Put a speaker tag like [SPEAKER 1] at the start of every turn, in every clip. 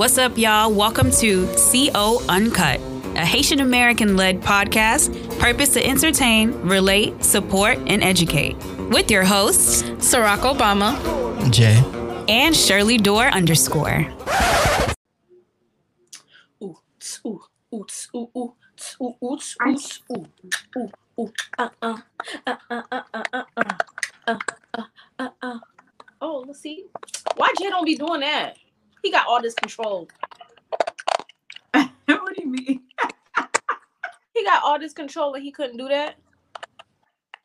[SPEAKER 1] What's up, y'all? Welcome to CO Uncut, a Haitian American led podcast, purpose to entertain, relate, support, and educate. With your hosts,
[SPEAKER 2] Ciroc Obama,
[SPEAKER 3] Jay.
[SPEAKER 1] and Shirley Dor underscore.
[SPEAKER 2] ooh, tss, ooh, ooh, tss, ooh, ooh, tss, ooh, ooh, tss, ooh, tss, ooh, ooh, ooh, uh, uh, uh, uh, uh, uh, uh, uh, uh, uh, uh, uh. Oh, let's see. Why Jay don't be doing that? He got all this control.
[SPEAKER 4] what do you mean?
[SPEAKER 2] He got all this control and he couldn't do that.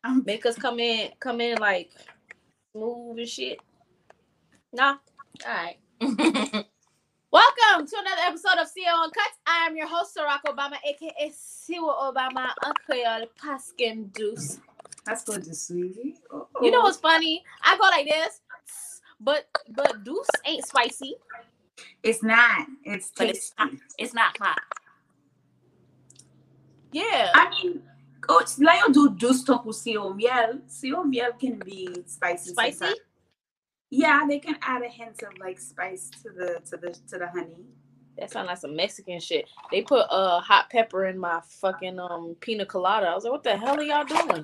[SPEAKER 4] I'm
[SPEAKER 2] Make us come in, come in like smooth and shit. Nah. All right. Welcome to another episode of CO Uncut. I am your host, Ciroc Obama, aka Siwa Obama, Uncle Paskin Deuce.
[SPEAKER 4] that's good to sweetie. Oh,
[SPEAKER 2] You know oh. what's funny? I go like this, but but Deuce ain't spicy.
[SPEAKER 4] It's not. It's
[SPEAKER 5] But it's
[SPEAKER 4] tasty.
[SPEAKER 5] It's not hot.
[SPEAKER 2] Yeah.
[SPEAKER 4] I mean, coach, like you do do stuff with CO miel. CO miel can be spicy.
[SPEAKER 2] Spicy?
[SPEAKER 4] sometimes. Yeah, they can add a hint of like spice to the to the to the honey.
[SPEAKER 2] That sounds like some Mexican shit. They put uh hot pepper in my fucking um pina colada. I was like, what the hell are y'all doing?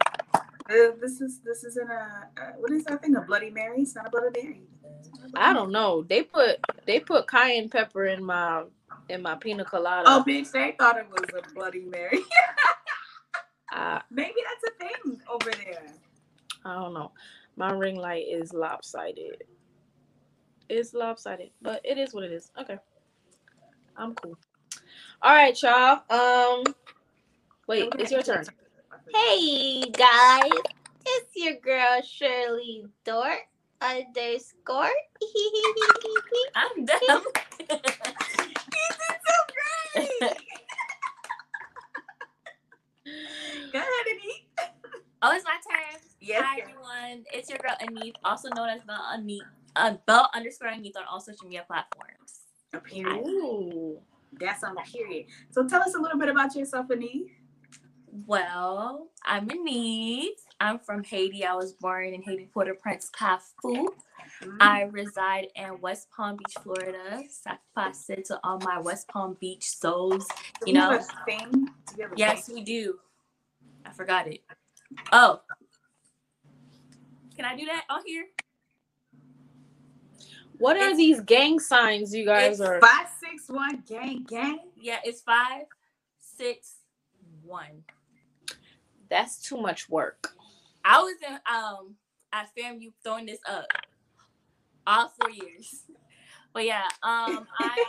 [SPEAKER 4] Uh, this is this is in a uh, what is that thing? A Bloody Mary? It's not a Bloody Mary.
[SPEAKER 2] I don't know. They put they put cayenne pepper in my in my pina colada.
[SPEAKER 4] Oh, bitch! They thought it was a Bloody Mary.
[SPEAKER 2] I,
[SPEAKER 4] Maybe that's a thing over there.
[SPEAKER 2] I don't know. My ring light is lopsided. It's lopsided, but it is what it is. Okay. I'm cool. All right, y'all. Um wait, it's your turn.
[SPEAKER 5] Hey guys, it's your girl Shirley Dort underscore. I'm dumb.
[SPEAKER 4] Go ahead eat.
[SPEAKER 5] oh, it's my turn.
[SPEAKER 4] Yes,
[SPEAKER 5] Hi everyone, it's your girl Anith, also known as Belle Anith, uh, Belle underscore Anith on all social media platforms.
[SPEAKER 4] Period.
[SPEAKER 2] Ooh.
[SPEAKER 4] That's on period. So tell us a little bit about yourself, Annie.
[SPEAKER 5] Well, I'm Anith. I'm from Haiti. I was born in Haiti, Port-au-Prince, Cafu. I mm. reside in West Palm Beach, Florida. Sac to all my West Palm Beach souls.
[SPEAKER 4] Do
[SPEAKER 5] you
[SPEAKER 4] we have
[SPEAKER 5] know-
[SPEAKER 4] a thing? Do we have a
[SPEAKER 5] Yes,
[SPEAKER 4] thing?
[SPEAKER 5] we do. I forgot it. Oh. Can I do that on here?
[SPEAKER 2] What are
[SPEAKER 5] It's-
[SPEAKER 2] these gang signs you guys
[SPEAKER 5] it's
[SPEAKER 2] are?
[SPEAKER 4] Five six one gang gang.
[SPEAKER 5] Yeah, it's five, six, one.
[SPEAKER 2] That's too much work.
[SPEAKER 5] I was in um at FAMU throwing this up all four years. But yeah, um I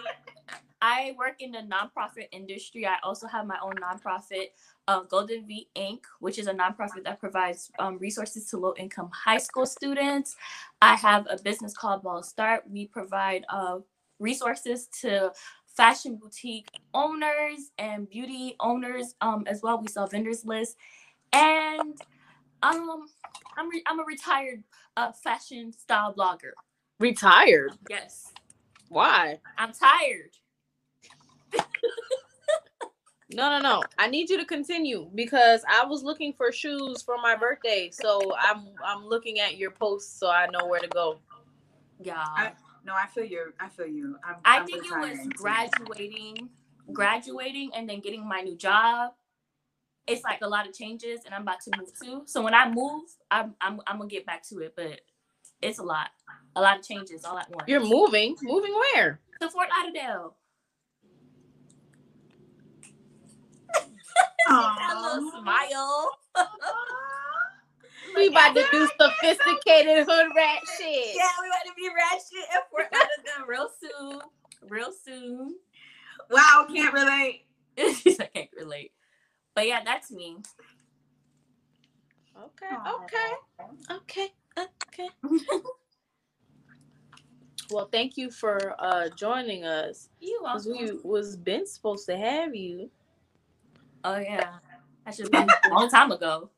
[SPEAKER 5] I work in the nonprofit industry. I also have my own nonprofit, uh, Golden V Inc., which is a nonprofit that provides um, resources to low income high school students. I have a business called Ball Start. We provide uh, resources to fashion boutique owners and beauty owners um, as well. We sell vendors list. And um, I'm, re- I'm a retired uh, fashion style blogger.
[SPEAKER 2] Retired.
[SPEAKER 5] Yes,
[SPEAKER 2] Why?
[SPEAKER 5] I'm tired.
[SPEAKER 2] No, no, no. I need you to continue because I was looking for shoes for my birthday. So I'm I'm looking at your posts so I know where to go.
[SPEAKER 5] Yeah.
[SPEAKER 4] I- No, I feel you. I feel you. I'm,
[SPEAKER 5] I
[SPEAKER 4] I'm
[SPEAKER 5] think it was graduating, graduating, and then getting my new job. It's like a lot of changes, and I'm about to move too. So when I move, I'm I'm, I'm gonna get back to it, but it's a lot, a lot of changes all at once.
[SPEAKER 2] You're moving. Moving where?
[SPEAKER 5] to Fort Lauderdale. That little
[SPEAKER 4] Aw.
[SPEAKER 5] smile.
[SPEAKER 2] We about to do sophisticated hood rat shit.
[SPEAKER 5] Yeah, we about to be ratchet at Fort Lauderdale real soon, real soon.
[SPEAKER 4] Wow, can't relate.
[SPEAKER 5] I can't relate, but yeah, that's me.
[SPEAKER 2] Okay.
[SPEAKER 4] Aw.
[SPEAKER 2] Okay. Okay. Okay. well, thank you for uh joining us.
[SPEAKER 5] You
[SPEAKER 2] Because
[SPEAKER 5] welcome.
[SPEAKER 2] we was been supposed to have you.
[SPEAKER 5] Oh yeah, I should have been a long time ago.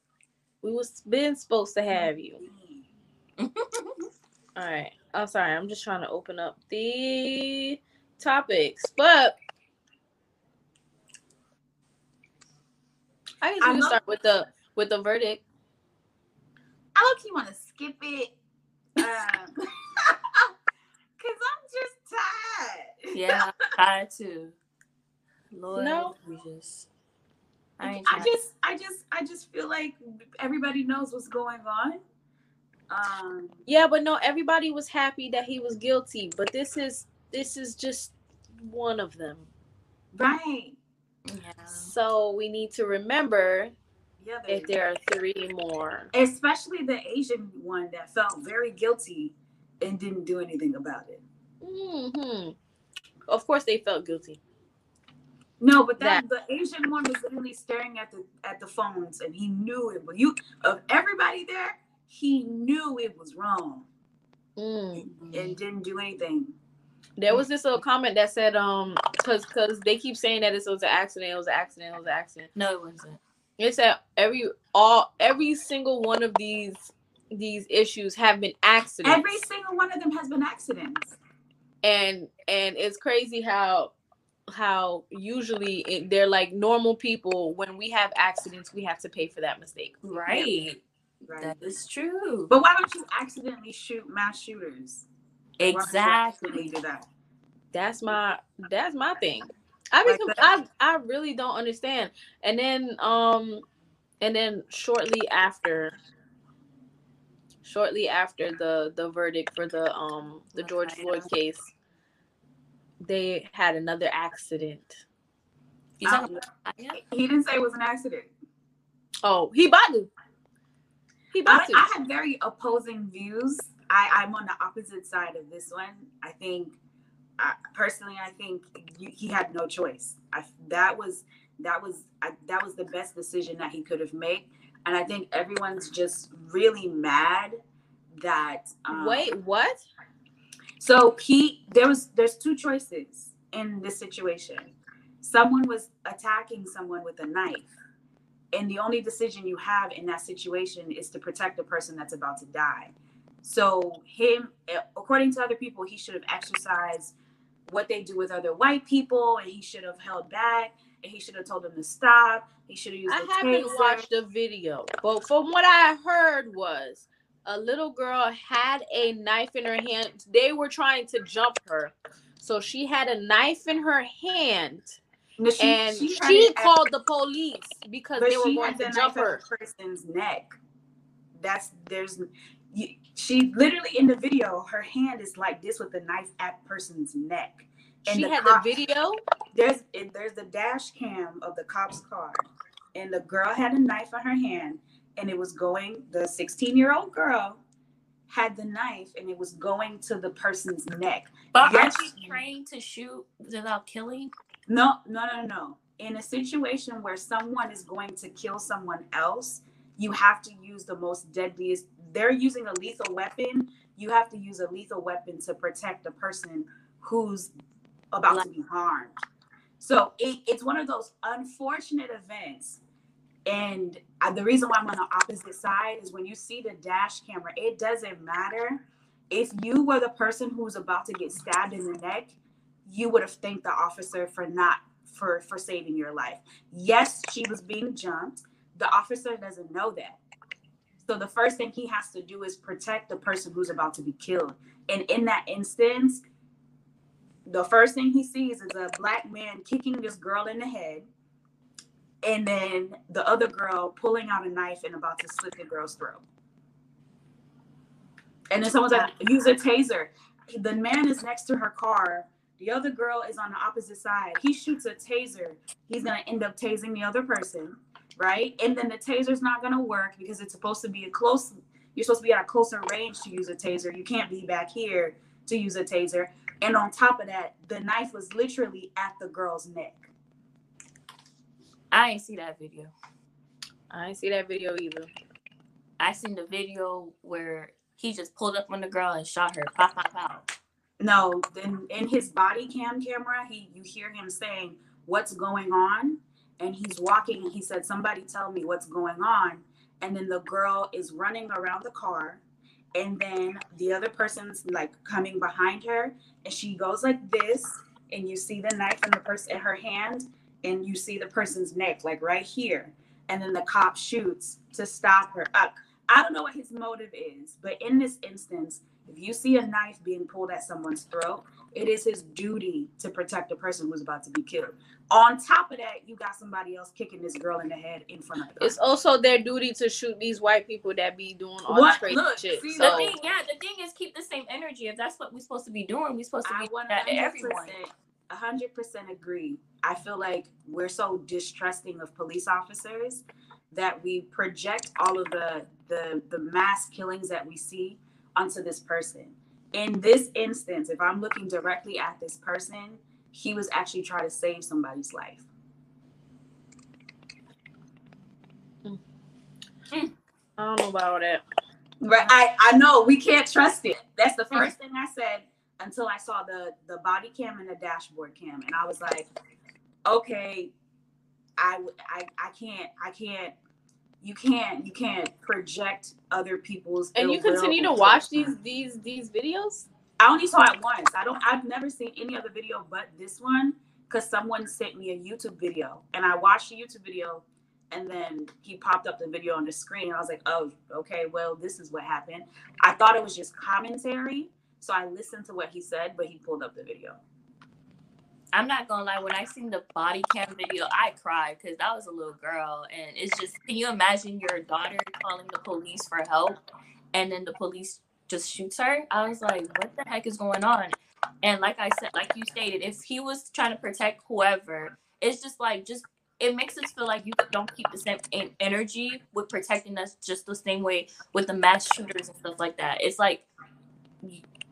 [SPEAKER 2] We was been supposed to have you. All right. I'm sorry. I'm just trying to open up the topics, but I guess we
[SPEAKER 4] I'm
[SPEAKER 2] can start with the with the verdict.
[SPEAKER 4] I look you want to skip it. Um, Cause I'm just tired.
[SPEAKER 5] Yeah. Try to. Lord,
[SPEAKER 2] No.
[SPEAKER 5] we just. I
[SPEAKER 4] I just, I just, I just feel like everybody knows what's going on. Um,
[SPEAKER 2] Yeah, but no, everybody was happy that he was guilty. But this is this is just one of them.
[SPEAKER 4] right?
[SPEAKER 5] Yeah.
[SPEAKER 2] So we need to remember
[SPEAKER 4] Yeah.
[SPEAKER 2] if there are three more.
[SPEAKER 4] especially the Asian one that felt very guilty and didn't do anything about it.
[SPEAKER 2] hmm Of course, they felt guilty.
[SPEAKER 4] No, but that, the Asian one was literally staring at the at the phones, and he knew it. But you, of everybody there, he knew it was wrong
[SPEAKER 2] Mm.
[SPEAKER 4] and didn't do anything.
[SPEAKER 2] There was this little comment that said, um, because because they keep saying that it was an accident, it was an accident, it was an accident.
[SPEAKER 5] No, it wasn't.
[SPEAKER 2] It said every all every single one of these these issues have been accidents.
[SPEAKER 4] Every single one of them has been accidents.
[SPEAKER 2] and and it's crazy how how usually it, they're like normal people when we have accidents we have to pay for that mistake
[SPEAKER 5] Right.
[SPEAKER 4] Right.
[SPEAKER 5] That is true.
[SPEAKER 4] But why don't you accidentally shoot mass shooters? Why don't you
[SPEAKER 5] Exactly.
[SPEAKER 4] do that.
[SPEAKER 2] that's my that's my thing i
[SPEAKER 4] Like
[SPEAKER 2] become, i i really don't understand and then um and then shortly after shortly after the the verdict for the um the george floyd case they had another accident
[SPEAKER 5] You talking about
[SPEAKER 4] He didn't say it was an accident.
[SPEAKER 2] oh he bought to he bought
[SPEAKER 4] I,
[SPEAKER 2] to
[SPEAKER 4] I have very opposing views. I, I'm on the opposite side of this one. I think, I, personally, I think you, he had no choice. I, that was that was I, that was the best decision that he could have made, and I think everyone's just really mad that. Um,
[SPEAKER 2] wait what
[SPEAKER 4] So he there was there's two choices in this situation. Someone was attacking someone with a knife. And the only decision you have in that situation is to protect the person that's about to die. So him eh, according to other people, he should have exercised what they do with other white people and he should have held back and he should have told them to stop. He should have used
[SPEAKER 2] I haven't
[SPEAKER 4] taser.
[SPEAKER 2] watched the video, but from what I heard was a little girl had a knife in her hand. They were trying to jump her, so she had a knife in her hand,
[SPEAKER 4] she-
[SPEAKER 2] and
[SPEAKER 4] she
[SPEAKER 2] she,
[SPEAKER 4] had it at-
[SPEAKER 2] called the police because they were going to jump her.
[SPEAKER 4] person's neck. That's there's you, she literally in the video, her hand is like this with the knife at person's neck. And
[SPEAKER 2] She
[SPEAKER 4] the
[SPEAKER 2] had
[SPEAKER 4] cop-
[SPEAKER 2] the video.
[SPEAKER 4] There's it, there's the dash cam of the cop's car, and the girl had a knife in her hand, and it was going. The 16 year old girl had the knife, and it was going to the person's neck.
[SPEAKER 5] But
[SPEAKER 4] Yes.
[SPEAKER 5] aren't you trained to shoot without killing?
[SPEAKER 4] No, no, no, no. In a situation where someone is going to kill someone else, you have to use the most deadliest. They're using a lethal weapon. You have to use a lethal weapon to protect the person who's about to be harmed. So it, it's one of those unfortunate events. And the reason why I'm on the opposite side is when you see the dash camera, it doesn't matter if you were the person who's about to get stabbed in the neck you would have thanked the officer for not for for saving your life yes she was being jumped the officer doesn't know that so the first thing he has to do is protect the person who's about to be killed. And in that instance the first thing he sees is a black man kicking this girl in the head and then the other girl pulling out a knife and about to slit the girl's throat. And then someone's like use a taser. The man is next to her car. The other girl is on the opposite side. He shoots a taser. He's going to end up tasing the other person, right? And then the taser's not going to work because it's supposed to be a close, you're supposed to be at a closer range to use a taser. You can't be back here to use a taser. And on top of that, the knife was literally at the girl's neck.
[SPEAKER 5] I ain't see that video.
[SPEAKER 2] I didn't see that video either.
[SPEAKER 5] I seen the video where he just pulled up on the girl and shot her. Pow, pow, pow.
[SPEAKER 4] No, then in his body cam camera, he you hear him saying what's going on, and he's walking and he said, Somebody tell me what's going on. And then the girl is running around the car, and then the other person's like coming behind her, and she goes like this, and you see the knife in the person in her hand, and you see the person's neck, like right here. And then the cop shoots to stop her up. I don't know what his motive is, but in this instance, if you see a knife being pulled at someone's throat, It is his duty to protect the person who's about to be killed. On top of that, you got somebody else kicking this girl in the head in front of the
[SPEAKER 2] It's also their duty to shoot these white people that be doing all
[SPEAKER 4] What?
[SPEAKER 2] this crazy
[SPEAKER 4] Look,
[SPEAKER 2] shit.
[SPEAKER 4] see,
[SPEAKER 5] The thing, yeah, the thing is keep the same energy. If that's what we're supposed to be doing, we're supposed to
[SPEAKER 4] I
[SPEAKER 5] be doing that to
[SPEAKER 4] 100%,
[SPEAKER 5] everyone.
[SPEAKER 4] 100% agree. I feel like we're so distrusting of police officers that we project all of the the the mass killings that we see onto this person. In this instance, if I'm looking directly at this person, he was actually trying to save somebody's life.
[SPEAKER 2] I don't know about that.
[SPEAKER 4] Right. I, I know we can't trust it. That's the mm. first thing I said until I saw the the body cam and the dashboard cam. And I was like, okay, I, I, I can't I can't you can't you can't project other people's
[SPEAKER 2] And you continue to watch these these these videos?
[SPEAKER 4] I only saw it once. I don't I've never seen any other video but this one because someone sent me a YouTube video and I watched the YouTube video and then he popped up the video on the screen. And I was like, oh, okay, well, this is what happened. I thought it was just commentary. So I listened to what he said, but he pulled up the video.
[SPEAKER 5] I'm not gonna lie, when I seen the body cam video, I cried because that was a little girl, and it's just can you imagine your daughter calling the police for help, and then the police just shoots her? I was like, what the heck is going on? And like I said, like you stated, if he was trying to protect whoever, it's just like just it makes us feel like you don't keep the same energy with protecting us just the same way with the mass shooters and stuff like that. It's like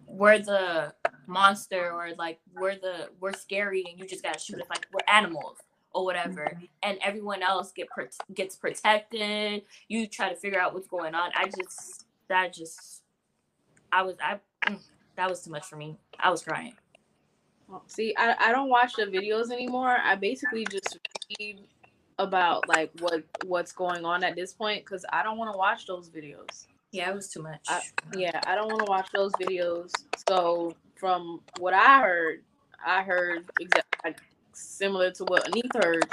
[SPEAKER 5] we're the monster or like we're the we're scary and you just gotta shoot us like we're animals or whatever. And everyone else get gets protected. You try to figure out what's going on. I just that just i was i mm, that was too much for me. I was crying.
[SPEAKER 2] See, I, I don't watch the videos anymore. I basically just read about like what what's going on at this point because I don't want to watch those videos.
[SPEAKER 5] yeah it was too much.
[SPEAKER 2] I, yeah, I don't want to watch those videos. So from what I heard, I heard exactly like, similar to what Anith heard.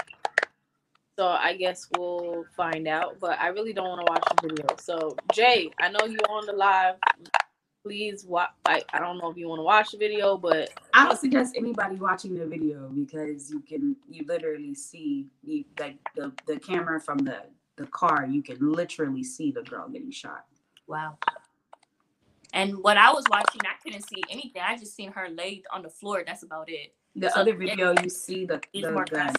[SPEAKER 2] So I guess we'll find out. But I really don't want to watch the video. So Jay, I know you're on the live. Please watch. I, I don't know if you want to watch the video, but
[SPEAKER 4] I don't suggest anybody watching the video because you can you literally see you like the, the camera from the the car, you can literally see the girl getting shot.
[SPEAKER 5] wow and what i was watching i couldn't see anything i just seen her laid on the floor that's about it
[SPEAKER 4] The
[SPEAKER 5] So
[SPEAKER 4] other
[SPEAKER 5] it-
[SPEAKER 4] video you see the,
[SPEAKER 5] it's
[SPEAKER 4] the
[SPEAKER 5] more
[SPEAKER 4] gun.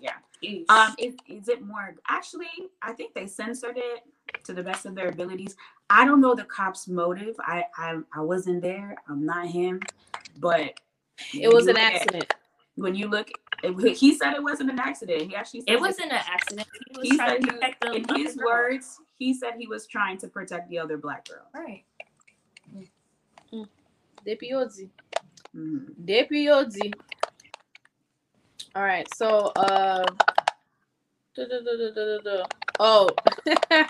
[SPEAKER 4] Yeah.
[SPEAKER 5] Jeez.
[SPEAKER 4] Um, is, is it more? Actually, I think they censored it to the best of their abilities. I don't know the cop's motive. I I, I wasn't there. I'm not him, but
[SPEAKER 2] it was an
[SPEAKER 4] look at-
[SPEAKER 2] accident.
[SPEAKER 4] when you look, it- he said it wasn't an accident. He actually said
[SPEAKER 5] it wasn't an accident he was
[SPEAKER 4] He
[SPEAKER 5] trying
[SPEAKER 4] said
[SPEAKER 5] to
[SPEAKER 4] he,
[SPEAKER 5] protect the
[SPEAKER 4] in his
[SPEAKER 5] girl.
[SPEAKER 4] words, he said he was trying to protect the other black girl.
[SPEAKER 5] right
[SPEAKER 2] Depiozi.
[SPEAKER 4] Mhm.
[SPEAKER 2] Depiozi. All right, so uh, duh, duh, duh, oh,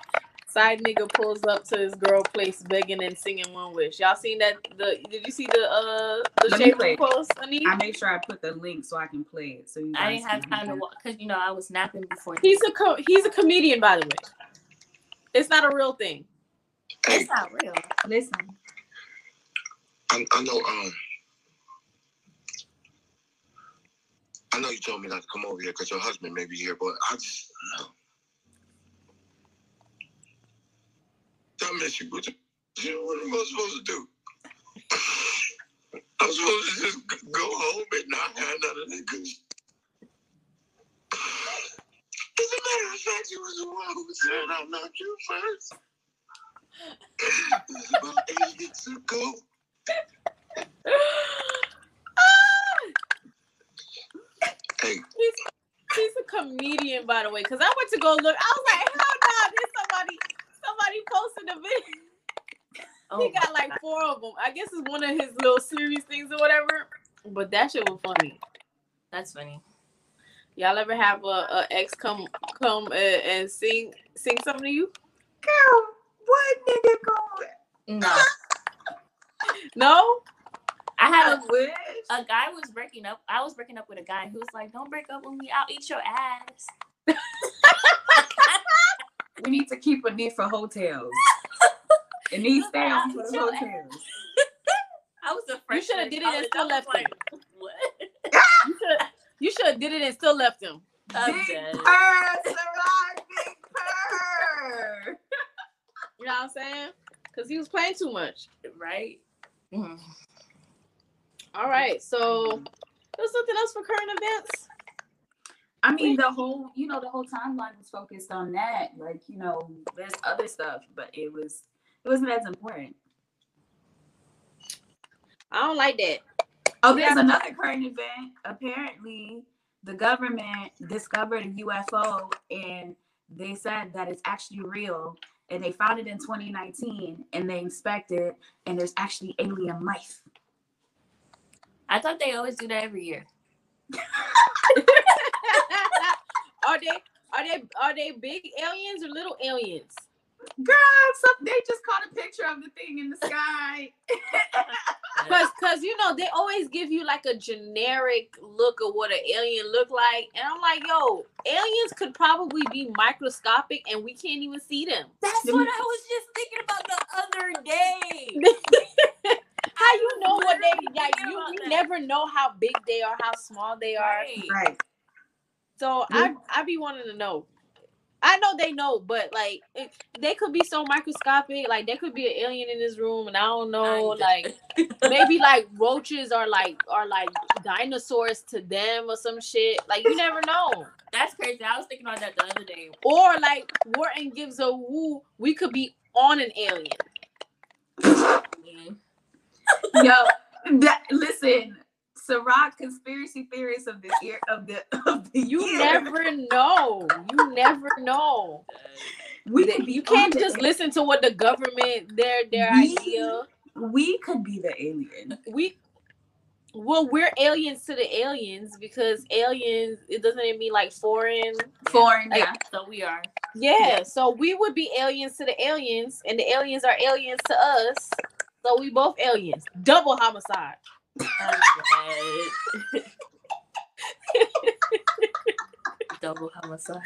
[SPEAKER 2] side nigga pulls up to his girl place begging and singing one wish. Y'all seen that? The did you see the uh the
[SPEAKER 4] Let
[SPEAKER 2] shape
[SPEAKER 4] play it.
[SPEAKER 2] post, Anita?
[SPEAKER 4] I make sure I put the link so I can play it. So you
[SPEAKER 5] I
[SPEAKER 4] guys
[SPEAKER 5] didn't have
[SPEAKER 4] can
[SPEAKER 5] time to watch because you know I was napping before.
[SPEAKER 2] He's a co- he's a comedian, by the way. It's not a real thing.
[SPEAKER 5] It's not real.
[SPEAKER 4] Listen.
[SPEAKER 3] I, I know. Um, I know you told me not to come over here because your husband may be here, but I just. I miss you, but you- what am I supposed to do? I'm supposed to just go home and not have none of that good. As a matter of fact, you was the one who said I loved you first. It's about eight weeks ago. Hey,
[SPEAKER 2] He's he's a comedian, by the way. Cause I went to go look. I was like, hell no, there's somebody somebody posted a video.
[SPEAKER 5] Oh,
[SPEAKER 2] he got like four of them. I guess it's one of his little series things or whatever. But that shit was funny.
[SPEAKER 5] that's funny.
[SPEAKER 2] Y'all ever have a, a ex come come uh, and sing sing something to you?
[SPEAKER 4] Girl, what nigga going?
[SPEAKER 5] No,
[SPEAKER 2] No.
[SPEAKER 5] I had
[SPEAKER 4] I
[SPEAKER 5] a,
[SPEAKER 4] wish.
[SPEAKER 5] a guy was breaking up. I was breaking up with a guy who was like, "Don't break up with me. I'll eat your ass."
[SPEAKER 4] We need to keep a need for hotels. It needs stay on for the hotels.
[SPEAKER 5] I was a
[SPEAKER 2] You shoulda did it and still
[SPEAKER 5] I
[SPEAKER 2] left
[SPEAKER 5] like, What?
[SPEAKER 2] You should you should have did it and still left him.
[SPEAKER 5] I'm
[SPEAKER 4] big
[SPEAKER 5] dead.
[SPEAKER 4] purr, Sarah, big purr.
[SPEAKER 2] You know what I'm saying? Because he was playing too much.
[SPEAKER 5] Right? Mm.
[SPEAKER 2] All right, so there's something else for current events.
[SPEAKER 4] I mean, the whole, you know, the whole timeline was focused on that. Like, you know, there's other stuff, but it was, it wasn't as important.
[SPEAKER 2] I don't like that.
[SPEAKER 4] Oh, there's another current event. Apparently, the government discovered a UFO and they said that it's actually real. And they found it in 2019 and they inspected and there's actually alien life.
[SPEAKER 5] I thought they always do that every year.
[SPEAKER 2] are they are they are they big aliens or little aliens?
[SPEAKER 4] Girl, so they just caught a picture of the thing in the sky.
[SPEAKER 2] Cause, cause you know they always give you like a generic look of what an alien look like, and I'm like, yo, aliens could probably be microscopic, and we can't even see them.
[SPEAKER 5] That's what I was just thinking about the other day.
[SPEAKER 2] How you know what they
[SPEAKER 5] literally
[SPEAKER 2] like? You, you never know how big they are, how small they are.
[SPEAKER 5] Right.
[SPEAKER 4] Right.
[SPEAKER 2] So I I be wanting to know. I know they know, but like it, they could be so microscopic. Like there could be an alien in this room, and I don't know.
[SPEAKER 5] I'm
[SPEAKER 2] Like maybe like roaches are like are like dinosaurs to them or some shit. Like you never know.
[SPEAKER 5] That's crazy. I was thinking about that the other day.
[SPEAKER 2] Or like Wharton gives a woo. We could be on an alien.
[SPEAKER 4] Yo, that, listen, Ciroc conspiracy theorists of the year of the of the
[SPEAKER 2] You
[SPEAKER 4] year.
[SPEAKER 2] never know. You never know.
[SPEAKER 4] we
[SPEAKER 2] Th-
[SPEAKER 4] could
[SPEAKER 2] you can't just
[SPEAKER 4] the-
[SPEAKER 2] listen to what the government their their
[SPEAKER 4] We-
[SPEAKER 2] idea.
[SPEAKER 4] We could be the alien.
[SPEAKER 2] we well we're aliens to the aliens because aliens it doesn't mean like foreign
[SPEAKER 4] Foreign,
[SPEAKER 2] Like-
[SPEAKER 4] yeah.
[SPEAKER 5] So we are.
[SPEAKER 2] yeah so we would be aliens to the aliens and the aliens are aliens to us so we both aliens double homicide
[SPEAKER 5] I'm dead. Double homicide.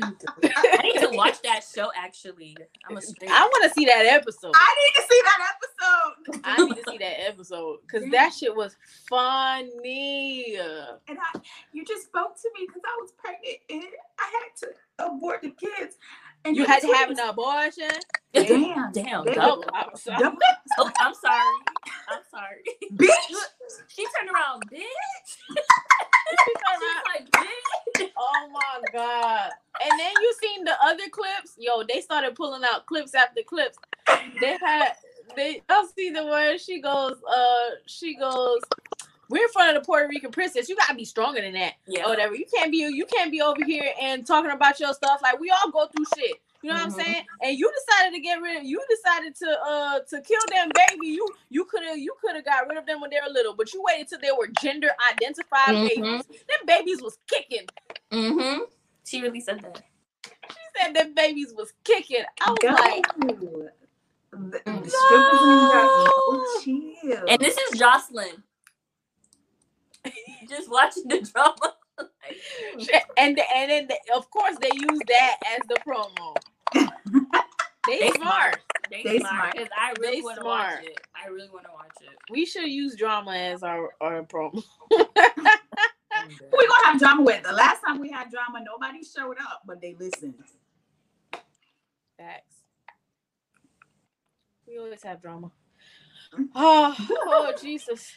[SPEAKER 5] I need to watch that show. Actually, I'm a straight.
[SPEAKER 2] i want to see that episode
[SPEAKER 4] I need to see that episode.
[SPEAKER 2] i need to see that episode because that shit was funny
[SPEAKER 4] And I, you just spoke to me because I was pregnant and I had to abort the kids. And
[SPEAKER 2] you had to have an abortion
[SPEAKER 4] Damn,
[SPEAKER 5] Damn.
[SPEAKER 4] Damn.
[SPEAKER 5] Double.
[SPEAKER 2] I'm sorry.
[SPEAKER 4] Double-
[SPEAKER 5] Oh, I'm sorry. I'm sorry.
[SPEAKER 4] bitch.
[SPEAKER 5] She turned around, bitch.
[SPEAKER 2] She turned around,
[SPEAKER 5] like, bitch.
[SPEAKER 2] Oh my god! And then you seen the other clips? Yo, they started pulling out clips after clips. They had they. I'll see the word. She goes. Uh, she goes. We're in front of the Puerto Rican princess. You gotta be stronger than that,
[SPEAKER 5] Yeah.
[SPEAKER 2] or whatever. You can't be. You can't be over here and talking about your stuff. Like we all go through shit. You know what
[SPEAKER 5] Mhm.
[SPEAKER 2] I'm saying? And you decided to get rid. Of you decided to uh to kill them baby. You you could have you could have got rid of them when they were little, but you waited till they were gender identified
[SPEAKER 5] Mhm.
[SPEAKER 2] babies. Them babies was kicking.
[SPEAKER 5] Mm-hmm. She really said that.
[SPEAKER 2] She said them babies was kicking. I was
[SPEAKER 4] Go.
[SPEAKER 2] like,
[SPEAKER 4] The- the got no chill.
[SPEAKER 5] And this is Jocelyn. Just watching the drama.
[SPEAKER 2] and and then they, of course they use that as the promo. They,
[SPEAKER 5] They
[SPEAKER 2] smart.
[SPEAKER 5] They,
[SPEAKER 4] They
[SPEAKER 5] smart
[SPEAKER 4] smart.
[SPEAKER 5] because I really want to watch it. I really want to watch it.
[SPEAKER 2] We should use drama as our our promo.
[SPEAKER 4] Who we gonna have drama with? The last time we had drama, nobody showed up, but they listened.
[SPEAKER 2] Facts. We always have drama. Oh, oh Jesus.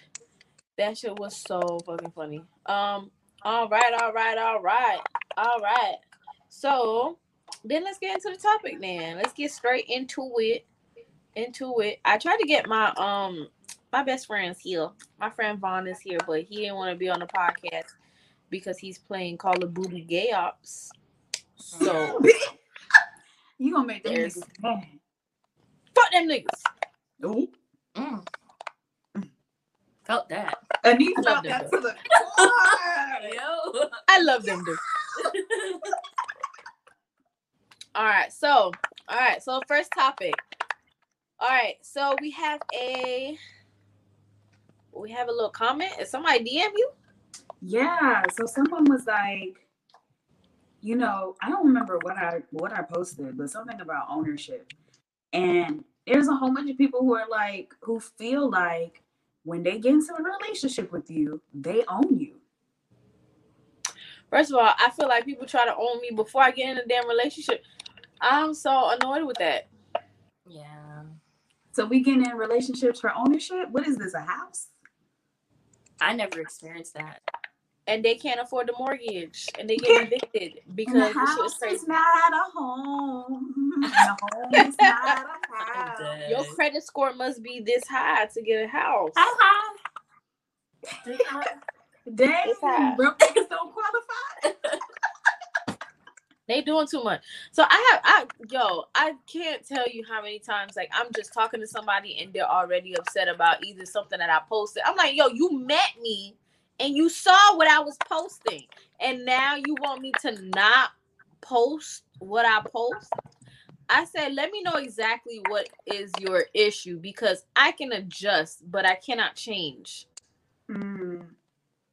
[SPEAKER 2] That shit was so fucking funny. Um, all right, all right, all right, all right. So then let's get into the topic then. Let's get straight into it. Into it. I tried to get my um my best friend's here. My friend Vaughn is here, but he didn't want to be on the podcast because he's playing Call of Duty Gay Ops. So
[SPEAKER 4] You gonna make them niggas mad.
[SPEAKER 2] fuck them niggas.
[SPEAKER 4] Ooh.
[SPEAKER 5] Mm. Felt that.
[SPEAKER 4] Anita
[SPEAKER 2] I love
[SPEAKER 4] felt
[SPEAKER 2] them
[SPEAKER 4] that to the core.
[SPEAKER 2] I love them dudes. All right, so all right, so first topic. All right, so we have a we have a little comment. Is somebody DM you?
[SPEAKER 4] Yeah. So someone was like, you know, I don't remember what I what I posted, but something about ownership. And there's a whole bunch of people who are like, who feel like when they get into a relationship with you, they own you.
[SPEAKER 2] First of all, I feel like people try to own me before I get in a damn relationship. I'm so annoyed with that.
[SPEAKER 5] Yeah.
[SPEAKER 4] So we getting in relationships for ownership. What is this? A house?
[SPEAKER 5] I never experienced that.
[SPEAKER 2] And they can't afford the mortgage and they get evicted because
[SPEAKER 4] the
[SPEAKER 2] the
[SPEAKER 4] house
[SPEAKER 2] crazy.
[SPEAKER 4] is not a home. The home is not a house.
[SPEAKER 2] Your credit score must be this high to get a house.
[SPEAKER 5] Hi,
[SPEAKER 4] Dang,
[SPEAKER 2] It's high.
[SPEAKER 4] broke niggas don't qualify.
[SPEAKER 2] They doing too much. So I have I yo, I can't tell you how many times like I'm just talking to somebody and they're already upset about either something that I posted. I'm like, yo, you met me and you saw what I was posting. And now you want me to not post what I post? I said, let me know exactly what is your issue because I can adjust, but I cannot change.
[SPEAKER 4] Mm.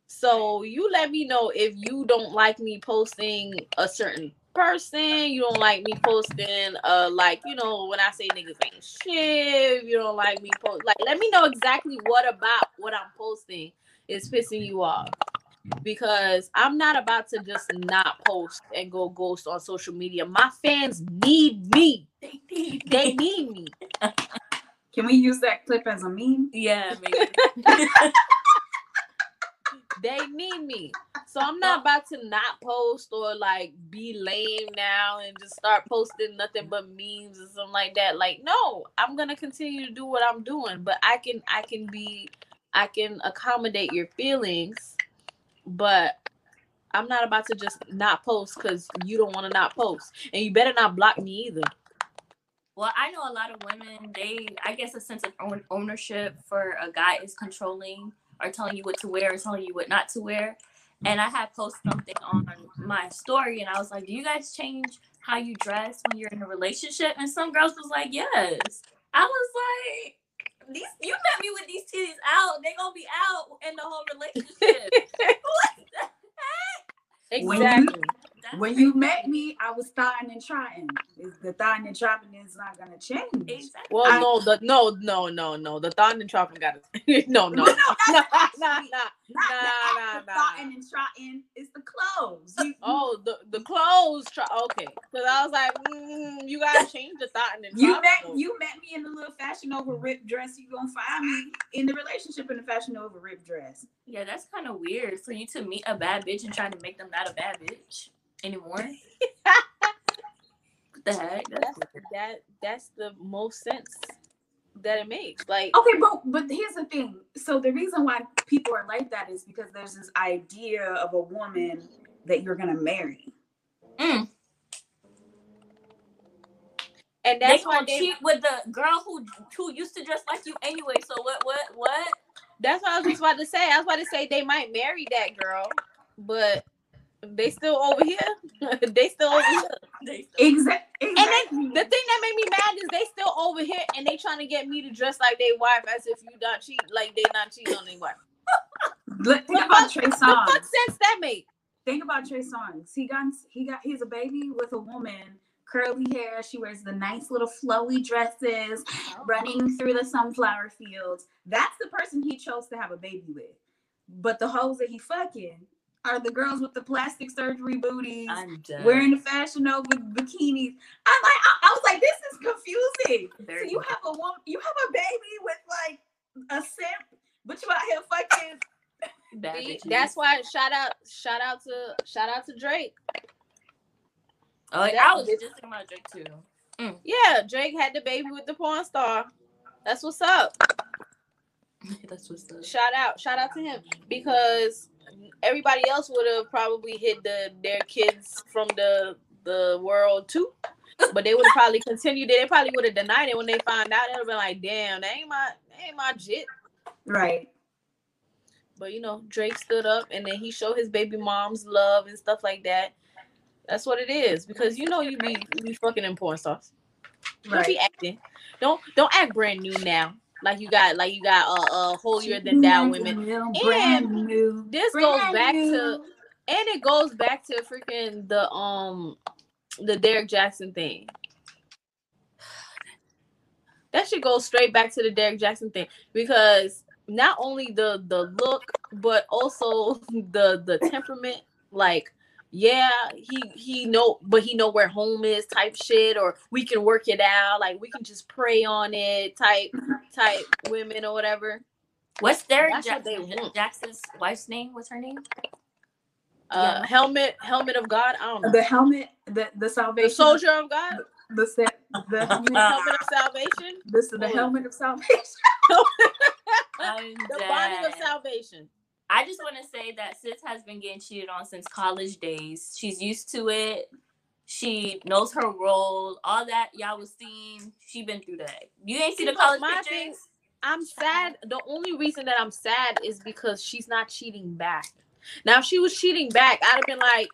[SPEAKER 2] So you let me know if you don't like me posting a certain person, you don't like me posting uh like you know when I say niggas ain't shit, you don't like me post like let me know exactly what about what I'm posting is pissing you off. Because I'm not about to just not post and go ghost on social media. My fans need me. They need me.
[SPEAKER 4] Can we use that clip as a meme?
[SPEAKER 5] Yeah, maybe.
[SPEAKER 2] they need me. So I'm not about to not post or like be lame now and just start posting nothing but memes or something like that. Like, no, I'm gonna continue to do what I'm doing, but I can I can be I can accommodate your feelings, but I'm not about to just not post because you don't want to not post. And you better not block me either.
[SPEAKER 5] Well, I know a lot of women, they, I guess, a sense of own, ownership for a guy is controlling or telling you what to wear or telling you what not to wear. And I had posted something on my story and I was like, Do you guys change how you dress when you're in a relationship? And some girls was like, Yes. I was like, these you met me with these titties out, they gonna be out in the whole relationship. what the heck?
[SPEAKER 4] When you-
[SPEAKER 2] Exactly.
[SPEAKER 5] That's
[SPEAKER 4] When you met me, I was thawing and trying. The thawing and chopping is not gonna change.
[SPEAKER 5] exactly.
[SPEAKER 2] Well,
[SPEAKER 4] I-
[SPEAKER 2] no, the no, no, no, no. The thought and chopping got it. no, no,
[SPEAKER 4] Well,
[SPEAKER 2] no,
[SPEAKER 4] no,
[SPEAKER 2] nah,
[SPEAKER 4] that's
[SPEAKER 2] nah,
[SPEAKER 4] actually-
[SPEAKER 2] nah.
[SPEAKER 4] Not the act
[SPEAKER 2] nah,
[SPEAKER 4] of
[SPEAKER 2] nah.
[SPEAKER 4] thawing and trotting. It's the clothes. You-
[SPEAKER 2] Oh, the the clothes. Try, okay, because I was like, mm, you gotta change the thought and the
[SPEAKER 4] You met
[SPEAKER 2] though.
[SPEAKER 4] you met me in the little fashion over ripped dress. You gonna find me in the relationship in the fashion over ripped dress.
[SPEAKER 5] Yeah, that's kind of weird for you to meet a bad bitch and try to make them not a bad bitch anymore. what the heck? That's
[SPEAKER 2] That's that. That's the most sense that it makes. Like,
[SPEAKER 4] Okay, but but here's the thing. So the reason why people are like that is because there's this idea of a woman that you're gonna marry.
[SPEAKER 5] Mm.
[SPEAKER 2] And
[SPEAKER 5] They
[SPEAKER 2] that's why
[SPEAKER 5] gonna
[SPEAKER 2] they.
[SPEAKER 5] cheat with the girl who who used to dress like you anyway. So what? What? What?
[SPEAKER 2] That's what I was just about to say. I was about to say they might marry that girl, but they still over here. they still over here.
[SPEAKER 5] They still-
[SPEAKER 4] Exactly.
[SPEAKER 2] And then the thing that made me mad is they still over here and they trying to get me to dress like they wife as if you don't cheat, like they not cheating on their wife.
[SPEAKER 4] Look, think
[SPEAKER 2] What
[SPEAKER 4] about
[SPEAKER 2] fuck-
[SPEAKER 4] Trey
[SPEAKER 2] What fuck sense that make?
[SPEAKER 4] Think about Trey Songz. He got he got he's a baby with a woman, curly hair. She wears the nice little flowy dresses, oh. running through the sunflower fields. That's the person he chose to have a baby with. But the hoes that he fucking are the girls with the plastic surgery booties,
[SPEAKER 5] I'm done.
[SPEAKER 4] wearing the fashion over bikinis. I'm like, I, I was like, this is confusing. So you have a woman, you have a baby with like a simp, but you out here fucking.
[SPEAKER 5] bad
[SPEAKER 2] See,
[SPEAKER 5] bitches.
[SPEAKER 2] that's why shout out shout out to shout out to Drake.
[SPEAKER 5] Oh, I was just thinking about Drake too. Mm.
[SPEAKER 2] Yeah, Drake had the baby with the porn star. That's what's up.
[SPEAKER 5] that's what's up.
[SPEAKER 2] Shout out, shout out to him because everybody else would have probably hid the their kids from the the world too. But they would have probably continued. They probably would have denied it when they find out. They'd have been like, "Damn, that ain't my, that ain't my jit."
[SPEAKER 4] Right.
[SPEAKER 2] But you know, Drake stood up and then he showed his baby mom's love and stuff like that. That's what it is because you know you be you be fucking in porn stars. Don't be acting. Don't don't act brand new now. Like you got like you got uh, uh holier than thou women.
[SPEAKER 4] Brand new.
[SPEAKER 2] This goes
[SPEAKER 4] brand
[SPEAKER 2] back to and it goes back to freaking the um the Derek Jackson thing. That should go straight back to the Derek Jackson thing because not only the the look, but also the the temperament. Like, yeah, he he know, but he know where home is, type shit, or we can work it out. Like, we can just pray on it, type type women or whatever.
[SPEAKER 5] What's their
[SPEAKER 2] That's what they want.
[SPEAKER 5] Jackson's wife's name? What's her name?
[SPEAKER 2] Uh,
[SPEAKER 5] Yeah.
[SPEAKER 2] helmet, helmet of God. I don't know.
[SPEAKER 4] The helmet, the the
[SPEAKER 2] The
[SPEAKER 4] salvation,
[SPEAKER 2] soldier of God,
[SPEAKER 4] the set, the helmet,
[SPEAKER 2] helmet of salvation,
[SPEAKER 4] this is the
[SPEAKER 2] Oh.
[SPEAKER 4] helmet of salvation.
[SPEAKER 5] I'm
[SPEAKER 2] the body of salvation.
[SPEAKER 5] I just want to say that Sis has been getting cheated on since college days. She's used to it. She knows her role. All that y'all was seeing, she been through that. You ain't see the college
[SPEAKER 2] my
[SPEAKER 5] pictures.
[SPEAKER 2] thing- I'm sad. The only reason that I'm sad is because she's not cheating back. Now, if she was cheating back, I'd have been like,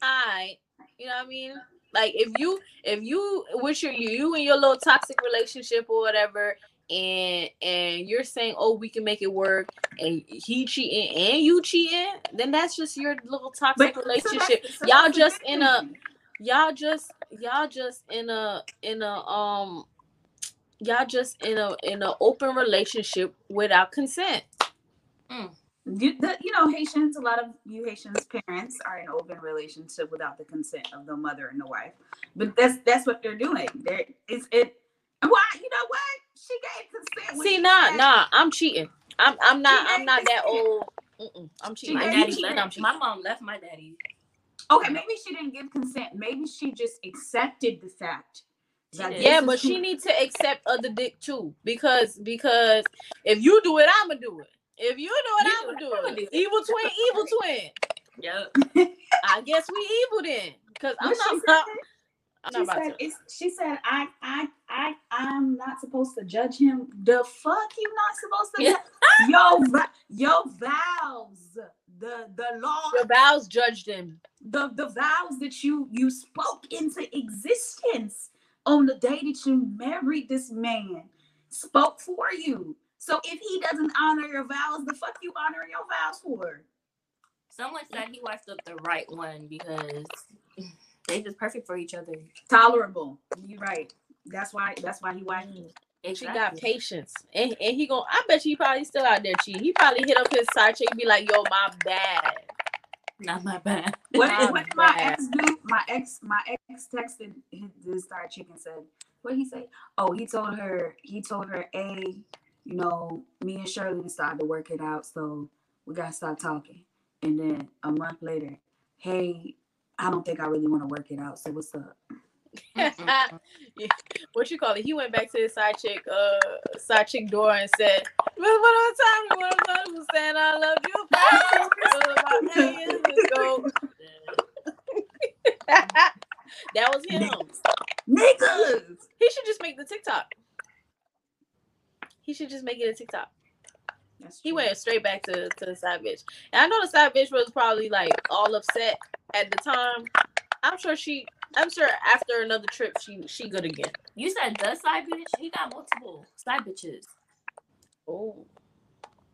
[SPEAKER 2] "I," you know what I mean? Like if you if you with your you and your little toxic relationship or whatever, and and you're saying, "Oh, we can make it work," and he cheating and you cheating, then that's just your little toxic
[SPEAKER 4] But- so
[SPEAKER 2] relationship.
[SPEAKER 4] that's- so
[SPEAKER 2] Y'all just in a y'all just y'all just in a in a um y'all just in a in an open relationship without consent.
[SPEAKER 4] You, the, you know, Haitians, a lot of you Haitians parents are in open relationship without the consent of the mother and the wife. But that's that's what they're doing. There it's it why you know what? She gave consent.
[SPEAKER 2] See, nah, nah, I'm cheating. I'm I'm not I'm not that old. Mm-mm, I'm cheating.
[SPEAKER 5] My daddy
[SPEAKER 2] cheating. I'm
[SPEAKER 5] left.
[SPEAKER 2] cheating.
[SPEAKER 5] My mom left my daddy.
[SPEAKER 4] Okay, maybe she didn't give consent. Maybe she just accepted the fact. That
[SPEAKER 2] Yeah, but she needs to accept other dick too, because because if you do it, I'ma do it. If you do it,
[SPEAKER 5] You
[SPEAKER 2] I'ma
[SPEAKER 5] do it, do it.
[SPEAKER 2] Evil twin, evil twin.
[SPEAKER 5] Yep.
[SPEAKER 2] I guess we evil then, because I'm not.
[SPEAKER 4] Said?
[SPEAKER 2] I'm
[SPEAKER 4] She said, it's, she said, I, I, I, I'm not supposed to judge him. The fuck you not supposed to
[SPEAKER 5] Yeah.
[SPEAKER 4] judge? Yo, va- yo vows, the, the law,
[SPEAKER 2] The vows judged him.
[SPEAKER 4] the, the vows that you, you spoke into existence on the day that you married this man spoke for you. So if he doesn't honor your vows, the fuck you honoring your vows for?
[SPEAKER 5] Someone said he wifed up the right one because they just perfect for each other.
[SPEAKER 4] Tolerable. You're right. That's why, that's why he wifed you.
[SPEAKER 2] She got patience, and, and he gon' I bet you he probably still out there cheating. He probably hit up his side chick, and be like, "Yo, my bad."
[SPEAKER 5] Not my bad.
[SPEAKER 4] What,
[SPEAKER 2] My
[SPEAKER 4] what did my
[SPEAKER 2] bad.
[SPEAKER 4] ex do? My ex, my ex texted his- this star chick and said, "What did he say? Oh, he told her, he told her, a, you know, me and Shirley started to work it out, so we gotta stop talking." And then a month later, hey, I don't think I really want to work it out. So what's up?
[SPEAKER 2] What you call it? He went back to his side chick, uh, side chick door and said, "Well, what I'm what I'm saying I love you back about eight that was him.
[SPEAKER 4] Niggas.
[SPEAKER 2] He should just make the TikTok. He should just make it a TikTok.
[SPEAKER 4] That's
[SPEAKER 2] He went straight back to, to the side bitch. And I know the side bitch was probably like all upset at the time. I'm sure she I'm sure after another trip she she good again.
[SPEAKER 5] You said the side bitch? He got multiple side bitches.
[SPEAKER 2] Oh.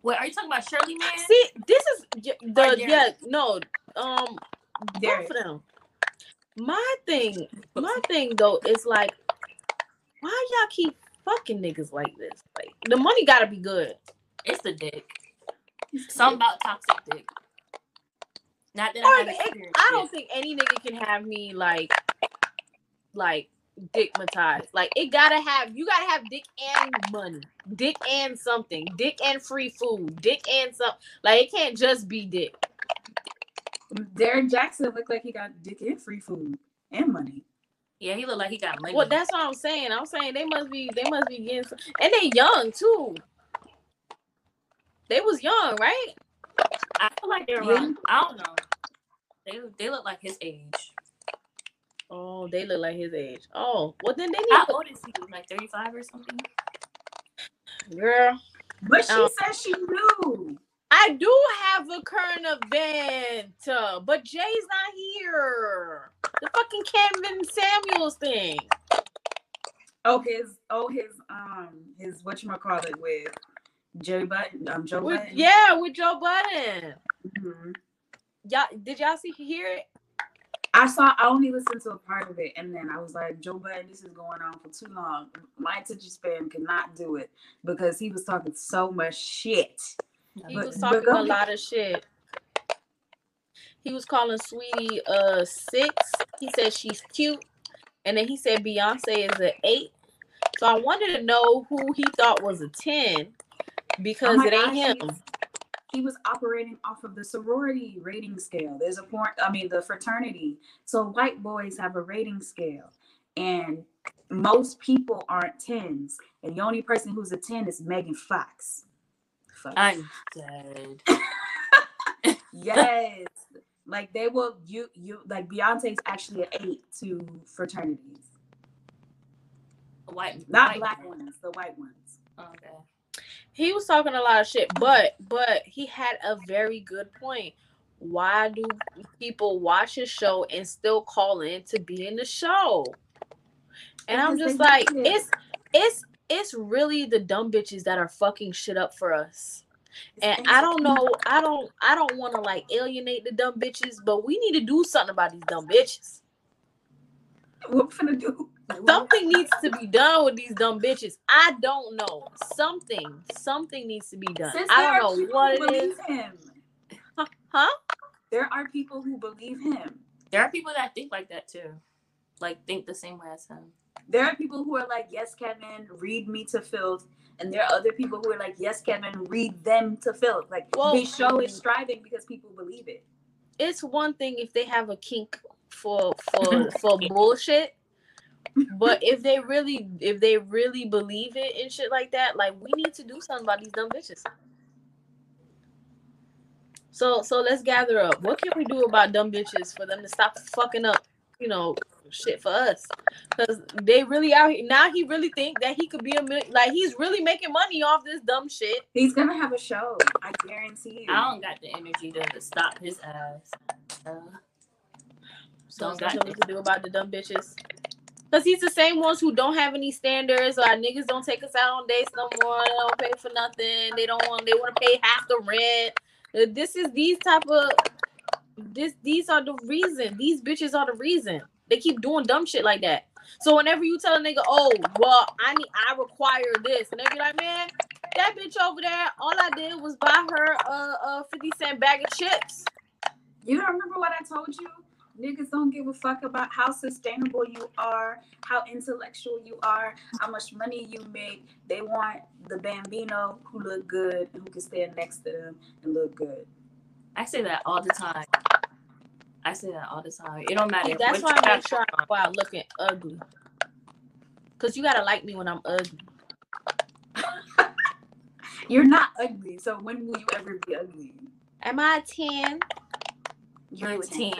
[SPEAKER 5] Wait, are you talking about Shirley Man?
[SPEAKER 2] See, this is the yeah, no, um
[SPEAKER 4] Derek.
[SPEAKER 2] both of them. My thing, my thing though is like why y'all keep fucking niggas like this? Like the money gotta be good.
[SPEAKER 5] It's the dick. Something about toxic dick. Not that
[SPEAKER 2] Or
[SPEAKER 5] I have
[SPEAKER 2] it- I don't
[SPEAKER 5] it.
[SPEAKER 2] think any nigga can have me like like dickmatized. Like it gotta have you gotta have dick and money, dick and something, dick and free food, dick and some like it can't just be dick.
[SPEAKER 4] Derek Jackson looked like he got dick and free food and money.
[SPEAKER 5] Yeah, he looked like he got money.
[SPEAKER 2] Well, that's what I'm saying. I'm saying they must be they must be getting some, and they young too. They was young, right?
[SPEAKER 5] I feel like they're
[SPEAKER 4] Yeah.
[SPEAKER 5] I don't know. They they look like his age.
[SPEAKER 2] Oh, they look like his age. Oh, well then they need
[SPEAKER 5] How old is he? Like 35 or something?
[SPEAKER 2] girl.
[SPEAKER 4] But she
[SPEAKER 2] Oh.
[SPEAKER 4] said she knew.
[SPEAKER 2] I do have a current event, uh, but Jay's not here. The fucking Kevin Samuels thing.
[SPEAKER 4] Oh, his oh his um his what you call it with Joe Budden um Joe
[SPEAKER 2] With,
[SPEAKER 4] Budden.
[SPEAKER 2] yeah, with Joe Budden.
[SPEAKER 4] Mhm.
[SPEAKER 2] Y'all, did y'all see hear it?
[SPEAKER 4] I saw. I only listened to a part of it, and then I was like, Joe Budden, this is going on for too long. My attention span could not do it because he was talking so much shit.
[SPEAKER 2] He
[SPEAKER 4] But-
[SPEAKER 2] was talking a lot of shit. He was calling Saweetie uh six. He said she's cute, and then he said Beyonce is an eight. So I wanted to know who he thought was a ten because
[SPEAKER 4] Oh
[SPEAKER 2] it ain't
[SPEAKER 4] gosh,
[SPEAKER 2] him.
[SPEAKER 4] He was operating off of the sorority rating scale. There's a point. I mean, the fraternity. So white boys have a rating scale, and most people aren't tens. And the only person who's a ten is Megan Fox. Fuck.
[SPEAKER 5] I'm dead.
[SPEAKER 4] yes, like they will. You you like Beyonce's actually an eight to fraternities,
[SPEAKER 5] White,
[SPEAKER 4] not
[SPEAKER 5] white
[SPEAKER 4] black
[SPEAKER 5] man.
[SPEAKER 4] ones, the white ones.
[SPEAKER 5] Okay.
[SPEAKER 2] He was talking a lot of shit, but but he had a very good point. Why do people watch his show and still call in to be in the show? And I'm just like, it's it's it's really the dumb bitches that are fucking shit up for us. And I don't know, I don't I don't want to like alienate the dumb bitches, but we need to do something about these dumb bitches.
[SPEAKER 4] what we finna do.
[SPEAKER 2] Something needs to be done with these dumb bitches. I don't know. Something, something needs to be done.
[SPEAKER 4] Since
[SPEAKER 2] I don't know what it is.
[SPEAKER 4] believe him.
[SPEAKER 2] Huh?
[SPEAKER 4] There are people who believe him.
[SPEAKER 5] There are people that think like that too. Like think the same way as him.
[SPEAKER 4] There are people who are like, yes, Kevin, read me to filth. And there are other people who are like, yes, Kevin, read them to filth. Like
[SPEAKER 2] Well-
[SPEAKER 4] his show is striving because people believe it.
[SPEAKER 2] It's one thing if they have a kink for for for bullshit. But if they really if they really believe it and shit like that, like we need to do something about these dumb bitches. So so let's gather up. What can we do about dumb bitches for them to stop fucking up, you know, shit for us? Because they really out here now. He really think that he could be a like he's really making money off this dumb shit.
[SPEAKER 4] He's gonna have a show. I guarantee you.
[SPEAKER 5] I don't got the energy to stop his ass. Uh,
[SPEAKER 2] So
[SPEAKER 5] Don't
[SPEAKER 2] there's
[SPEAKER 5] got
[SPEAKER 2] nothing to do about the dumb bitches. Cause he's the same ones who don't have any standards. Our niggas don't take us out on dates no more. They don't pay for nothing. They don't want. They want to pay half the rent. Uh, This is these type of. This these are the reason. These bitches are the reason. They keep doing dumb shit like that. So whenever you tell a nigga, oh well, I need, I require this, and they be like, man, that bitch over there, all I did was buy her a, a fifty cent bag of chips.
[SPEAKER 4] You don't remember what I told you? Niggas don't give a fuck about how sustainable you are, how intellectual you are, how much money you make. They want the bambino who look good and who can stand next to them and look good.
[SPEAKER 5] I say that all the time. I say that all the time. It don't matter.
[SPEAKER 2] That's why I make
[SPEAKER 5] got
[SPEAKER 2] sure I
[SPEAKER 5] going
[SPEAKER 2] go out looking ugly. Cause you gotta like me when I'm ugly.
[SPEAKER 4] You're not ugly, so when will you ever be ugly?
[SPEAKER 2] Am I a 10?
[SPEAKER 5] You're a
[SPEAKER 4] a
[SPEAKER 5] 10.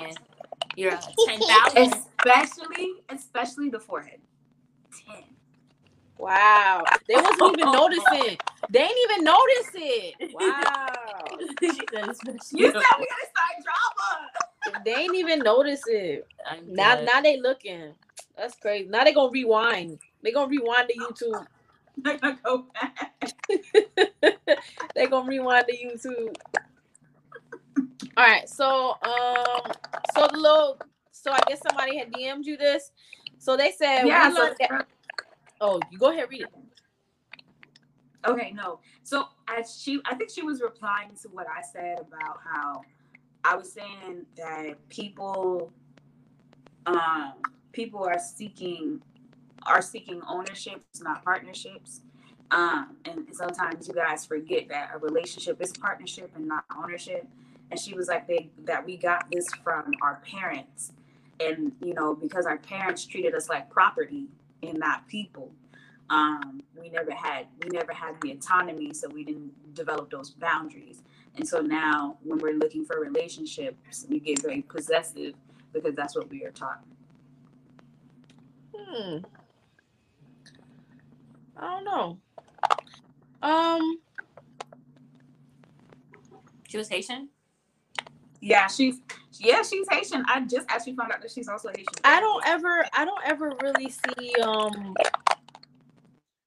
[SPEAKER 5] You're a 10,000.
[SPEAKER 4] Especially, especially the forehead. Ten.
[SPEAKER 2] Wow. They wasn't even noticing. They ain't even notice it. Wow.
[SPEAKER 5] she said especially.
[SPEAKER 4] You said we gotta start drama.
[SPEAKER 2] they ain't even notice it.
[SPEAKER 5] I'm
[SPEAKER 2] Now
[SPEAKER 5] dead.
[SPEAKER 2] now they looking. That's crazy. Now they gonna rewind. They gonna rewind to YouTube.
[SPEAKER 4] I'm gonna go back.
[SPEAKER 2] they gonna rewind to YouTube. All right, so um, so the little, so I guess somebody had DM'd you this. So they said,
[SPEAKER 4] Yeah. So,
[SPEAKER 2] looked at- oh, you go ahead read it.
[SPEAKER 4] okay, no. So as she, I think she was replying to what I said about how I was saying that people, um, people are seeking are seeking ownerships, not partnerships. Um, and sometimes you guys forget that a relationship is partnership and not ownership. And she was like, they, that we got this from our parents. And, you know, because our parents treated us like property and not people, um, we never had, we never had the autonomy. So we didn't develop those boundaries. And so now when we're looking for relationships, we get very possessive because that's what we are taught.
[SPEAKER 2] Hmm. I don't know. Um,
[SPEAKER 5] She was Haitian?
[SPEAKER 4] Yeah, she's yeah, she's Haitian. I just actually found out that she's also Haitian.
[SPEAKER 2] I don't ever, I don't ever really see. Um,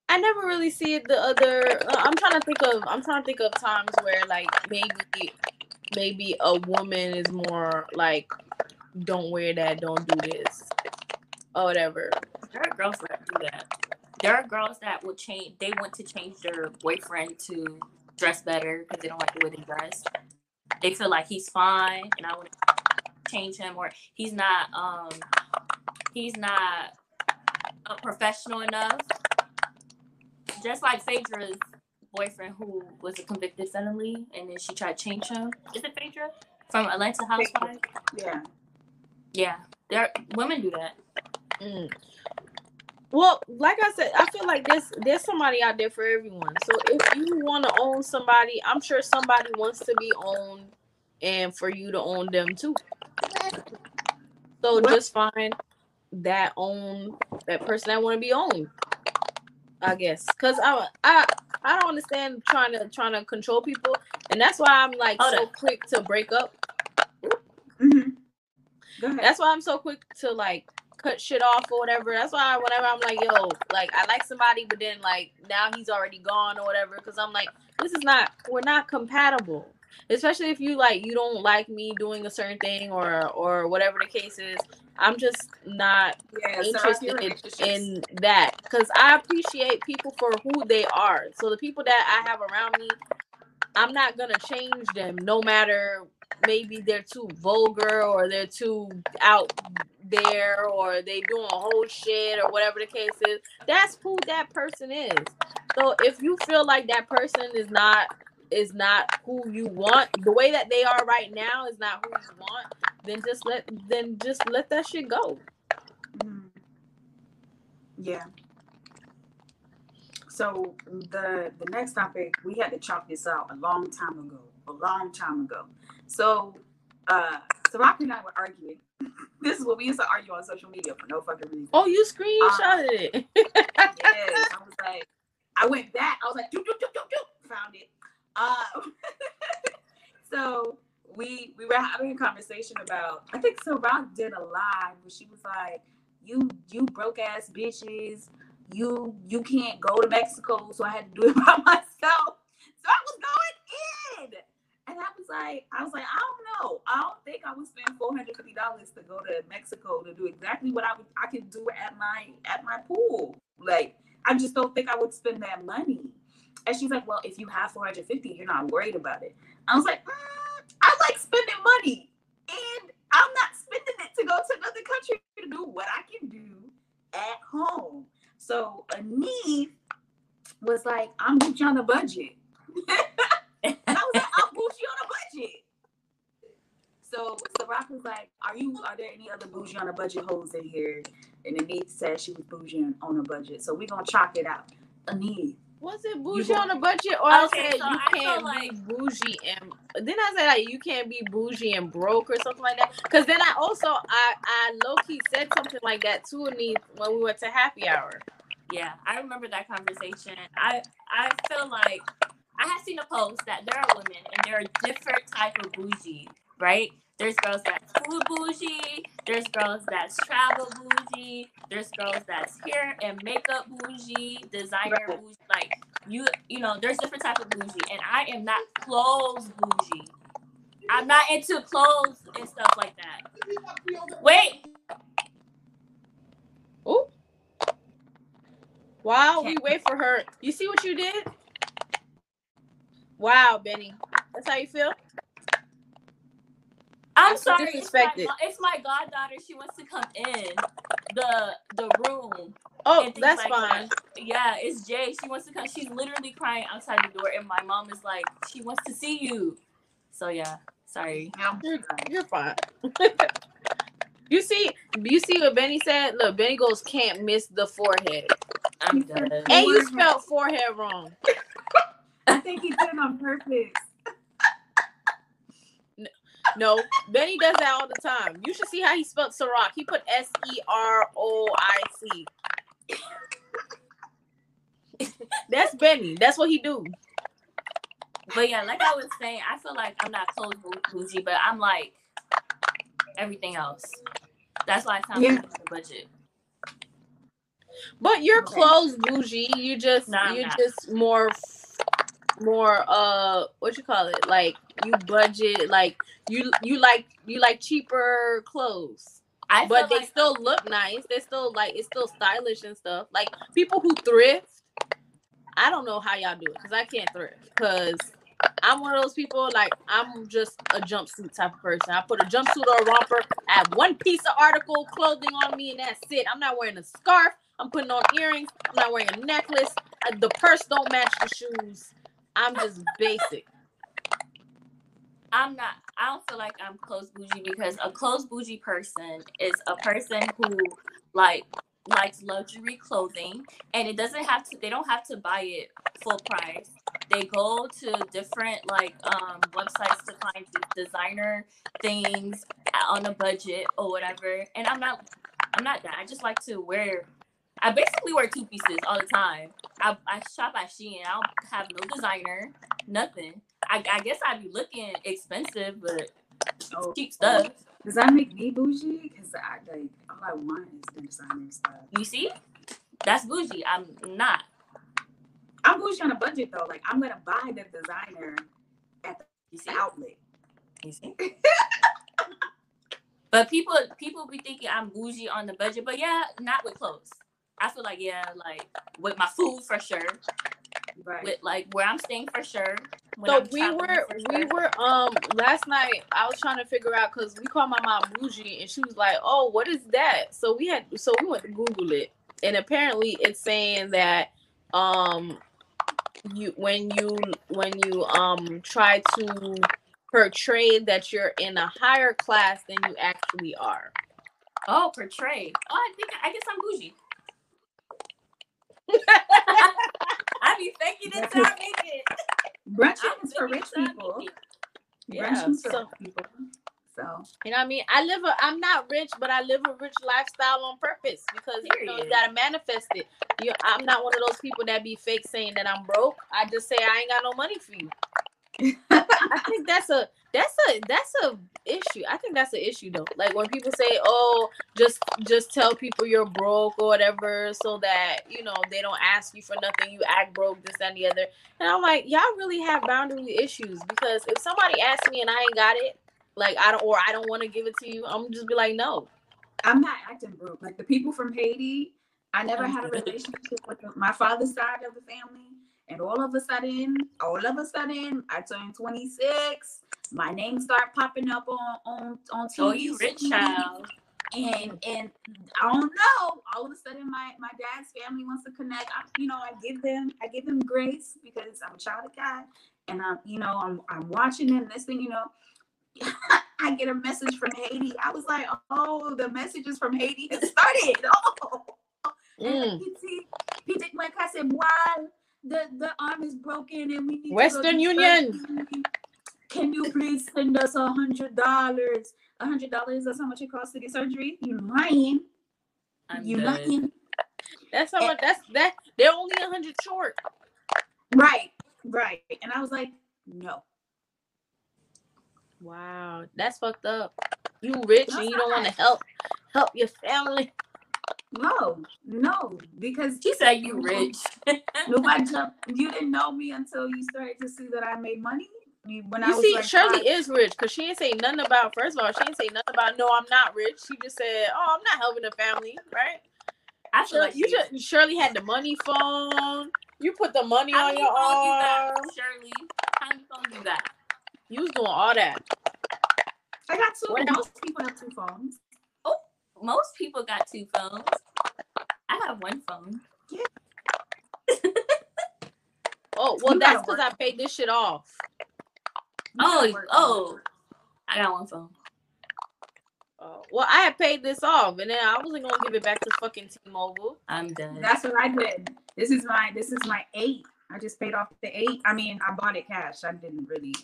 [SPEAKER 2] I never really see it. The other, uh, I'm trying to think of. I'm trying to think of times where like maybe, maybe a woman is more like don't wear that, don't do this, or whatever.
[SPEAKER 5] There are girls that do that. There are girls that will change. They want to change their boyfriend to dress better because they don't like the way they dress. They feel like he's fine, and I want to change him, or he's not. Um, he's not a professional enough. Just like Phaedra's boyfriend, who was a convicted felony, and then she tried to change him. Is it Phaedra from Atlanta Housewives?
[SPEAKER 4] Yeah.
[SPEAKER 5] Yeah, there women do that.
[SPEAKER 2] Mm. Well, like I said, I feel like there's there's somebody out there for everyone. So if you want to own somebody, I'm sure somebody wants to be owned, and for you to own them too. So just find that own that person that want to be owned. I guess because I I I don't understand trying to trying to control people, and that's why I'm like
[SPEAKER 5] Hold
[SPEAKER 2] so
[SPEAKER 5] up.
[SPEAKER 2] quick to break up.
[SPEAKER 4] hmm ahead.
[SPEAKER 2] That's why I'm so quick to like cut shit off or whatever. That's why whenever I'm like, yo, like I like somebody, but then like now he's already gone or whatever, because I'm like, this is not we're not compatible. Especially if you like you don't like me doing a certain thing or or whatever the case is. I'm just not
[SPEAKER 4] yeah,
[SPEAKER 2] interested in, in that because I appreciate people for who they are. So the people that I have around me, I'm not gonna change them no matter maybe they're too vulgar or they're too out there or they doing whole shit or whatever the case is. That's who that person is. So if you feel like that person is not is not who you want, the way that they are right now is not who you want, then just let then just let that shit go.
[SPEAKER 4] Mhm. Yeah. So the the next topic we had to chalk this out a long time ago. A long time ago. So uh so Rock and I were arguing. this is what we used to argue on social media for no fucking reason.
[SPEAKER 2] Oh, you screenshotted it.
[SPEAKER 4] yes. I was like, I went back. I was like, doop, doop, doop, doop, doop, found it. Um, so we we were having a conversation about. I think so. Rock did a live where she was like, "You you broke ass bitches. You you can't go to Mexico, so I had to do it by myself." So I was going in. And I was like, I was like, I don't know. I don't think I would spend four hundred fifty dollars to go to Mexico to do exactly what I would I could do at my at my pool. Like, I just don't think I would spend that money. And she's like, Well, if you have four hundred fifty, you're not worried about it. I was like, mm, I like spending money, and I'm not spending it to go to another country to do what I can do at home. So Anith was like, I'm Gucci on a budget. And I was like, I'm bougie on a budget. So so Rock was like, Are you are there any other bougie on a budget hoes in here? And Anith said she was bougie on- a budget. So we're gonna chalk it out. Anith.
[SPEAKER 2] Was it bougie on a budget, or I
[SPEAKER 5] Okay,
[SPEAKER 2] said
[SPEAKER 5] so
[SPEAKER 2] you can't
[SPEAKER 5] like-
[SPEAKER 2] be bougie and then I said like you can't be bougie and broke or something like that? Because then I also I I low key said something like that to Anith when we went to happy hour.
[SPEAKER 5] Yeah, I remember that conversation. I I feel like I have seen a post that there are women and there are different type of bougie, right? There's girls that's food bougie. There's girls that's travel bougie. There's girls that's hair and makeup bougie, designer
[SPEAKER 4] Right.
[SPEAKER 5] bougie. Like you, you know, there's different type of bougie, and I am not clothes bougie. I'm not into clothes and stuff like that. Wait,
[SPEAKER 2] Oh. While we wait for her, you see what you did? Wow, Benny. That's how you feel?
[SPEAKER 5] I'm
[SPEAKER 2] I feel
[SPEAKER 5] sorry. It's my,
[SPEAKER 2] disrespected.
[SPEAKER 5] it's my goddaughter. She wants to come in the the room.
[SPEAKER 2] Oh, that's
[SPEAKER 5] like
[SPEAKER 2] fine.
[SPEAKER 5] that. Yeah, it's Jay. She wants to come. She's literally crying outside the door, and my mom is like, she wants to see you. So yeah, sorry.
[SPEAKER 2] You're, you're fine. you see, you see what Benny said? Look, Benny goes can't miss the forehead.
[SPEAKER 5] I'm done.
[SPEAKER 2] And you spelled forehead wrong.
[SPEAKER 4] I think he did it on purpose.
[SPEAKER 2] No, Benny does that all the time. You should see how he spelled Ciroc. He put S E R O I C. That's Benny. That's what he do.
[SPEAKER 5] But yeah, like I was saying, I feel like I'm not clothes bou- bougie, but I'm like everything else. That's why I found
[SPEAKER 4] Yeah.
[SPEAKER 5] the budget.
[SPEAKER 2] But you're
[SPEAKER 4] Okay.
[SPEAKER 2] clothes bougie. You just
[SPEAKER 5] Nah,
[SPEAKER 2] you're
[SPEAKER 5] not.
[SPEAKER 2] just more f- more uh what you call it? Like you budget like you you like you like cheaper clothes.
[SPEAKER 5] I
[SPEAKER 2] but they
[SPEAKER 5] like
[SPEAKER 2] still look nice. They still like it's still stylish and stuff. Like people who thrift, I don't know how y'all do it because I can't thrift. Because I'm one of those people like I'm just a jumpsuit type of person. I put a jumpsuit or a romper, I have one piece of article clothing on me, and that's it. I'm not wearing a scarf. I'm putting on earrings. I'm not wearing a necklace. The purse don't match the shoes. I'm just basic.
[SPEAKER 5] I'm not. I don't feel like I'm close bougie because a close bougie person is a person who like likes luxury clothing, and it doesn't have to. They don't have to buy it full price. They go to different like um, websites to find designer things on a budget or whatever. And I'm not. I'm not that. I just like to wear. I basically wear two pieces all the time. I, I shop at Shein. I don't have no designer, nothing. I, I guess I'd be looking expensive, but
[SPEAKER 4] Oh,
[SPEAKER 5] cheap oh. stuff.
[SPEAKER 4] Does that make me bougie? Because I like all I want is the designer stuff.
[SPEAKER 5] You see, that's bougie. I'm not.
[SPEAKER 4] I'm bougie on a budget though. Like I'm gonna buy the designer at
[SPEAKER 5] You see,
[SPEAKER 4] the outlet.
[SPEAKER 5] you see. but people people be thinking I'm bougie on the budget, but yeah, not with clothes. I feel like yeah, like with my food for sure,
[SPEAKER 4] Right.
[SPEAKER 5] with like where I'm staying for sure.
[SPEAKER 2] So
[SPEAKER 5] I'm
[SPEAKER 2] we were we
[SPEAKER 5] sure.
[SPEAKER 2] were um last night I was trying to figure out because we called my mom bougie and she was like, Oh, what is that? So we had so we went to Google it and apparently it's saying that um you when you when you um try to portray that you're in a higher class than you actually are.
[SPEAKER 5] Oh, portray. Oh, I think I guess I'm bougie. I be faking it till I make it.
[SPEAKER 4] Brunching
[SPEAKER 5] I'm
[SPEAKER 4] is for rich
[SPEAKER 5] it till I
[SPEAKER 4] people.
[SPEAKER 5] make it.
[SPEAKER 2] Yeah,
[SPEAKER 4] for
[SPEAKER 2] so-
[SPEAKER 4] rich people. So
[SPEAKER 2] You know what I mean? I live a I'm not rich, but I live a rich lifestyle on purpose because you know you gotta manifest it. You I'm not one of those people that be fake saying that I'm broke. I just say I ain't got no money for you. I think that's a that's a that's a issue. I think that's an issue though. Like when people say, "Oh, just just tell people you're broke or whatever," so that you know they don't ask you for nothing. You act broke, this that, and the other. And I'm like, y'all really have boundary issues because if somebody asks me and I ain't got it, like I don't or I don't want to give it to you, I'm just be like, no.
[SPEAKER 4] I'm not acting broke. Like the people from Haiti, I never
[SPEAKER 5] mm-hmm.
[SPEAKER 4] had a relationship with my father's side of the family. And all of a sudden, all of a sudden, I turned 26. My name started popping up on on on TV.
[SPEAKER 5] Oh, you rich child.
[SPEAKER 4] And and I don't know. All of a sudden, my my dad's family wants to connect. I, you know, I give them I give them grace because I'm a child of God, and I'm you know I'm I'm watching and listening. You know, I get a message from Haiti. I was like, oh, the messages from Haiti have started. Oh,
[SPEAKER 2] Mm.
[SPEAKER 4] PT, PT Mweka said, wow, the, the arm is broken and we need
[SPEAKER 2] Western
[SPEAKER 4] to
[SPEAKER 2] Union.
[SPEAKER 4] surgery. Can you please send us a hundred dollars? A hundred dollars, that's how much it costs to get surgery? You're lying.
[SPEAKER 5] I'm
[SPEAKER 4] you
[SPEAKER 5] dead.
[SPEAKER 4] lying.
[SPEAKER 2] That's how eh. much. That's that. They're only a hundred short.
[SPEAKER 4] Right, right. And I was like, no.
[SPEAKER 2] Wow, that's fucked up. You rich and you don't want to help help your family.
[SPEAKER 4] No, no, because
[SPEAKER 5] She said you rich.
[SPEAKER 4] nobody jumped. You didn't know me until you started to see that I made money. You- When I
[SPEAKER 2] You
[SPEAKER 4] was
[SPEAKER 2] see,
[SPEAKER 4] like
[SPEAKER 2] Shirley is rich because she ain't say nothing about. First of all, she didn't say nothing about. No, I'm not rich. She just said, "Oh, I'm not helping the family." Right?
[SPEAKER 5] I feel
[SPEAKER 2] Shirley,
[SPEAKER 5] like
[SPEAKER 2] you just Shirley had the money phone. You put the money
[SPEAKER 5] How
[SPEAKER 2] on your
[SPEAKER 5] you
[SPEAKER 2] arm.
[SPEAKER 5] got, Shirley? How many phones you got?
[SPEAKER 2] You was doing all that.
[SPEAKER 4] I got two.
[SPEAKER 2] What-
[SPEAKER 4] Most people have two phones.
[SPEAKER 5] Most people got two phones. I have one phone. Yeah.
[SPEAKER 2] Oh well,
[SPEAKER 4] You
[SPEAKER 2] that's because I paid this shit off.
[SPEAKER 4] You
[SPEAKER 5] Oh,
[SPEAKER 4] gotta work on
[SPEAKER 5] oh, I got one phone.
[SPEAKER 2] Oh, well, I had paid this off, and then I wasn't gonna give it back to fucking T-Mobile.
[SPEAKER 5] I'm done.
[SPEAKER 4] That's what I did. This is my this is my eight. I just paid off the eight. I mean, I bought it cash. I didn't really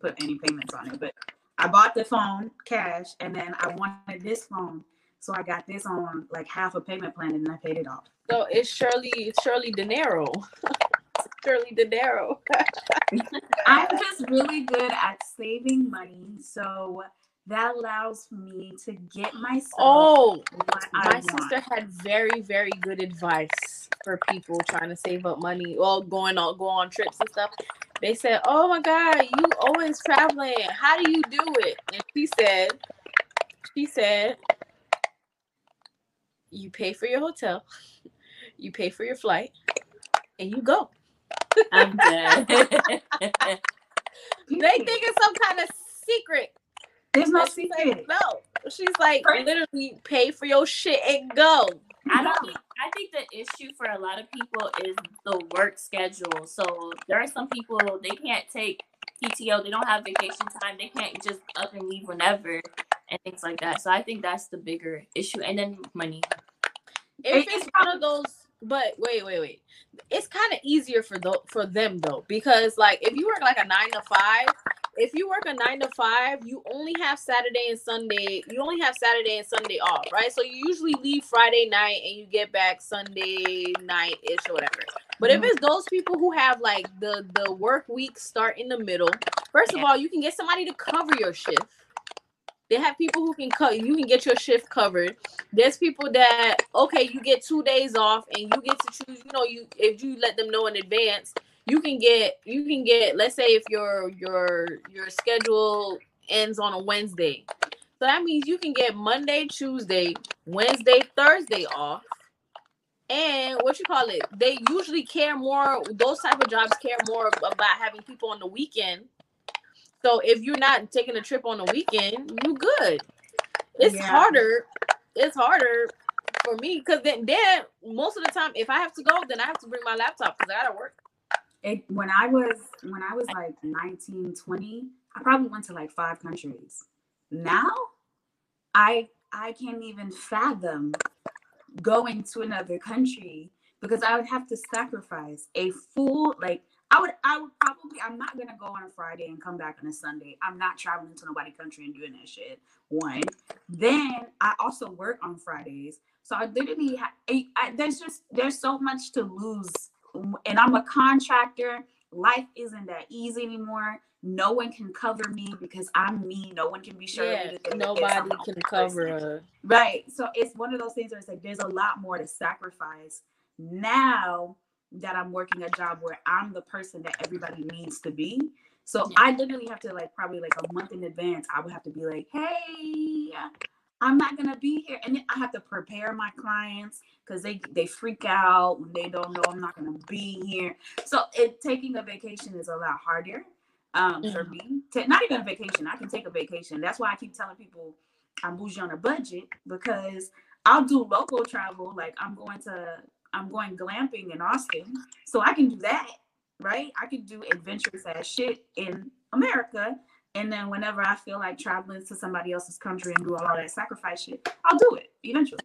[SPEAKER 4] put any payments on it, but I bought the phone cash, and then I wanted this phone, so I got this on like half a payment plan, and I paid it off.
[SPEAKER 2] So it's Shirley, it's Shirley De Niro. Shirley De Niro.
[SPEAKER 4] I'm just really good at saving money. So that allows me to get myself
[SPEAKER 2] Oh, my sister had very, very good advice for people trying to save up money or going on go on trips and stuff. They said, "Oh my God, you always traveling. How do you do it?" And she said, "She said, you pay for your hotel, you pay for your flight, and you go."
[SPEAKER 5] I'm dead.
[SPEAKER 2] They think it's some kind of secret.
[SPEAKER 4] there's no
[SPEAKER 2] And she's like,
[SPEAKER 4] secret.
[SPEAKER 2] no, she's like
[SPEAKER 4] Right.
[SPEAKER 2] literally pay for your shit and go.
[SPEAKER 5] I don't think I think the issue for a lot of people is the work schedule. So there are some people they can't take PTO, they don't have vacation time, they can't just up and leave whenever and things like that. So I think that's the bigger issue. And then money.
[SPEAKER 2] If it's one of those, but wait, wait, wait. It's kind of easier for tho- for them though, because like if you work like a nine to five, if you work a nine to five, you only have Saturday and Sunday. You only have Saturday and Sunday off, right? So you usually leave Friday night and you get back Sunday night ish or whatever. But if mm-hmm. it's those people who have like the the work week start in the middle, first of all, you can get somebody to cover your shift. They have people who can cut. You can get your shift covered. There's people that okay, you get two days off, and you get to choose. You know, you if you let them know in advance, you can get you can get. Let's say if your your your schedule ends on a Wednesday, so that means you can get Monday, Tuesday, Wednesday, Thursday off. And what you call it? They usually care more. Those type of jobs care more about having people on the weekend. So if you're not taking a trip on the weekend, you good. It's
[SPEAKER 4] Yeah.
[SPEAKER 2] harder. It's harder for me because then, then most of the time, if I have to go, then I have to bring my laptop because I gotta work.
[SPEAKER 4] it, when I was when I was like 19, 20, I probably went to like five countries. Now, I I can't even fathom going to another country because I would have to sacrifice a full like I would I would probably I'm not gonna go on a Friday and come back on a Sunday. I'm not traveling to nobody country and doing that shit. One. Then I also work on Fridays. So I literally ha- I, I, there's just there's so much to lose um, and I'm a contractor. Life isn't that easy anymore. No one can cover me because I'm me. No one can be sure.
[SPEAKER 2] yeah,
[SPEAKER 4] me that they- that
[SPEAKER 2] nobody can cover.
[SPEAKER 4] person. Right. So it's one of those things where it's like there's a lot more to sacrifice now that I'm working a job where I'm the person that everybody needs to be. So I literally have to like probably like a month in advance, I would have to be like, hey, I'm not gonna be here. And then I have to prepare my clients because they they freak out when they don't know I'm not gonna be here. So it taking a vacation is a lot harder um for
[SPEAKER 2] Mhm.
[SPEAKER 4] me. Ta- not even a vacation. I can take a vacation. That's why I keep telling people I'm bougie on a budget because I'll do local travel. Like I'm going to I'm going glamping in Austin. So I can do that, right? I can do adventurous ass shit in America. And then whenever I feel like traveling to somebody else's country and do all that sacrifice shit, I'll do it eventually.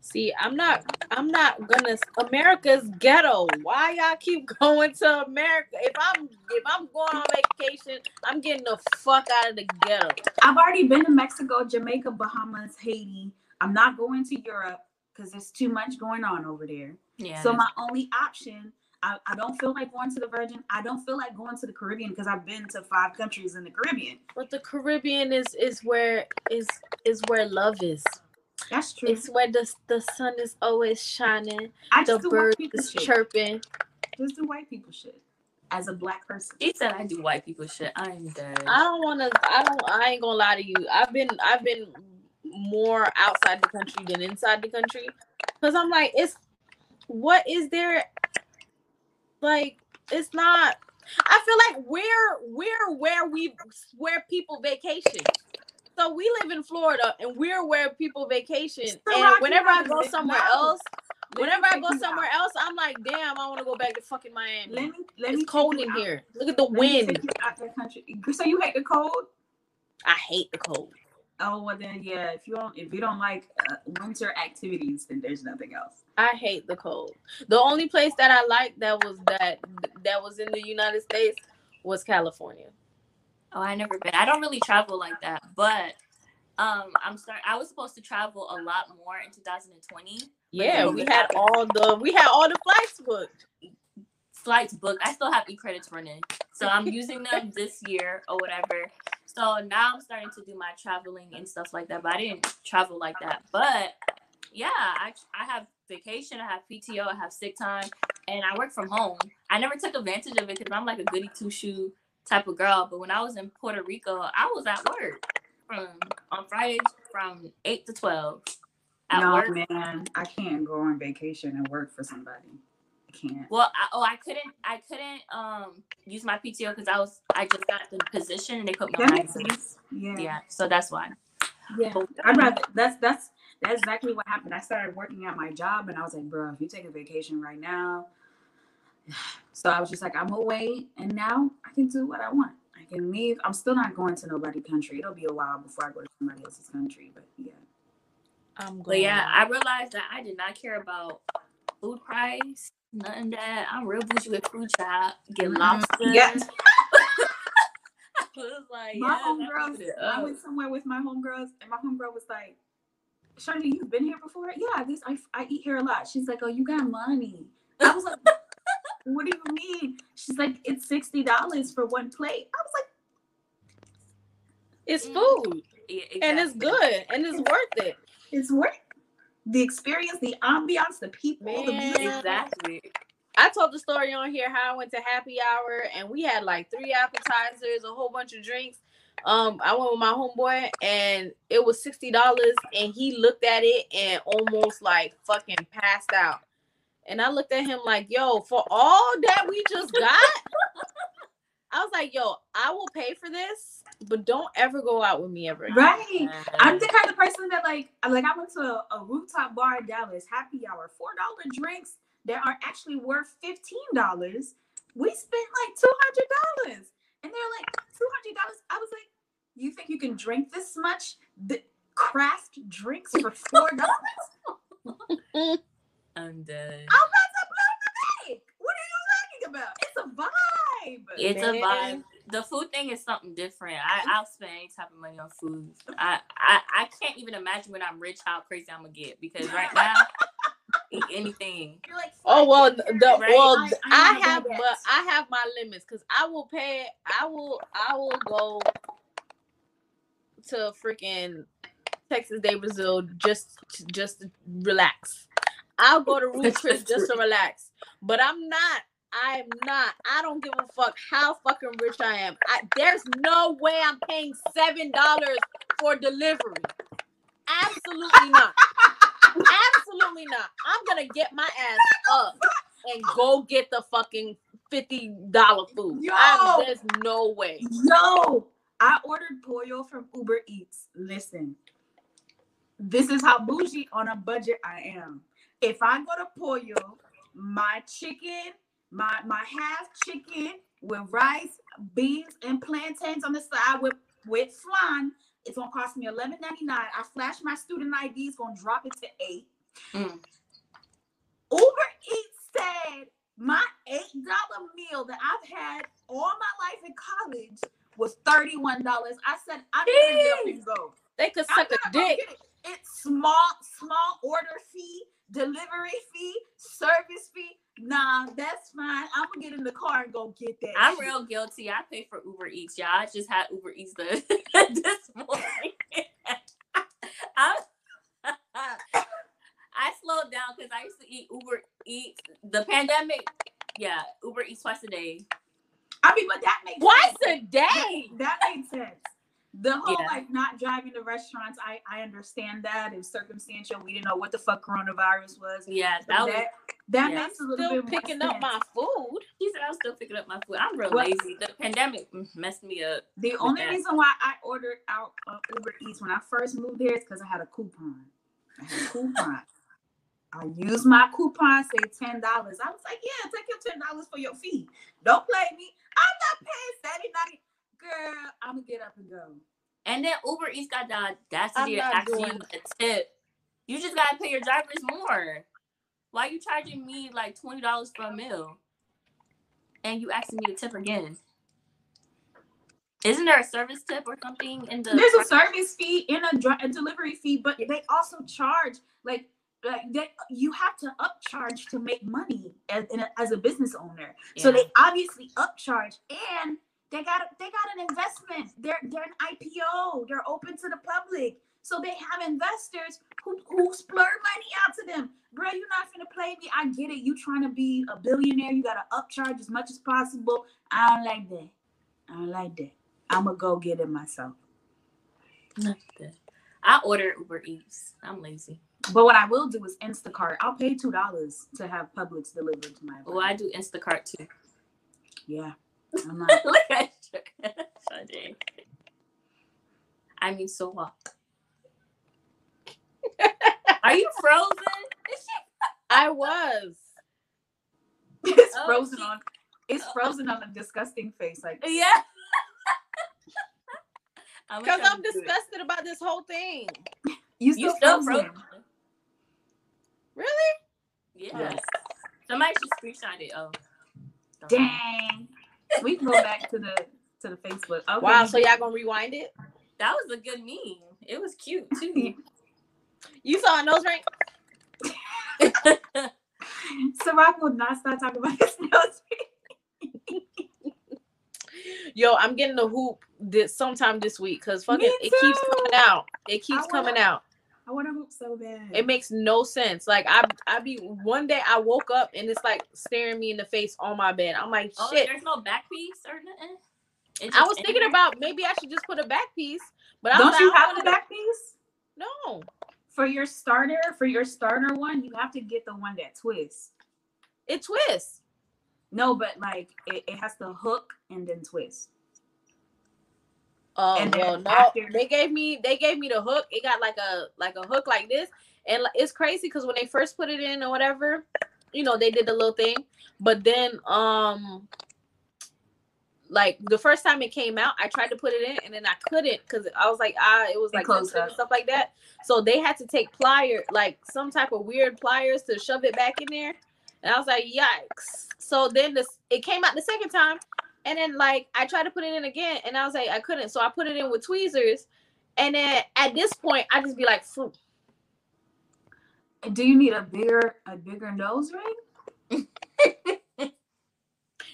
[SPEAKER 2] see, I'm not. I'm not gonna. America's ghetto. Why y'all keep going to America? If I'm if I'm going on vacation, I'm getting the fuck out of the ghetto.
[SPEAKER 4] I've already been to Mexico, Jamaica, Bahamas, Haiti. I'm not going to Europe because there's too much going on over there.
[SPEAKER 5] Yeah.
[SPEAKER 4] So my only option, I, I don't feel like going to the Virgin. I don't feel like going to the Caribbean because I've been to five countries in the Caribbean.
[SPEAKER 2] But the Caribbean is is where is is where love is.
[SPEAKER 4] That's true.
[SPEAKER 2] It's where the the sun is always shining.
[SPEAKER 4] I
[SPEAKER 2] The
[SPEAKER 4] just do white
[SPEAKER 2] birds
[SPEAKER 4] people
[SPEAKER 2] is
[SPEAKER 4] shit.
[SPEAKER 2] chirping.
[SPEAKER 4] Just do white people shit as a black person.
[SPEAKER 5] she said I do white people shit. I'm dead.
[SPEAKER 2] I don't want to. I don't. I ain't gonna lie to you. I've been. I've been more outside the country than inside the country, because I'm like, it's what is there? Like, it's not. I feel like we're we're where we where people vacation. So we live in Florida, and we're where people vacation. And whenever I go somewhere else, whenever I go somewhere else, I'm like, damn, I want to go back to fucking Miami.
[SPEAKER 4] Let me let
[SPEAKER 2] It's
[SPEAKER 4] take
[SPEAKER 2] cold in
[SPEAKER 4] out.
[SPEAKER 2] here. Look at the
[SPEAKER 4] Let me
[SPEAKER 2] wind.
[SPEAKER 4] take you out the country. So you hate the cold?
[SPEAKER 2] I hate the cold.
[SPEAKER 4] Oh well, then yeah. If you don't if you don't like uh, winter activities, then there's nothing else.
[SPEAKER 2] I hate the cold. The only place that I liked that was that that was in the United States was California.
[SPEAKER 5] Oh, I never been. I don't really travel like that, but um, I'm start. I was supposed to travel a lot more in 2020.
[SPEAKER 2] Yeah, we had
[SPEAKER 5] happened.
[SPEAKER 2] all the we had all the flights booked.
[SPEAKER 5] flights booked. I still have e credits running, so I'm using them this year or whatever. So now I'm starting to do my traveling and stuff like that. But I didn't travel like that. But yeah, I I have vacation, I have PTO, I have sick time, and I work from home. I never took advantage of it because I'm like a goody two shoe type of girl. But when I was in Puerto Rico, I was at work from on Fridays from eight to twelve. At
[SPEAKER 4] no,
[SPEAKER 5] work.
[SPEAKER 4] man, I can't go on vacation and work for somebody. I can't.
[SPEAKER 5] Well, I, oh, I couldn't, I couldn't um use my PTO because I was, I just got the position and they put me
[SPEAKER 4] That
[SPEAKER 5] on
[SPEAKER 4] makes
[SPEAKER 5] annual leave.
[SPEAKER 4] sense. Yeah.
[SPEAKER 5] Yeah, so that's why.
[SPEAKER 4] Yeah. I'd rather that's that's that's exactly what happened. I started working at my job and I was like, bro, if you take a vacation right now. So I was just like, I'm gonna wait and now I can do what I want. I can leave. I'm still not going to nobody country. It'll be a while before I go to somebody else's country, but yeah.
[SPEAKER 2] I'm going.
[SPEAKER 5] But yeah, I realized that I did not care about food price, nothing that. I'm real bougie with food shop, get
[SPEAKER 4] Mhm.
[SPEAKER 5] lobster.
[SPEAKER 4] Yes.
[SPEAKER 5] I was like,
[SPEAKER 4] my
[SPEAKER 5] yes, I
[SPEAKER 4] homegirls,
[SPEAKER 5] put
[SPEAKER 4] I went somewhere with my homegirls, and my homegirl was like, Shani, you've been here before? Yeah, this I, I eat here a lot. She's like, Oh, you got money. I was like, What do you mean? She's like, It's sixty dollars for one plate. I was like,
[SPEAKER 2] it's
[SPEAKER 5] Mm.
[SPEAKER 2] food
[SPEAKER 5] Yeah,
[SPEAKER 2] and it's good and it's worth it.
[SPEAKER 4] It's worth the experience, the ambiance, the people, the
[SPEAKER 2] Man.
[SPEAKER 4] music.
[SPEAKER 5] Exactly.
[SPEAKER 2] I told the story on here how I went to happy hour and we had like three appetizers, a whole bunch of drinks. Um, I went with my homeboy and it was sixty dollars, and he looked at it and almost like fucking passed out. And I looked at him like, "Yo, for all that we just got," I was like, "Yo, I will pay for this, but don't ever go out with me ever." again."
[SPEAKER 4] Right. I'm the kind of person that like like I went to a, a rooftop bar in Dallas, happy hour, four dollar drinks that are actually worth fifteen dollars. We spent like two hundred dollars, and they're like two hundred dollars. I was like, you think you can drink this much? The craft drinks for four dollars?
[SPEAKER 5] I'm dead.
[SPEAKER 4] I'm about to blow the bank. What are you talking about? It's a vibe.
[SPEAKER 5] It's a vibe.
[SPEAKER 2] Man.
[SPEAKER 5] The food thing is something different. I, mm-hmm. I'll spend any type of money on food. I, I I can't even imagine when I'm rich how crazy I'm gonna get because right now eat anything.
[SPEAKER 4] You're like,
[SPEAKER 2] Oh well, the, the
[SPEAKER 5] Right?
[SPEAKER 2] well,
[SPEAKER 4] I-
[SPEAKER 2] I,
[SPEAKER 4] I
[SPEAKER 2] have, but I have my limits because I will pay. I will, I will go to freaking Texas de Brazil just, just to relax. I'll go to road trips
[SPEAKER 5] Just
[SPEAKER 2] just to
[SPEAKER 5] to-
[SPEAKER 2] relax, but I'm not. I'm not. I don't give a fuck how fucking rich I am. I, there's no way I'm paying seven dollars for delivery. Absolutely not. Absolutely not. I'm gonna get my ass up and go get the fucking fifty dollar food.
[SPEAKER 4] Yo!
[SPEAKER 2] I'm- there's no way.
[SPEAKER 4] Yo, I ordered pollo from Uber Eats. Listen, this is how bougie on a budget I am. If I go to pollo, my chicken, my my half chicken with rice, beans, and plantains on the side with with flan, it's gonna cost me eleven ninety nine. I flash my student ID, it's gonna drop it to eight.
[SPEAKER 5] Mm.
[SPEAKER 4] Uber Eats said my eight dollar meal that I've had all my life in college was thirty one dollars. I said I'm gonna get go.
[SPEAKER 2] They could suck a dick.
[SPEAKER 4] it. It's small, small order fee, delivery fee, service fee. Nah, that's fine. I'm gonna get in the car and go get that.
[SPEAKER 5] I'm
[SPEAKER 4] shit.
[SPEAKER 5] real guilty. I pay for Uber Eats, y'all. I just had Uber Eats the, this morning. I, I slowed down because I used to eat Uber Eats. The pandemic, yeah, Uber Eats twice a day.
[SPEAKER 4] I mean, but that makes
[SPEAKER 2] Twice
[SPEAKER 4] sense.
[SPEAKER 2] a day.
[SPEAKER 4] That makes sense. The whole
[SPEAKER 5] Yeah.
[SPEAKER 4] like not driving to restaurants, I I understand that. It's circumstantial. We didn't know what the fuck coronavirus was.
[SPEAKER 5] Yeah,
[SPEAKER 4] But
[SPEAKER 5] that was.
[SPEAKER 4] that that
[SPEAKER 5] yeah.
[SPEAKER 4] makes a little
[SPEAKER 2] Still
[SPEAKER 4] bit more
[SPEAKER 2] picking up
[SPEAKER 4] sense.
[SPEAKER 2] my food.
[SPEAKER 5] He said I was still picking up my food. I'm real
[SPEAKER 4] What?
[SPEAKER 5] lazy. The pandemic messed me up.
[SPEAKER 4] The only
[SPEAKER 5] that.
[SPEAKER 4] reason why I ordered out uh, Uber Eats when I first moved here is because I had a coupon. I had a coupon. I used my coupon, say ten dollars. I was like, yeah, take your ten dollars for your fee. Don't play me. I'm not paying seventy ninety. Girl, I'm gonna get up and go.
[SPEAKER 5] And then Uber Eats got the audacity
[SPEAKER 2] not
[SPEAKER 5] asking you a tip. You just gotta pay your drivers more. Why you charging me like twenty dollars for a meal? And you asking me to tip again? Isn't there a service tip or something in the?
[SPEAKER 4] There's a service fee and a, dri- a delivery fee, but they also charge like like they, you have to upcharge to make money as, a, as a business owner. So they obviously upcharge and they got they got an investment. They're they're an IPO. They're open to the public. So they have investors who who splurge money out to them. Bro, you're not gonna play me. I get it. You trying to be a billionaire. You gotta upcharge as much as possible. I don't like that. I don't like that. I'ma go get it myself.
[SPEAKER 5] Nothing. I order Uber Eats. I'm lazy.
[SPEAKER 4] But what I will do is Instacart. I'll pay two dollars to have Publix delivered to my
[SPEAKER 5] Well, I do Instacart too.
[SPEAKER 4] Yeah. I'm not.
[SPEAKER 5] Look at you. Sade. I mean, so what? Are you frozen? Is she?
[SPEAKER 2] I was.
[SPEAKER 4] it's
[SPEAKER 5] Oh,
[SPEAKER 4] frozen
[SPEAKER 5] she-
[SPEAKER 4] on. It's frozen on a disgusting face. Like
[SPEAKER 5] Yeah. I'm
[SPEAKER 2] Because I'm
[SPEAKER 5] try to do it.
[SPEAKER 2] disgusted about this whole thing.
[SPEAKER 4] you
[SPEAKER 5] You
[SPEAKER 4] still,
[SPEAKER 5] still
[SPEAKER 4] frozen.
[SPEAKER 5] frozen?
[SPEAKER 2] Really?
[SPEAKER 5] Yes.
[SPEAKER 4] Yes.
[SPEAKER 5] Somebody should screenshot it. Oh.
[SPEAKER 4] Dang. We can go back to the to the Facebook. Okay.
[SPEAKER 2] Wow, so y'all gonna rewind it?
[SPEAKER 5] That was a good meme. It was cute too.
[SPEAKER 2] You saw a nose ring?
[SPEAKER 4] Ciroc will not stop talking about his nose. ring.
[SPEAKER 2] Yo, I'm getting the hoop this sometime this week because fucking it keeps coming out. It keeps
[SPEAKER 4] wanna-
[SPEAKER 2] coming out.
[SPEAKER 4] I want to hoop so bad.
[SPEAKER 2] It makes no sense. Like I I be one day I woke up and it's like staring me in the face on my bed. I'm like
[SPEAKER 5] oh,
[SPEAKER 2] shit.
[SPEAKER 5] oh, there's no back piece or nothing.
[SPEAKER 2] I was
[SPEAKER 5] in
[SPEAKER 2] thinking about maybe I should just put a back piece, but I
[SPEAKER 4] Don't
[SPEAKER 2] was
[SPEAKER 4] you have the back piece
[SPEAKER 2] No,
[SPEAKER 4] for your starter? For your starter one, you have to get the one that twists.
[SPEAKER 2] it twists.
[SPEAKER 4] No, but like it, it has to hook and then twist.
[SPEAKER 2] Oh
[SPEAKER 4] And
[SPEAKER 2] well, no.
[SPEAKER 4] after-
[SPEAKER 2] They gave me they gave me the hook. It got like a like a hook like this, and it's crazy because when they first put it in or whatever, you know, they did the little thing, but then um, like the first time it came out, I tried to put it in and then I couldn't because I was like ah, it was like sensitive and stuff like that. So they had to take pliers, like some type of weird pliers to shove it back in there, and I was like yikes. So then this it came out the second time, and then like I tried to put it in again, and I was like I couldn't. So I put it in with tweezers, and then at this point I just be like, "Phew."
[SPEAKER 4] Do you need a bigger a bigger nose ring?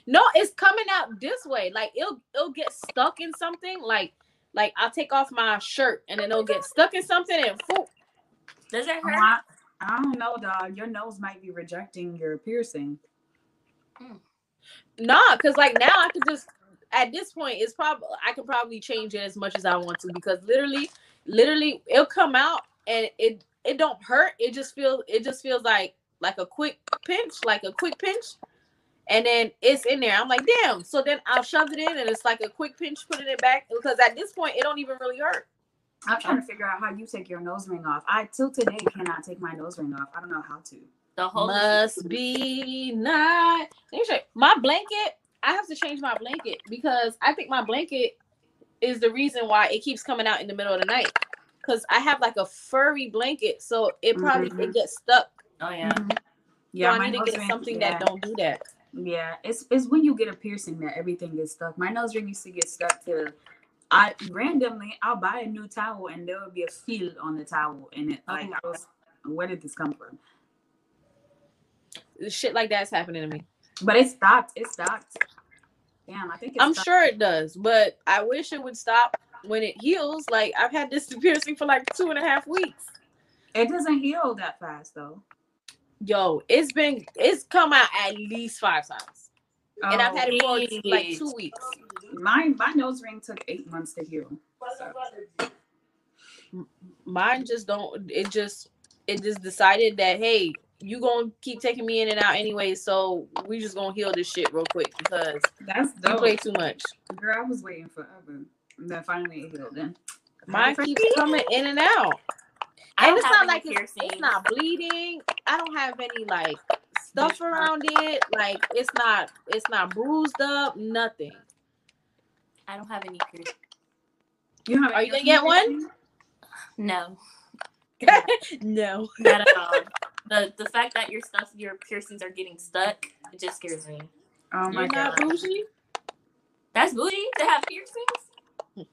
[SPEAKER 2] no, it's coming out this way. Like it'll it'll get stuck in something. Like like I'll take off my shirt and then it'll get stuck in something and phew.
[SPEAKER 5] Does it
[SPEAKER 4] Oh,
[SPEAKER 5] hurt?
[SPEAKER 4] I, I don't know, dog. Your nose might be rejecting your piercing. Hmm.
[SPEAKER 2] Nah, cause like now I could just at this point it's probably I can probably change it as much as I want to because literally, literally it'll come out and it it don't hurt. It just feels it just feels like like a quick pinch, like a quick pinch. And then it's in there. I'm like, damn. So then I'll shove it in and it's like a quick pinch, putting it back. Because at this point it don't even really hurt.
[SPEAKER 4] I'm trying to figure out how you take your nose ring off. I till today cannot take my nose ring off. I don't know how to.
[SPEAKER 5] The whole
[SPEAKER 2] Must be not. Let me show you. My blanket. I have to change my blanket because I think my blanket is the reason why it keeps coming out in the middle of the night. Because I have like a furry blanket, so it probably
[SPEAKER 4] Mhm.
[SPEAKER 2] it gets stuck.
[SPEAKER 5] Oh yeah.
[SPEAKER 4] Yeah,
[SPEAKER 2] so I
[SPEAKER 4] my
[SPEAKER 2] need to get
[SPEAKER 4] ring-
[SPEAKER 2] something
[SPEAKER 4] yeah.
[SPEAKER 2] that don't do that.
[SPEAKER 4] Yeah, it's it's when you get a piercing that everything gets stuck. My nose ring used to get stuck to. I randomly I'll buy a new towel and there will be a feel on the towel and it like I was where did this come from?
[SPEAKER 2] Shit like that's happening to me.
[SPEAKER 4] But it stopped. It stopped. Damn, I think
[SPEAKER 2] I'm sure it does, but I wish it would stop when it heals. Like I've had this piercing for like two and a half weeks.
[SPEAKER 4] it doesn't heal that fast though.
[SPEAKER 2] Yo, it's been it's come out at least five times. and I've had it for oh,
[SPEAKER 5] like
[SPEAKER 2] two weeks.
[SPEAKER 4] my my nose ring took eight months to heal.
[SPEAKER 2] Mine just don't. It just it just decided that hey, you gonna keep taking me in and out anyway, so we just gonna heal this shit real quick because
[SPEAKER 4] That's
[SPEAKER 2] you
[SPEAKER 4] dope.
[SPEAKER 2] play too much.
[SPEAKER 4] Girl, I was waiting forever. And then finally it healed. Then
[SPEAKER 2] Mine keeps
[SPEAKER 4] me?
[SPEAKER 2] coming in and out,
[SPEAKER 5] I
[SPEAKER 2] and it's not like it's, it's not bleeding. I don't have any like stuff around it. Like it's not it's not bruised up. Nothing.
[SPEAKER 5] I don't have any piercings.
[SPEAKER 4] You have
[SPEAKER 2] Are you gonna get one?
[SPEAKER 5] No,
[SPEAKER 2] no.
[SPEAKER 5] not at all. The the fact that your stuff, your piercings are getting stuck, it just scares me.
[SPEAKER 4] Oh my
[SPEAKER 2] You're not
[SPEAKER 4] god.
[SPEAKER 2] bougie.
[SPEAKER 5] That's bougie to have piercings.
[SPEAKER 2] well,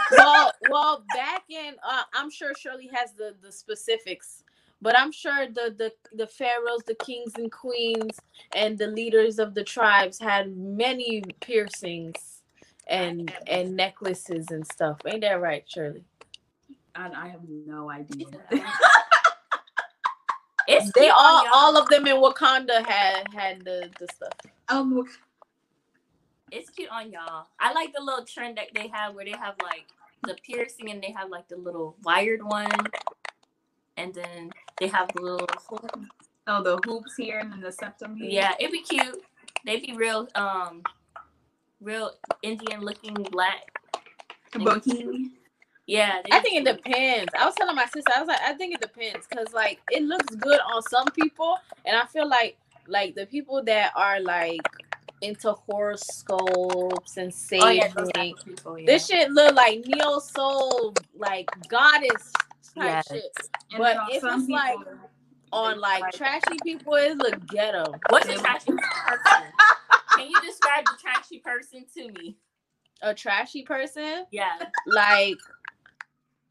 [SPEAKER 2] well, well, back in, uh, I'm sure Shirley has the the specifics, but I'm sure the the the pharaohs, the kings and queens, and the leaders of the tribes had many piercings and and necklaces and stuff. Ain't that right, Shirley?
[SPEAKER 4] I, I have no idea.
[SPEAKER 5] It's
[SPEAKER 2] They all
[SPEAKER 5] y'all.
[SPEAKER 2] of them in Wakanda had had the the stuff.
[SPEAKER 4] um,
[SPEAKER 5] It's cute on y'all. I like the little trend that they have where they have like the piercing and they have like the little wired one, and then they have the little.
[SPEAKER 4] oh, the hoops here and then the septum here.
[SPEAKER 5] Yeah, it'd be cute. They'd be real, um, real Indian looking black.
[SPEAKER 4] Bikini.
[SPEAKER 5] Yeah,
[SPEAKER 2] I think it depends. I was telling my sister, I was like, I think it depends because like it looks good on some people, and I feel like like the people that are like into horoscopes and
[SPEAKER 5] Oh yeah,
[SPEAKER 2] saging,
[SPEAKER 5] those type of people. Yeah.
[SPEAKER 2] this shit look like neo soul, like goddess type
[SPEAKER 5] Yes.
[SPEAKER 2] shit.
[SPEAKER 4] And
[SPEAKER 2] But if
[SPEAKER 4] some
[SPEAKER 2] it's like On like trashy people, it look ghetto.
[SPEAKER 5] What's a trashy person? Can you describe the trashy person to me?
[SPEAKER 2] A trashy person,
[SPEAKER 5] Yeah.
[SPEAKER 2] like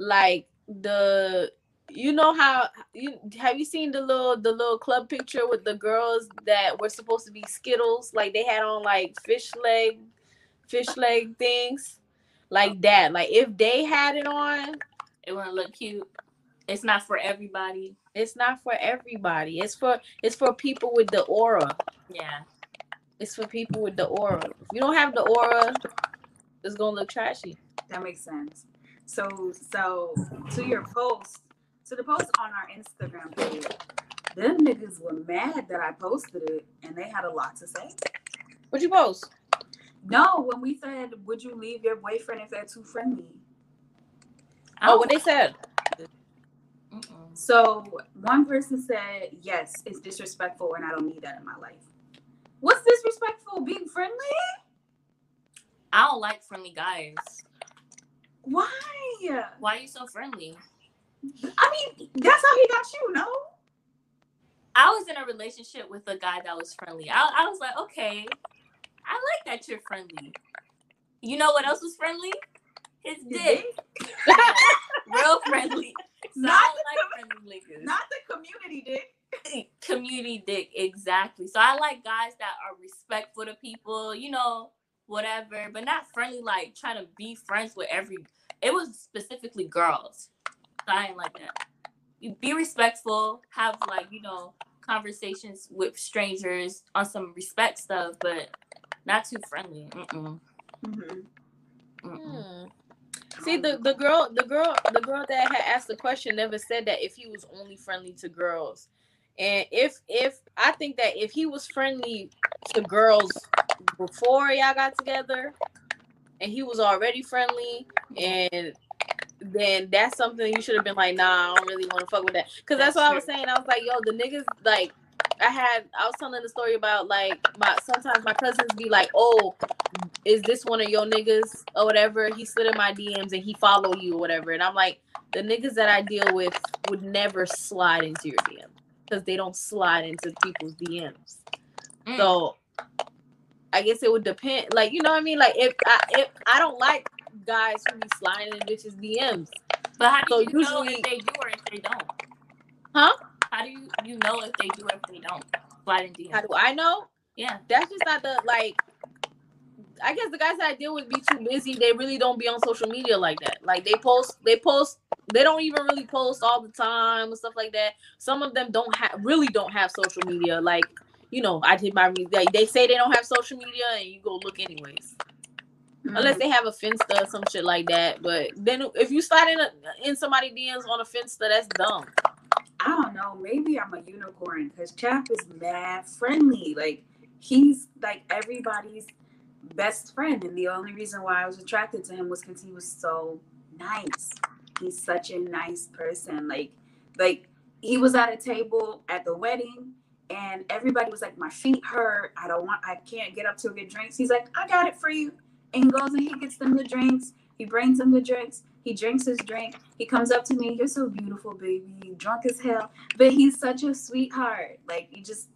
[SPEAKER 2] like the you know how you have you seen the little the little club picture with the girls that were supposed to be skittles like they had on like fish leg fish leg things like that like if they had it on
[SPEAKER 5] It wouldn't look cute. It's not for everybody.
[SPEAKER 2] it's not for everybody it's for it's for people with the aura
[SPEAKER 5] Yeah.
[SPEAKER 2] it's for people with the aura if you don't have the aura it's gonna look trashy
[SPEAKER 4] That makes sense. So, so to your post, to the post on our Instagram page, them niggas were mad that I posted it, and they had a lot to say.
[SPEAKER 2] What'd you post
[SPEAKER 4] No, when we said, "Would you leave your boyfriend if they're too friendly?"
[SPEAKER 2] oh, oh. what they said
[SPEAKER 5] Mm-mm.
[SPEAKER 4] So one person said, "Yes, it's disrespectful, and I don't need that in my life." What's disrespectful? Being friendly?
[SPEAKER 5] I don't like friendly guys.
[SPEAKER 4] Why?
[SPEAKER 5] Why are you so friendly?
[SPEAKER 4] I mean, that's how he got you, no?
[SPEAKER 5] I was in a relationship with a guy that was friendly. I, I was like, okay, I like that you're friendly. You know what else was friendly? His dick. Yeah, real friendly. So
[SPEAKER 4] Not
[SPEAKER 5] I like friendly niggas.
[SPEAKER 4] Not the community dick.
[SPEAKER 5] community dick exactly so i like guys that are respectful to people you know whatever but not friendly like trying to be friends with every it was specifically girls so i ain't like that you be respectful have like you know conversations with strangers on some respect stuff but not too friendly Mm-mm.
[SPEAKER 4] Mhm.
[SPEAKER 5] Mm-mm.
[SPEAKER 2] Hmm. See the the girl the girl the girl that had asked the question never said that if he was only friendly to girls. And if if I think that if he was friendly to girls before y'all got together and he was already friendly and then that's something you should have been like, nah, I don't really want to fuck with that. Cause that's,
[SPEAKER 5] That's
[SPEAKER 2] what I was saying. I was like, yo, the niggas like I had I was telling the story about like my sometimes my cousins be like, oh, is this one of your niggas or whatever? He slid in my DMs and he follow you or whatever. And I'm like, the niggas that I deal with would never slide into your DM because they don't slide into people's DMs.
[SPEAKER 5] Mm.
[SPEAKER 2] So I guess it would depend. Like, you know what I mean? Like if I if I don't like guys who be sliding in bitches DMs.
[SPEAKER 5] but how do
[SPEAKER 2] so
[SPEAKER 5] you know
[SPEAKER 2] usually-
[SPEAKER 5] if they do or if they don't
[SPEAKER 2] Huh?
[SPEAKER 5] how do you you know if they do or if they don't slide in
[SPEAKER 2] How do I know?
[SPEAKER 5] yeah
[SPEAKER 2] That's just not the like I guess the guys that I deal with be too busy. They really don't be on social media like that. Like they post, they post, they don't even really post all the time and stuff like that. Some of them don't have really don't have social media. Like you know, I did my like they say they don't have social media, and you go look anyways. Unless mm-hmm. they have a Finsta or some shit like that. But then if you slide in a, in somebody DMs on a Finsta, that's dumb.
[SPEAKER 4] I don't know. Maybe I'm a unicorn because Chap is mad friendly. Like he's like everybody's best friend, and the only reason why I was attracted to him was because he was so nice. He's such a nice person. Like, like he was at a table at the wedding, and everybody was like, "My feet hurt. I don't want. I can't get up to get drinks." He's like, "I got it for you," and he goes and he gets them the drinks. He brings them the drinks. He drinks his drink. He comes up to me. You're so beautiful, baby. Drunk as hell, but he's such a sweetheart. Like you just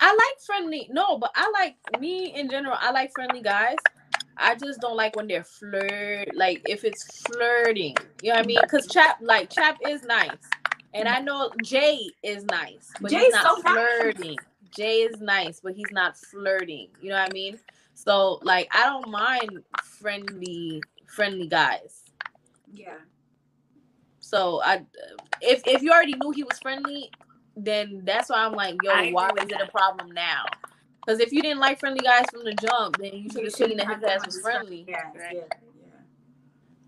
[SPEAKER 2] I like friendly. No, but I like me in general. I like friendly guys. I just don't like when they're flirt. Like if it's flirting, you know what I mean? Because Chap, like Chap, is nice, and I know Jay is nice, but
[SPEAKER 4] Jay's
[SPEAKER 2] he's not
[SPEAKER 4] so nice.
[SPEAKER 2] flirting. Jay is nice, but he's not flirting. You know what I mean? So like, I don't mind friendly, friendly guys.
[SPEAKER 4] Yeah.
[SPEAKER 2] So I, if if you already knew he was friendly, then that's why I'm like, yo,
[SPEAKER 5] I
[SPEAKER 2] why is it a problem now? Because if you didn't like friendly guys from the jump, then you should have seen that his ass was friendly.
[SPEAKER 4] Yeah,
[SPEAKER 5] Right.
[SPEAKER 4] yeah,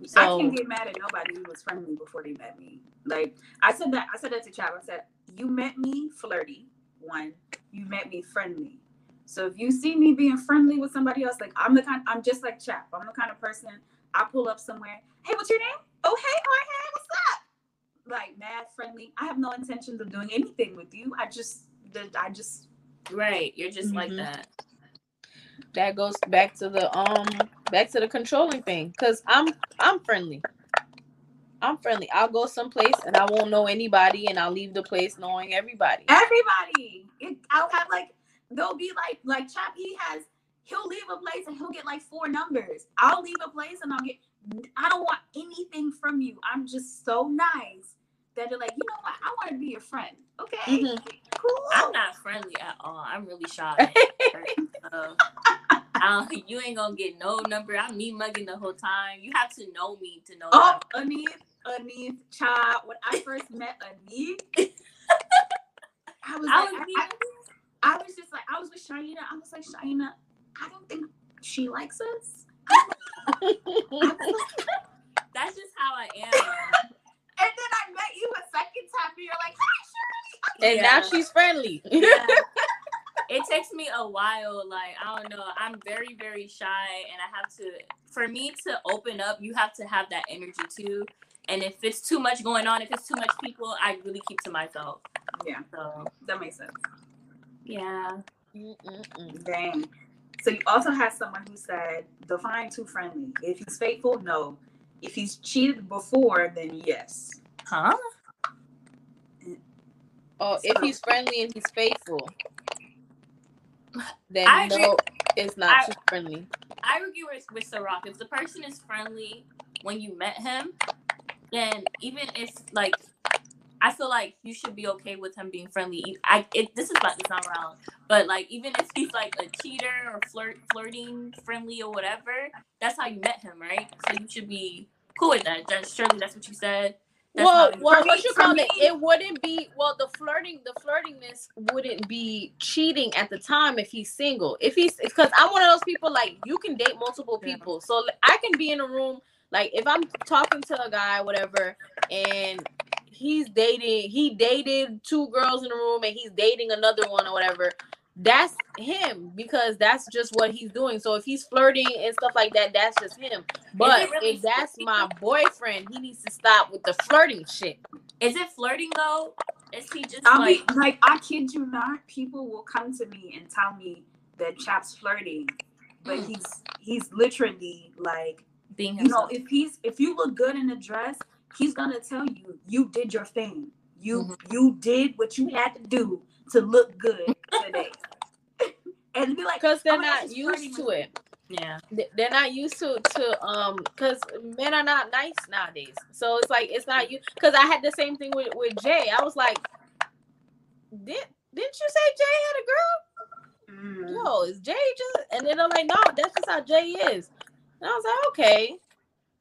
[SPEAKER 4] yeah. I can't get mad at nobody who was friendly before they met me. Like I said that I said that to Chap. I said, You met me flirty, one. You met me friendly. So if you see me being friendly with somebody else, like I'm the kind I'm just like Chap. I'm the kind of person I pull up somewhere, hey, what's your name? Oh hey, oh hey, what's up? Like mad friendly. I have no intentions of doing anything with you. I just I just
[SPEAKER 5] Right. You're just like
[SPEAKER 2] Mhm.
[SPEAKER 5] that.
[SPEAKER 2] that goes back to the um back to the controlling thing. Cause I'm I'm friendly. I'm friendly. I'll go someplace and I won't know anybody, and I'll leave the place knowing everybody.
[SPEAKER 4] Everybody. It, I'll have like they'll be like like Chap. He has he'll leave a place and he'll get like four numbers. I'll leave a place and I'll get. I don't want anything from you. I'm just so nice that they're like, you know what? I want to be your friend. Okay,
[SPEAKER 2] Mhm.
[SPEAKER 4] cool.
[SPEAKER 5] I'm not friendly at all. I'm really shy. So, I don't- you ain't gonna get no number. I'm me mugging the whole time. You have to know me to know.
[SPEAKER 4] Oh,
[SPEAKER 5] that.
[SPEAKER 4] Anith, Anith, Chap. When I first met Anith, I was
[SPEAKER 5] I
[SPEAKER 4] like,
[SPEAKER 5] was
[SPEAKER 4] I, I, I was just like, I was with Shaina. I was like, Shaina, I don't think she likes us. I was like,
[SPEAKER 5] That's just how I am.
[SPEAKER 4] And then I met you a second time, and you're like, "Hi, Shirley."
[SPEAKER 2] and
[SPEAKER 5] Yeah.
[SPEAKER 2] now she's friendly.
[SPEAKER 5] Yeah. It takes me a while. Like I don't know. I'm very very shy, and I have to. For me to open up, you have to have that energy too. And if it's too much going on, if it's too much people, I really keep to myself.
[SPEAKER 4] Yeah,
[SPEAKER 5] So
[SPEAKER 4] that makes sense.
[SPEAKER 5] yeah.
[SPEAKER 2] Mm-mm-mm.
[SPEAKER 4] Dang. So you also had someone who said, define too friendly. If he's faithful, no. If he's cheated before, then yes.
[SPEAKER 5] Huh?
[SPEAKER 2] Oh, if he's friendly and he's faithful, then
[SPEAKER 5] I agree.
[SPEAKER 2] no, it's not
[SPEAKER 5] I-
[SPEAKER 2] too friendly.
[SPEAKER 5] I agree with with Ciroc. If the person is friendly when you met him, then even if like I feel like you should be okay with him being friendly. I it, this is sound wrong, but like even if he's like a cheater or flirt flirting friendly or whatever, that's how you met him, right? So you should be cool with that. That's surely that's what you said. That's
[SPEAKER 2] well, well, what you call it? It wouldn't be well. The flirting, the flirtingness wouldn't be cheating at the time if he's single. If he's because I'm one of those people like you can date multiple people, so I can be in a room like if I'm talking to a guy, whatever, and he's dating, he dated two girls in the room, and he's dating another one or whatever. That's him because that's just what he's doing. So if he's flirting and stuff like that, that's just him. But
[SPEAKER 5] really
[SPEAKER 2] if that's
[SPEAKER 5] flirting?
[SPEAKER 2] my boyfriend, he needs to stop with the flirting shit.
[SPEAKER 5] is it flirting though? Is he just
[SPEAKER 4] I
[SPEAKER 5] like
[SPEAKER 4] mean, like, I kid you not, people will come to me and tell me that Chap's flirting, but
[SPEAKER 5] Mm.
[SPEAKER 4] he's he's literally like,
[SPEAKER 5] being
[SPEAKER 4] you know, if he's if you look good in a dress, he's gonna tell you you did your thing. You
[SPEAKER 5] Mm-hmm.
[SPEAKER 4] you did what you had to do to look good today. And be like,
[SPEAKER 2] because they're
[SPEAKER 4] "Oh my gosh,
[SPEAKER 2] not used to it.
[SPEAKER 5] yeah.
[SPEAKER 2] They- They're not used to to um because men are not nice nowadays. So it's like it's not you because I had the same thing with with Jay. I was like, did didn't you say Jay had a girl?
[SPEAKER 4] Mm.
[SPEAKER 2] Yo, is Jay just? And then I'm like, no, that's just how Jay is. And I was like, okay,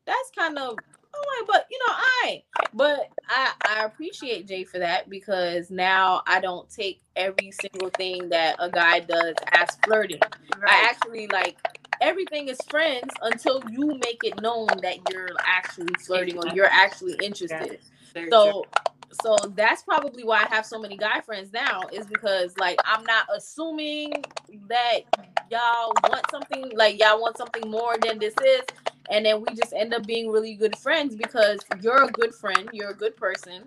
[SPEAKER 2] that's kind of. I'm like, but you know, I. But I I appreciate Jay for that because now I don't take every single thing that a guy does as flirting. I actually like everything is friends until you make it known that you're actually flirting or you're actually interested. So so that's probably why I have so many guy friends now is because like I'm not assuming that y'all want something like y'all want something more than this is and then we just end up being really good friends because you're a good friend, you're a good person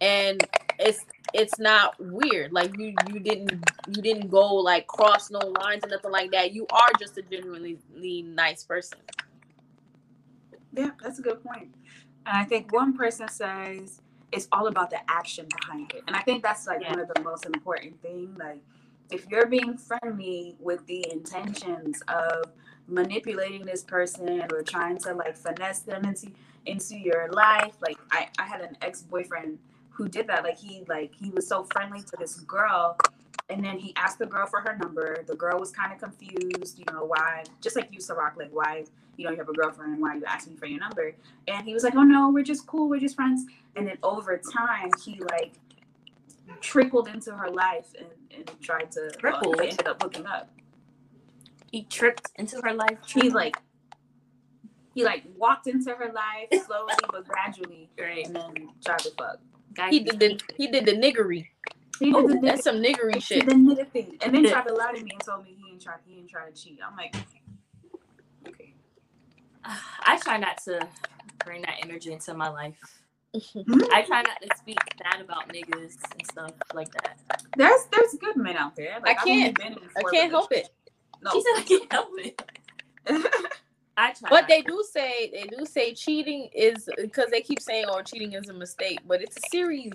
[SPEAKER 2] and it's it's not weird like you you didn't you didn't go like cross no lines or nothing like that you are just a genuinely nice person
[SPEAKER 4] Yeah, that's a good point. And I think one person says it's all about the action behind it. And I think that's like one of the most important thing. Like if you're being friendly with the intentions of manipulating this person or trying to like finesse them into into your life. Like I, I had an ex-boyfriend who did that. Like he like he was so friendly to this girl and then he asked the girl for her number. The girl was kind of confused, you know, why just like you, Ciroc, like why you know you have a girlfriend, why are you asking for your number? And he was like, Oh no, we're just cool, we're just friends. And then over time he like trickled into her life and, and tried to
[SPEAKER 5] uh,
[SPEAKER 4] well, ended up hooking up.
[SPEAKER 5] He tripped into her life.
[SPEAKER 4] He like he like walked into her life slowly but gradually
[SPEAKER 5] Right.
[SPEAKER 4] and then tried to fuck.
[SPEAKER 5] Guy
[SPEAKER 2] He did the he did the niggery.
[SPEAKER 4] He did
[SPEAKER 2] Oh,
[SPEAKER 4] the
[SPEAKER 2] that's some niggery
[SPEAKER 4] He
[SPEAKER 2] shit.
[SPEAKER 4] did the thing, and then tried to lie to me and told me he didn't try. He didn't try to cheat. I'm like, okay.
[SPEAKER 5] I try not to bring that energy into my life.
[SPEAKER 4] Hmm?
[SPEAKER 5] I try not to speak bad about niggas and stuff like that.
[SPEAKER 4] There's there's good men out there. Like,
[SPEAKER 2] I can't-
[SPEAKER 4] in
[SPEAKER 2] I can't help it.
[SPEAKER 4] No.
[SPEAKER 5] She said I can't help it. I try.
[SPEAKER 2] But they do say they do say cheating is because they keep saying oh cheating is a mistake, but it's a series.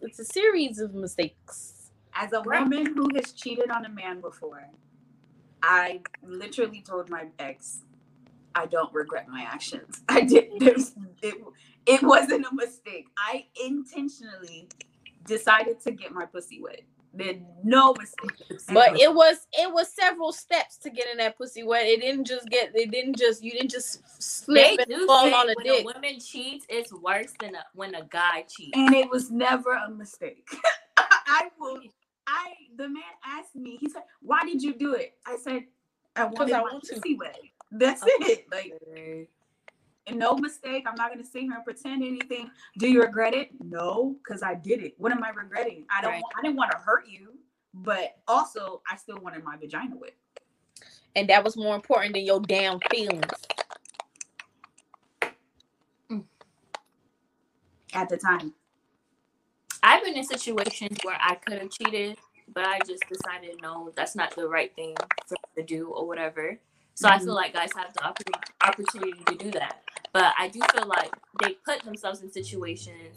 [SPEAKER 2] It's a series of mistakes.
[SPEAKER 4] As a woman who has cheated on a man before, I literally told my ex, I don't regret my actions. I did. There's, it, it wasn't a mistake. I intentionally decided to get my pussy wet. There's no mistake.
[SPEAKER 2] But it was it was several steps to getting that pussy wet. It didn't just get it didn't just you didn't just
[SPEAKER 5] They
[SPEAKER 2] slip and
[SPEAKER 5] do
[SPEAKER 2] fall on a
[SPEAKER 5] when
[SPEAKER 2] dick.
[SPEAKER 5] a woman cheats, it's worse than a, when a guy cheats.
[SPEAKER 4] and it was never a mistake. I will. I the man asked me. He said, "Why did you do it?" I said, "I wanted
[SPEAKER 2] I want to."
[SPEAKER 4] pussy wet." That's
[SPEAKER 5] Okay.
[SPEAKER 4] it. Like and no mistake. I'm not gonna sit here and pretend anything. Do you regret it? No, because I did it. What am I regretting? I don't.
[SPEAKER 5] Right.
[SPEAKER 4] I didn't want to hurt you, but also I still wanted my vagina wet.
[SPEAKER 2] And that was more important than your damn feelings.
[SPEAKER 4] At the time,
[SPEAKER 5] I've been in situations where I could have cheated, but I just decided no, that's not the right thing for me to do or whatever. So I
[SPEAKER 4] Mm-hmm.
[SPEAKER 5] feel like guys have the opportunity to do that, but I do feel like they put themselves in situations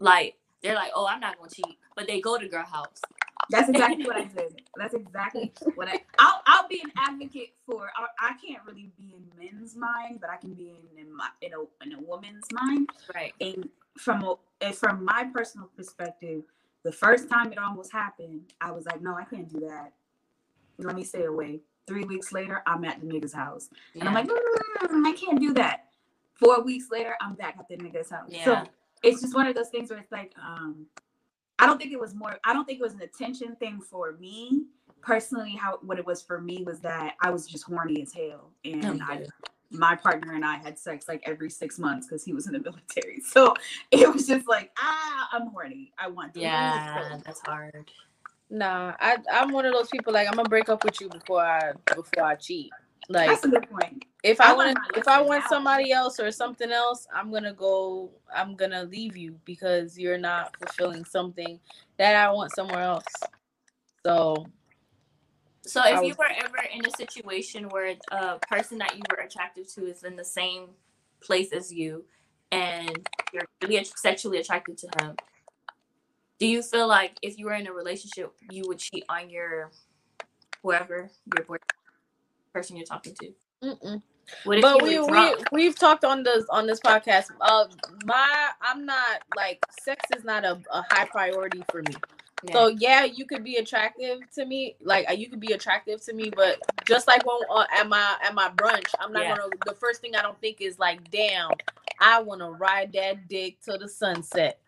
[SPEAKER 5] like they're like, oh, I'm not gonna cheat, but they go to girl house.
[SPEAKER 4] That's exactly what I did. That's exactly what I. I'll, I'll be an advocate for. I, I can't really be in men's mind, but I can be in in, my, in a in a woman's mind.
[SPEAKER 5] Right.
[SPEAKER 4] And from a, and from my personal perspective, the first time it almost happened, I was like, no, I can't do that. Let me stay away. Three weeks later, I'm at the nigga's house, and I'm like, "Mm, I can't do that. Four weeks later, I'm back at the nigga's house.
[SPEAKER 5] Yeah.
[SPEAKER 4] So it's just one of those things where it's like, um, I don't think it was more. I don't think it was an attention thing for me personally. How what it was for me was that I was just horny as hell, and
[SPEAKER 5] Oh,
[SPEAKER 4] I, my partner and I had sex like every six months because he was in the military. So it was just like, ah, I'm horny. I want to.
[SPEAKER 5] yeah, that's hard.
[SPEAKER 2] Nah, I I'm one of those people like I'm gonna break up with you before I before I cheat. Like
[SPEAKER 4] That's a good point.
[SPEAKER 2] if
[SPEAKER 4] I
[SPEAKER 2] I want if I want
[SPEAKER 4] now.
[SPEAKER 2] somebody else or something else, I'm gonna go. I'm gonna leave you because you're not fulfilling something that I want somewhere else. So
[SPEAKER 5] So
[SPEAKER 2] I
[SPEAKER 5] if you were ever in a situation where a person that you were attracted to is in the same place as you and you're really sexually attracted to him, do you feel like if you were in a relationship, you would cheat on your whoever, your boy, person you're talking to?
[SPEAKER 2] mm-mm.
[SPEAKER 5] If
[SPEAKER 2] but we, we we've talked on this on this podcast. Uh, my I'm not like sex is not a, a high priority for me.
[SPEAKER 5] Yeah.
[SPEAKER 2] So yeah, you could be attractive to me, like uh, you could be attractive to me, but just like when uh, at my at my brunch, I'm not
[SPEAKER 5] Yeah.
[SPEAKER 2] gonna. The first thing I don't think is like, damn, I want to ride that dick till the sunset.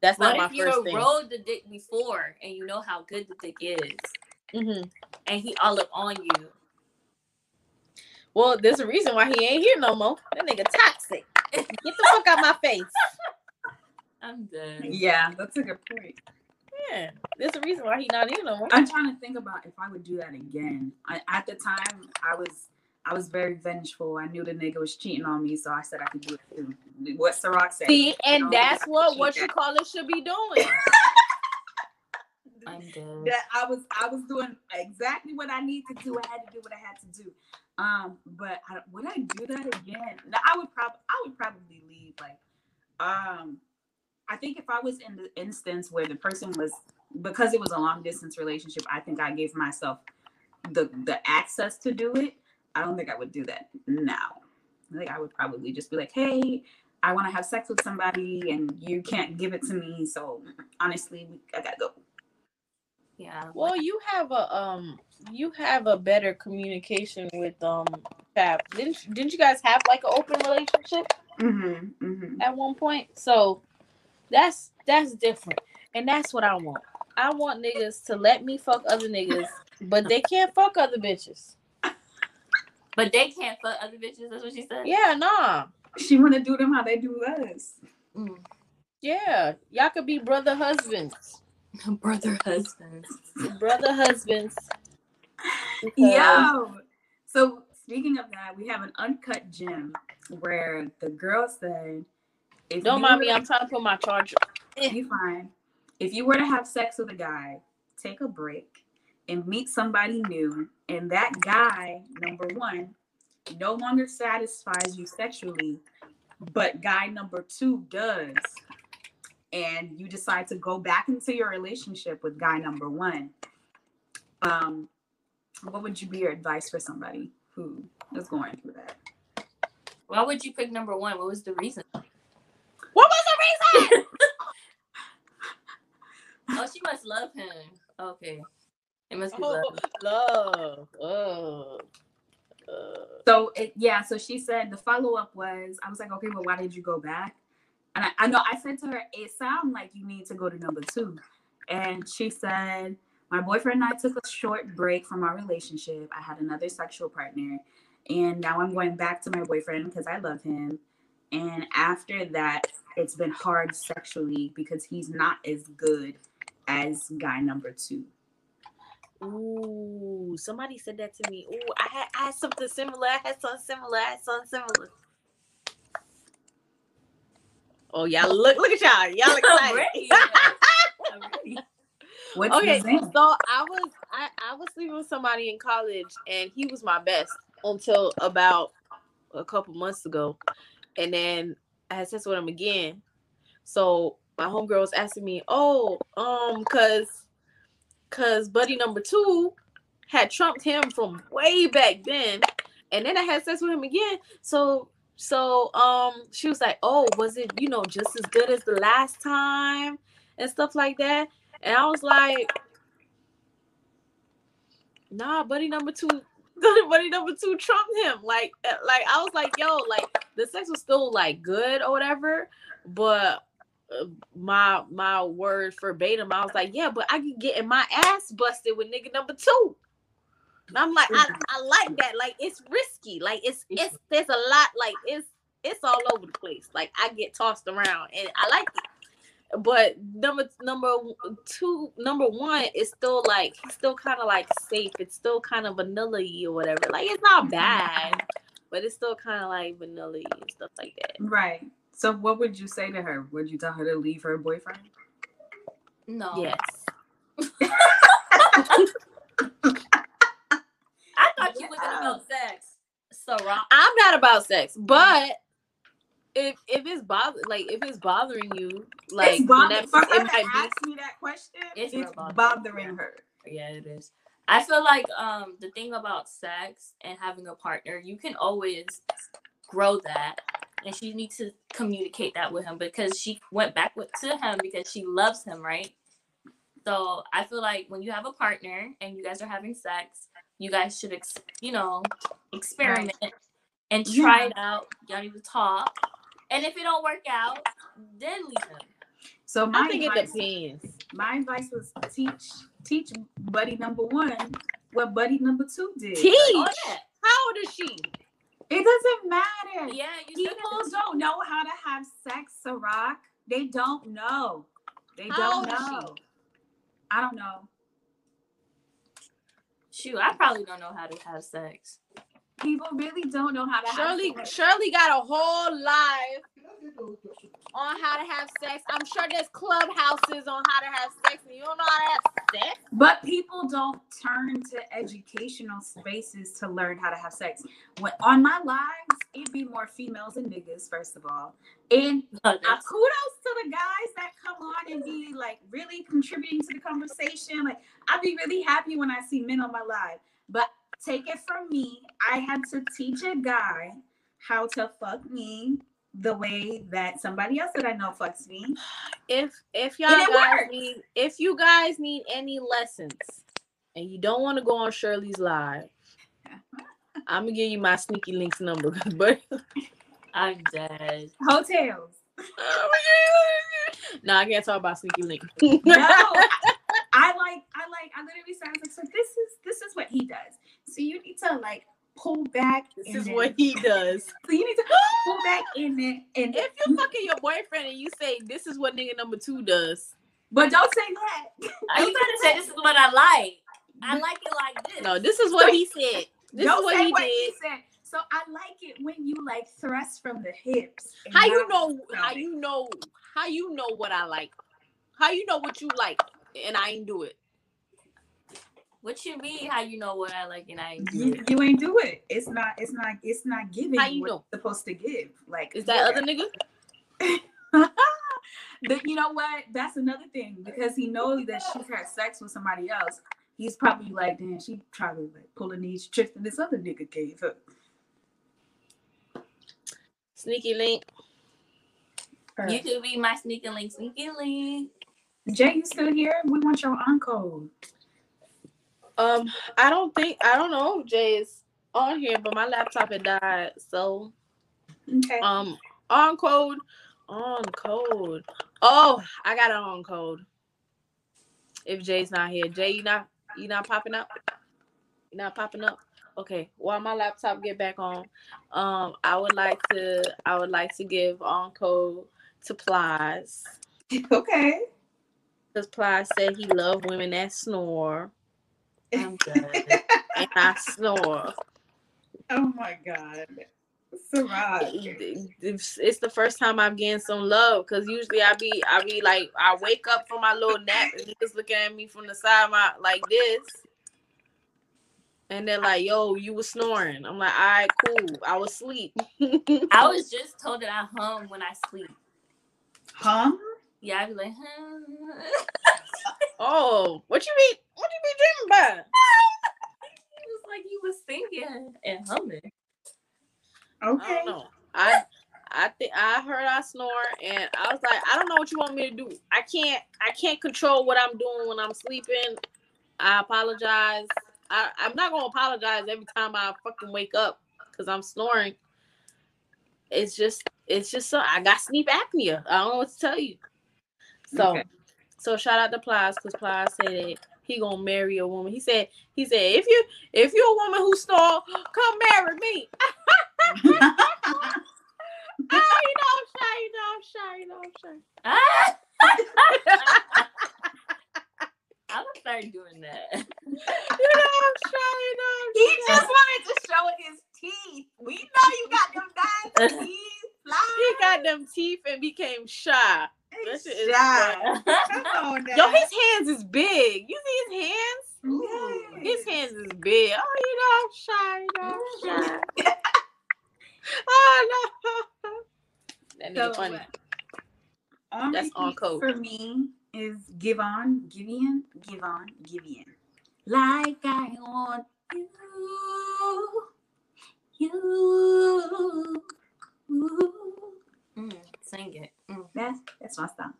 [SPEAKER 2] That's
[SPEAKER 5] what
[SPEAKER 2] not
[SPEAKER 5] if
[SPEAKER 2] my first thing.
[SPEAKER 5] you rode the dick before and you know how good the dick is,
[SPEAKER 2] hmm
[SPEAKER 5] and he all up on you?
[SPEAKER 2] Well, there's a reason why he ain't here no more. That nigga toxic. Get the fuck out my face.
[SPEAKER 5] I'm done.
[SPEAKER 4] Yeah, that's a good point.
[SPEAKER 2] Yeah, there's a reason why he not here no more.
[SPEAKER 4] I'm trying to think about if I would do that again. I, at the time, I was I was very vengeful. I knew the nigga was cheating on me, so I said I could do it too. What Ciroc said.
[SPEAKER 2] See,
[SPEAKER 4] You
[SPEAKER 2] and
[SPEAKER 4] know,
[SPEAKER 2] that's
[SPEAKER 4] I
[SPEAKER 2] what what you
[SPEAKER 4] that.
[SPEAKER 2] call it should be doing.
[SPEAKER 5] I'm done.
[SPEAKER 4] that I was I was doing exactly what I need to do. I had to do what I had to do. Um, but I, would I do that again? No, I would probably I would probably leave. Like, um, I think if I was in the instance where the person was because it was a long distance relationship, I think I gave myself the the access to do it. I don't think I would do that now. I think I would probably just be like, hey, I want to have sex with somebody and you can't give it to me. So honestly, I gotta go.
[SPEAKER 5] Yeah.
[SPEAKER 2] Well, you have a um, you have a better communication with um, Fab. Didn't didn't you guys have like an open relationship
[SPEAKER 4] Mm-hmm, mm-hmm.
[SPEAKER 2] at one point? So that's that's different, and that's what I want. I want niggas to let me fuck other niggas, but they can't fuck other bitches.
[SPEAKER 5] But they can't fuck other bitches. That's what she said.
[SPEAKER 2] Yeah, nah.
[SPEAKER 4] She want to do them how they do us.
[SPEAKER 5] Mm.
[SPEAKER 2] Yeah, y'all could be brother husbands,
[SPEAKER 5] Brother husbands.
[SPEAKER 2] brother husbands. Because-
[SPEAKER 4] Yo. So speaking of that, we have an uncut gem where the girl said, if
[SPEAKER 2] Don't
[SPEAKER 4] you
[SPEAKER 2] mind
[SPEAKER 4] were-
[SPEAKER 2] me. I'm trying to put my charger.
[SPEAKER 4] You fine. If you were to have sex with a guy, take a break and meet somebody new, and that guy, number one, no longer satisfies you sexually, but guy number two does, and you decide to go back into your relationship with guy number one, um, what would you be your advice for somebody who is going through that?
[SPEAKER 5] Why would you pick number one? What was the reason?
[SPEAKER 2] What was the reason?
[SPEAKER 5] Oh, she must love him. Okay. It must be
[SPEAKER 2] Oh,
[SPEAKER 5] love.
[SPEAKER 2] love. Oh. Uh,
[SPEAKER 4] So it, yeah, so she said the follow up was I was like, okay, well, why did you go back? And I, I know I said to her, it sounds like you need to go to number two. And she said, my boyfriend and I took a short break from our relationship. I had another sexual partner, and now I'm going back to my boyfriend because I love him. And after that, it's been hard sexually because he's not as good as guy number two.
[SPEAKER 2] ooh, somebody said that to me. Ooh, I had I had something similar. I had something similar. I had something similar. Oh y'all look look at y'all. Y'all
[SPEAKER 5] I'm
[SPEAKER 2] excited.
[SPEAKER 5] ready. I'm ready.
[SPEAKER 4] What's
[SPEAKER 2] okay, so I was I, I was sleeping with somebody in college and he was my best until about a couple months ago. And then I had sex with him again. So my homegirl was asking me, Oh, um, cause cause buddy number two had trumped him from way back then. And then I had sex with him again. So so um she was like, Oh, was it, you know, just as good as the last time and stuff like that? And I was like, nah, buddy number two, buddy number two trumped him. Like, uh, like I was like, yo, like the sex was still like good or whatever, but uh, my my word verbatim, I was like, yeah, but I can get in my ass busted with nigga number two. And I'm like, I, I like that. Like it's risky. Like it's it's there's a lot. Like it's it's all over the place. Like I get tossed around, and I like it but number number two number one is still like it's still kind of like safe it's still kind of vanilla y or whatever like it's not mm-hmm. bad but it's still kind of like vanilla y and stuff like that
[SPEAKER 4] Right. So what would you say to her? Would you tell her to leave her boyfriend?
[SPEAKER 5] No.
[SPEAKER 2] yes
[SPEAKER 5] I thought you was
[SPEAKER 4] Yeah.
[SPEAKER 5] About sex. So wrong.
[SPEAKER 2] i'm not about sex but if if it's bother like if it's bothering you like
[SPEAKER 4] it's bothering
[SPEAKER 2] whenever-
[SPEAKER 4] for her
[SPEAKER 2] it
[SPEAKER 4] to
[SPEAKER 2] might be
[SPEAKER 4] me that question.
[SPEAKER 5] It's
[SPEAKER 4] It's,
[SPEAKER 5] bothering.
[SPEAKER 4] bothering her.
[SPEAKER 5] Yeah, it is. I feel like um the thing about sex and having a partner, you can always grow that, and she needs to communicate that with him because she went back with, to him because she loves him, right? So I feel like when you have a partner and you guys are having sex, you guys should, ex- you know, experiment and try
[SPEAKER 4] Yeah.
[SPEAKER 5] it out. Y'all need to talk, and if it don't work out, then leave him.
[SPEAKER 4] So my
[SPEAKER 2] i think it
[SPEAKER 4] advice,
[SPEAKER 2] depends
[SPEAKER 4] my advice was teach teach buddy number one what buddy number two did.
[SPEAKER 2] Teach.
[SPEAKER 5] Oh yeah,
[SPEAKER 2] how old is she
[SPEAKER 4] It doesn't matter.
[SPEAKER 5] yeah. You
[SPEAKER 4] People
[SPEAKER 5] gotta-
[SPEAKER 4] don't know how to have sex, Ciroc. They don't know. They
[SPEAKER 2] How
[SPEAKER 4] don't
[SPEAKER 2] old is she?
[SPEAKER 4] know. I don't know.
[SPEAKER 5] Shoot, I probably don't know how to have sex.
[SPEAKER 4] People really don't know how to
[SPEAKER 2] Shirley,
[SPEAKER 4] have sex.
[SPEAKER 2] Shirley got a whole live on how to have sex. I'm sure there's clubhouses on how to have sex, and you don't know how to have sex.
[SPEAKER 4] But people don't turn to educational spaces to learn how to have sex. When on my lives, it'd be more females and niggas, first of all. And uh, kudos to the guys that come on and be like really contributing to the conversation. Like I'd be really happy when I see men on my live. But take it from me. I had to teach a guy how to fuck me the way that somebody else that I know fucks me.
[SPEAKER 2] If if y'all guys
[SPEAKER 4] works.
[SPEAKER 2] need if you guys need any lessons and you don't want to go on Shirley's live, I'm gonna give you my sneaky links number. But
[SPEAKER 5] I'm dead.
[SPEAKER 4] Hotels.
[SPEAKER 2] no, I can't talk about sneaky link.
[SPEAKER 4] No, I like, I like, I literally sounds like, so this is, this is what he does. So you need to like pull back.
[SPEAKER 2] this is
[SPEAKER 4] then-
[SPEAKER 2] what he does.
[SPEAKER 4] So you need to pull back in it, and
[SPEAKER 2] If you're fucking your boyfriend and you say this is what nigga number two does,
[SPEAKER 4] but don't say that.
[SPEAKER 5] You to say this is what I like? I like it like this.
[SPEAKER 2] no, this is what he said. This
[SPEAKER 4] don't
[SPEAKER 2] is what he
[SPEAKER 4] what
[SPEAKER 2] did.
[SPEAKER 4] he said. So I like it when you like thrust from the hips.
[SPEAKER 2] How you know? How you know? How you know what I like? How you know what you like and I ain't do it?
[SPEAKER 5] What you mean? How you know what I like and I ain't
[SPEAKER 4] You, you ain't do it. It's not. It's not. It's not giving.
[SPEAKER 2] How you
[SPEAKER 4] what
[SPEAKER 2] know?
[SPEAKER 4] supposed to give? Like
[SPEAKER 2] Is that
[SPEAKER 4] yeah.
[SPEAKER 2] other nigga?
[SPEAKER 4] But you know what? That's another thing because he knows that she's had sex with somebody else. He's probably like, damn, she probably like pulling these tricks that this other nigga gave her.
[SPEAKER 2] Sneaky link.
[SPEAKER 5] You could be my sneaky link, sneaky link.
[SPEAKER 4] Jay, you still here? We want your encore.
[SPEAKER 2] Um, I don't think I don't know. if Jay is on here, but my laptop had died. So
[SPEAKER 4] Okay.
[SPEAKER 2] um, on code, on code. Oh, I got it on code. If Jay's not here, Jay, you not you not popping up? You not popping up? Okay. While my laptop get back on, um, I would like to I would like to give on code to Plies
[SPEAKER 4] okay.
[SPEAKER 2] because Plies said he loved women that snore,
[SPEAKER 5] I'm dead.
[SPEAKER 2] and I snore.
[SPEAKER 4] Oh my god. Sarah.
[SPEAKER 2] it's, it's the first time I'm getting some love because usually I be I be like I wake up from my little nap and niggas looking at me from the side of my like this. And they're like, yo, you was snoring. I'm like, all right, cool. I was asleep.
[SPEAKER 5] I was just told that I hum when I sleep.
[SPEAKER 4] Huh?
[SPEAKER 5] Yeah, I'd be like, hum.
[SPEAKER 2] oh, what you be what you be dreaming about?
[SPEAKER 5] it was like you was singing and humming.
[SPEAKER 2] I
[SPEAKER 4] Okay.
[SPEAKER 2] don't know. I I think I heard I snore and I was like, I don't know what you want me to do. I can't I can't control what I'm doing when I'm sleeping. I apologize. I, I'm not gonna apologize every time I fucking wake up because I'm snoring. It's just it's just so I got sleep apnea. I don't know what to tell you. So
[SPEAKER 4] Okay.
[SPEAKER 2] so shout out to Plies because Plies said that he gonna marry a woman. He said he said if you if you're a woman who snore, come marry me. Ah, you know I'm shy, you know I'm shy, you know I'm shy.
[SPEAKER 5] Ah! I'm gonna start doing that.
[SPEAKER 2] You know I'm shy, you know I'm
[SPEAKER 4] he
[SPEAKER 2] shy.
[SPEAKER 4] just wanted to show his teeth. We know you got them nice teeth.
[SPEAKER 2] he got them teeth and became shy. That shit is
[SPEAKER 4] Shy.
[SPEAKER 2] funny.
[SPEAKER 4] Come on.
[SPEAKER 2] Yo, his hands is big. You see his hands?
[SPEAKER 4] Ooh.
[SPEAKER 2] His hands is big. Oh, you know I'm shy, you know I'm shy. oh no. That
[SPEAKER 4] So,
[SPEAKER 2] funny.
[SPEAKER 4] On
[SPEAKER 2] That's on code.
[SPEAKER 4] For me is give on, give in, give on, give in. Like I want you, you.
[SPEAKER 5] Mm, sing it. Mm,
[SPEAKER 4] That's that's my song.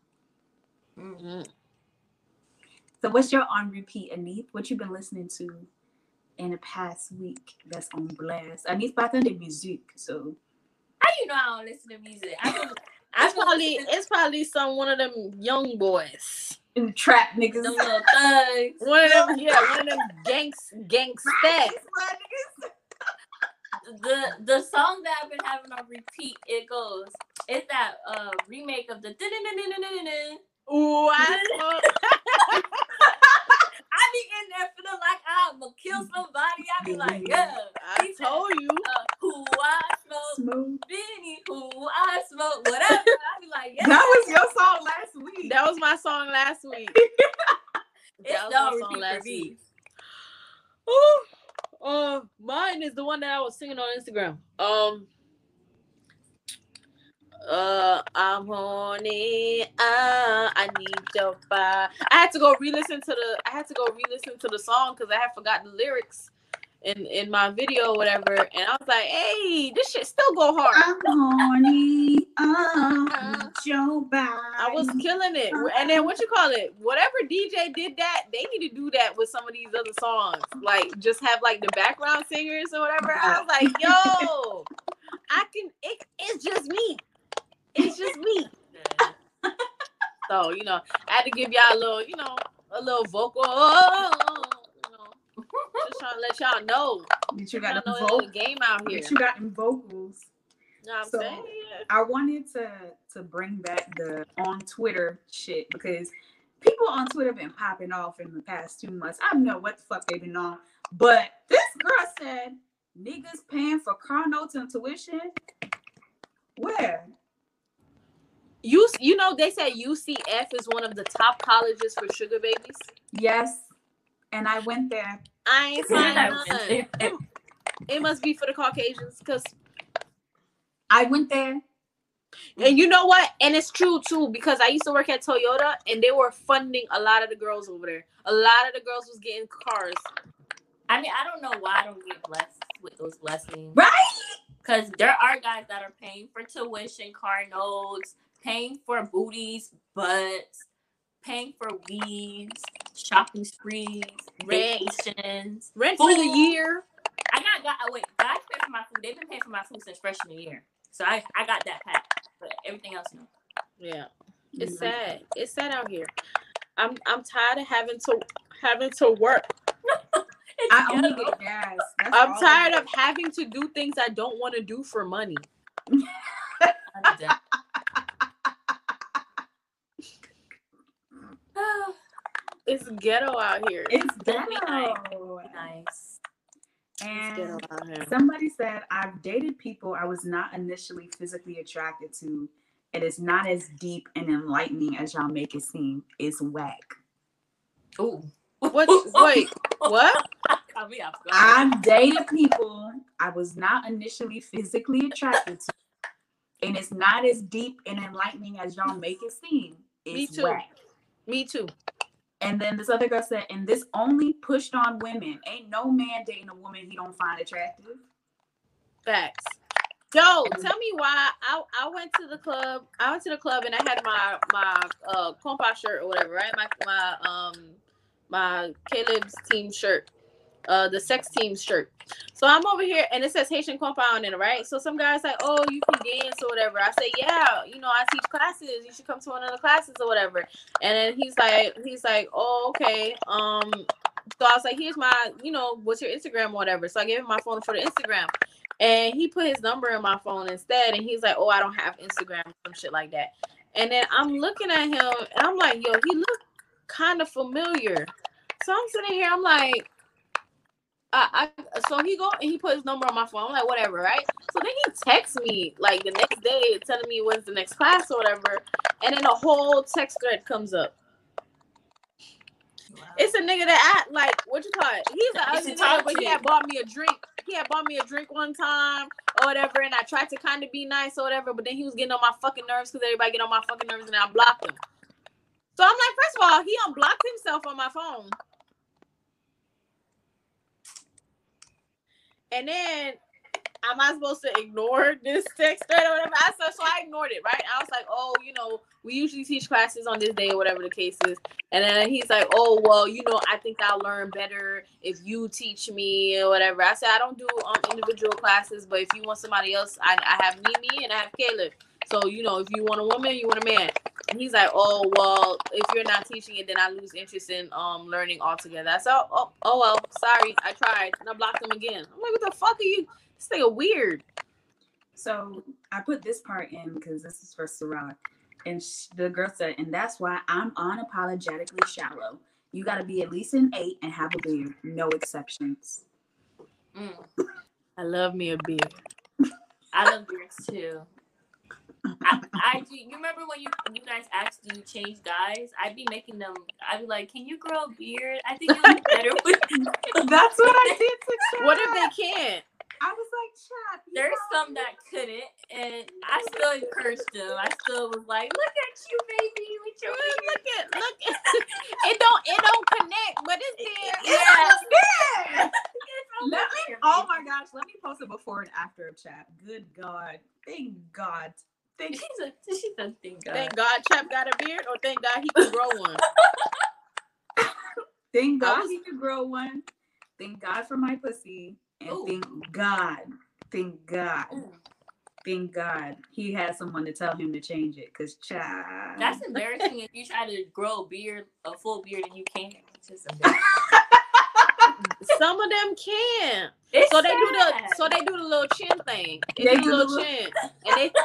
[SPEAKER 5] mm.
[SPEAKER 2] Mm.
[SPEAKER 4] So what's your on repeat, Anith? What you been listening to in the past week that's on blast? Anith partant de musique, so
[SPEAKER 5] How you know I don't listen to music? I don't. I
[SPEAKER 2] It's probably it's probably some one of them young boys.
[SPEAKER 4] in the trap niggas.
[SPEAKER 5] them little thugs.
[SPEAKER 2] One of them, yeah, one of them gangs gangsta.
[SPEAKER 5] The the song that I've been having on repeat, it goes. It's that uh remake of the.
[SPEAKER 2] Ooh, I smoke.
[SPEAKER 5] I be in there feeling like I'm gonna kill somebody. I be like, yeah.
[SPEAKER 2] I told you.
[SPEAKER 5] Uh, who I smoke,
[SPEAKER 4] Smooth.
[SPEAKER 5] Benny, who I smoke, whatever. I be like, yeah.
[SPEAKER 4] That was your song last week.
[SPEAKER 2] That was my song last week.
[SPEAKER 5] it's
[SPEAKER 2] that was
[SPEAKER 5] the
[SPEAKER 2] my
[SPEAKER 5] repeat
[SPEAKER 2] song
[SPEAKER 5] for
[SPEAKER 2] last
[SPEAKER 5] me.
[SPEAKER 2] week. Ooh, uh, mine is the one that I was singing on Instagram. Um, uh, I'm horny. Uh, I need your fire. I had to go re-listen to the. I had to go re-listen to the song because I had forgotten the lyrics, in in my video, or whatever, and I was like, "Hey, this shit still go hard."
[SPEAKER 4] I'm horny. Oh, Joe Biden.
[SPEAKER 2] I was killing it. And then what you call it? Whatever DJ did that, they need to do that with some of these other songs. Like just have like the background singers or whatever. I was like, yo, I can it, it's just me. It's just me. So, you know, I had to give y'all a little, you know, a little vocal. Just trying to let y'all know.
[SPEAKER 4] that you got
[SPEAKER 2] know
[SPEAKER 4] the vocal.
[SPEAKER 2] game out here.
[SPEAKER 4] That you got them vocals.
[SPEAKER 2] You know what I'm
[SPEAKER 4] So-
[SPEAKER 2] saying?
[SPEAKER 4] I wanted to to bring back the on Twitter shit because people on Twitter have been popping off in the past two months. I don't know what the fuck they've been on, but this girl said niggas paying for car notes and tuition. Where?
[SPEAKER 2] You you know they said UCF is one of the top colleges for sugar babies.
[SPEAKER 4] Yes, and I went there.
[SPEAKER 2] I ain't
[SPEAKER 5] Yeah,
[SPEAKER 2] finding
[SPEAKER 5] I
[SPEAKER 2] none.
[SPEAKER 5] went there.
[SPEAKER 2] It, it must be for the Caucasians, cause
[SPEAKER 4] I went there.
[SPEAKER 2] and you know what? And it's true too, because I used to work at Toyota and they were funding a lot of the girls over there. A lot of the girls was getting cars.
[SPEAKER 5] I mean, I don't know why I don't get blessed with those blessings.
[SPEAKER 4] Right?
[SPEAKER 5] Because there are guys that are paying for tuition, car notes, paying for booties, butts, paying for weeds, shopping sprees,
[SPEAKER 2] Rent.
[SPEAKER 5] vacations.
[SPEAKER 2] Rent for the year.
[SPEAKER 5] I got, got oh, wait, guys pay for my food. They've been paying for my food since freshman year. So I, I got that pack. But everything else, no.
[SPEAKER 2] Yeah. It's
[SPEAKER 4] Mhm.
[SPEAKER 2] sad. It's sad out here. I'm I'm tired of having to having to work.
[SPEAKER 4] I only get gas. That's
[SPEAKER 2] I'm tired of having to do things I don't want to do for money.
[SPEAKER 5] I'm done. Oh,
[SPEAKER 2] It's ghetto out here.
[SPEAKER 4] It's
[SPEAKER 5] That'd nice.
[SPEAKER 4] ghetto.
[SPEAKER 5] nice.
[SPEAKER 4] And
[SPEAKER 2] ghetto out here.
[SPEAKER 4] Somebody said, I've dated people I was not initially physically attracted to. And It is not as deep and enlightening as y'all make it seem. It's whack.
[SPEAKER 5] Ooh.
[SPEAKER 2] What wait, what?
[SPEAKER 5] Caught me off guard.
[SPEAKER 4] I've dated people I was not initially physically attracted to. And it's not as deep and enlightening as y'all make it seem.
[SPEAKER 2] Me too.
[SPEAKER 4] whack.
[SPEAKER 2] Me too.
[SPEAKER 4] And then this other girl said, and this only pushed on women. Ain't no man dating a woman he don't find attractive.
[SPEAKER 2] Facts. Yo, tell me why I, I went to the club. I went to the club and I had my my uh compa shirt or whatever, right? My my um my Caleb's team shirt, uh the sex team shirt. So I'm over here and it says Haitian compa on it, right? So some guys like, oh, you can dance or whatever. I say, yeah, you know, I teach classes. You should come to one of the classes or whatever. And then he's like, he's like, oh, okay. Um, so I was like, here's my, you know, what's your Instagram or whatever. So I gave him my phone for the Instagram. And he put his number in my phone instead. And he's like, Oh, I don't have Instagram, or some shit like that. And then I'm looking at him and I'm like, Yo, he looked kind of familiar. So I'm sitting here, I'm like, I, I so he go and he put his number on my phone. I'm like, whatever, right? So then he texts me like the next day telling me when's the next class or whatever. And then a whole text thread comes up. It's a nigga that act like what you call it. He's an ugly nigga, but he had bought me a drink. He had bought me a drink one time or whatever, and I tried to kind of be nice or whatever, but then he was getting on my fucking nerves because everybody get on my fucking nerves, and I blocked him. So I'm like, first of all, he unblocked himself on my phone, and then am I supposed to ignore this text thread or whatever? I said, so I ignored it, right? I was like, oh, you know, we usually teach classes on this day or whatever the case is. And then he's like, oh, well, you know, I think I'll learn better if you teach me or whatever. I said, I don't do um, individual classes, but if you want somebody else, I, I have Mimi and I have Caleb. So, you know, if you want a woman, you want a man. And he's like, oh, well, if you're not teaching it, then I lose interest in um learning altogether. I said, oh, oh, well, sorry, I tried. And I blocked him again. I'm like, what the fuck are you? This nigga weird.
[SPEAKER 4] So I put this part in because this is for Sarah. And sh- the girl said, and that's why I'm unapologetically shallow. You got to be at least an eight and have a beard. No exceptions.
[SPEAKER 5] Mm.
[SPEAKER 2] I love me a beard.
[SPEAKER 5] I love beards too. I, I do. You remember when you you guys asked, do you change guys? I'd be making them. I'd be like, can you grow a beard? I think you look better with.
[SPEAKER 4] That's what I did to Chad.
[SPEAKER 2] What if they can't?
[SPEAKER 4] I was like, Chad.
[SPEAKER 5] There's
[SPEAKER 4] know,
[SPEAKER 5] some that couldn't, and I still encouraged them. I still was like, look at you, baby, with your
[SPEAKER 2] Look at look at it don't it don't connect, but it's there.
[SPEAKER 5] Yeah.
[SPEAKER 4] Yeah. Let me oh my gosh, let me post a before and after of chat. Good God. Thank God. Thank
[SPEAKER 5] She's a she's a thing.
[SPEAKER 2] Thank God Chap got a beard, or thank God he can grow one.
[SPEAKER 4] Thank God
[SPEAKER 2] was-
[SPEAKER 4] he could grow one. Thank God for my pussy. And
[SPEAKER 5] Ooh.
[SPEAKER 4] thank God. Thank God.
[SPEAKER 5] Ooh.
[SPEAKER 4] Thank God he had someone to tell him to change it. Cause child.
[SPEAKER 5] That's embarrassing if you try to grow a beard, a full beard, and you can't. It's just embarrassing.
[SPEAKER 2] Some of them can.
[SPEAKER 5] It's
[SPEAKER 2] So they do the so they do the little chin thing. They,
[SPEAKER 4] They
[SPEAKER 2] do
[SPEAKER 4] do
[SPEAKER 2] the
[SPEAKER 4] the
[SPEAKER 2] little
[SPEAKER 4] little-
[SPEAKER 2] chin, and they.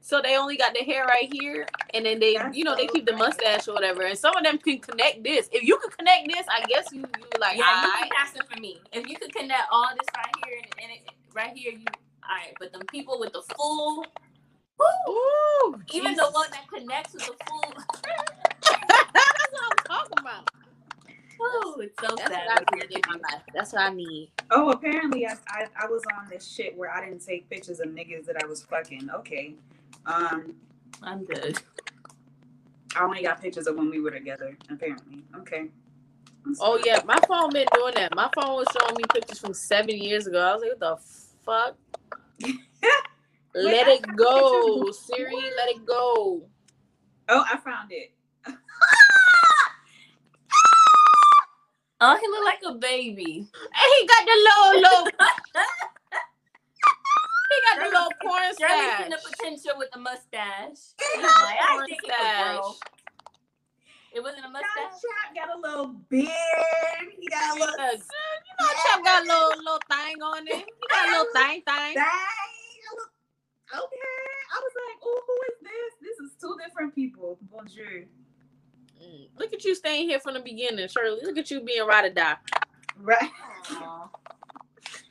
[SPEAKER 2] So they only got the hair right here, and then they,
[SPEAKER 4] That's
[SPEAKER 2] you know, they
[SPEAKER 4] so
[SPEAKER 2] keep the mustache or whatever. And some of them can connect this. If you can connect this, I guess you you like.
[SPEAKER 5] yeah, you
[SPEAKER 2] alright.
[SPEAKER 5] can pass it for me. If you could connect all this right here and, and it, right here, you all right. But them people with the full, woo,
[SPEAKER 2] Ooh,
[SPEAKER 5] even the one that connects with the full,
[SPEAKER 2] That's what I'm talking about.
[SPEAKER 5] Woo, it's so
[SPEAKER 2] That's
[SPEAKER 5] sad.
[SPEAKER 2] what I need in my life. That's what I need.
[SPEAKER 4] Oh, apparently I, I I was on this shit where I didn't take pictures of niggas that I was fucking. Okay. Um
[SPEAKER 5] I'm good.
[SPEAKER 4] I only got pictures of when we were together, apparently. Okay.
[SPEAKER 2] Oh yeah, my phone been doing that. My phone was showing me pictures from seven years ago. I was like, what the fuck? let
[SPEAKER 4] I
[SPEAKER 2] it go,
[SPEAKER 4] pictures
[SPEAKER 2] Siri. Let it go.
[SPEAKER 4] Oh, I found it.
[SPEAKER 5] Oh, he look like a baby.
[SPEAKER 2] And he got the little little. he got the little porn stash.
[SPEAKER 5] in the potential with the mustache. He's
[SPEAKER 2] He
[SPEAKER 5] like, I think he could It wasn't a mustache.
[SPEAKER 4] chap got a little beard. He got a little
[SPEAKER 2] You know, Chap got a little little thing on it. He got a little thing thing.
[SPEAKER 4] thing. Okay. I was like, oh, who is this? This is two different people. Bonjour.
[SPEAKER 2] Look at you staying here from the beginning, Shirley. Look at you being ride or die.
[SPEAKER 4] Right.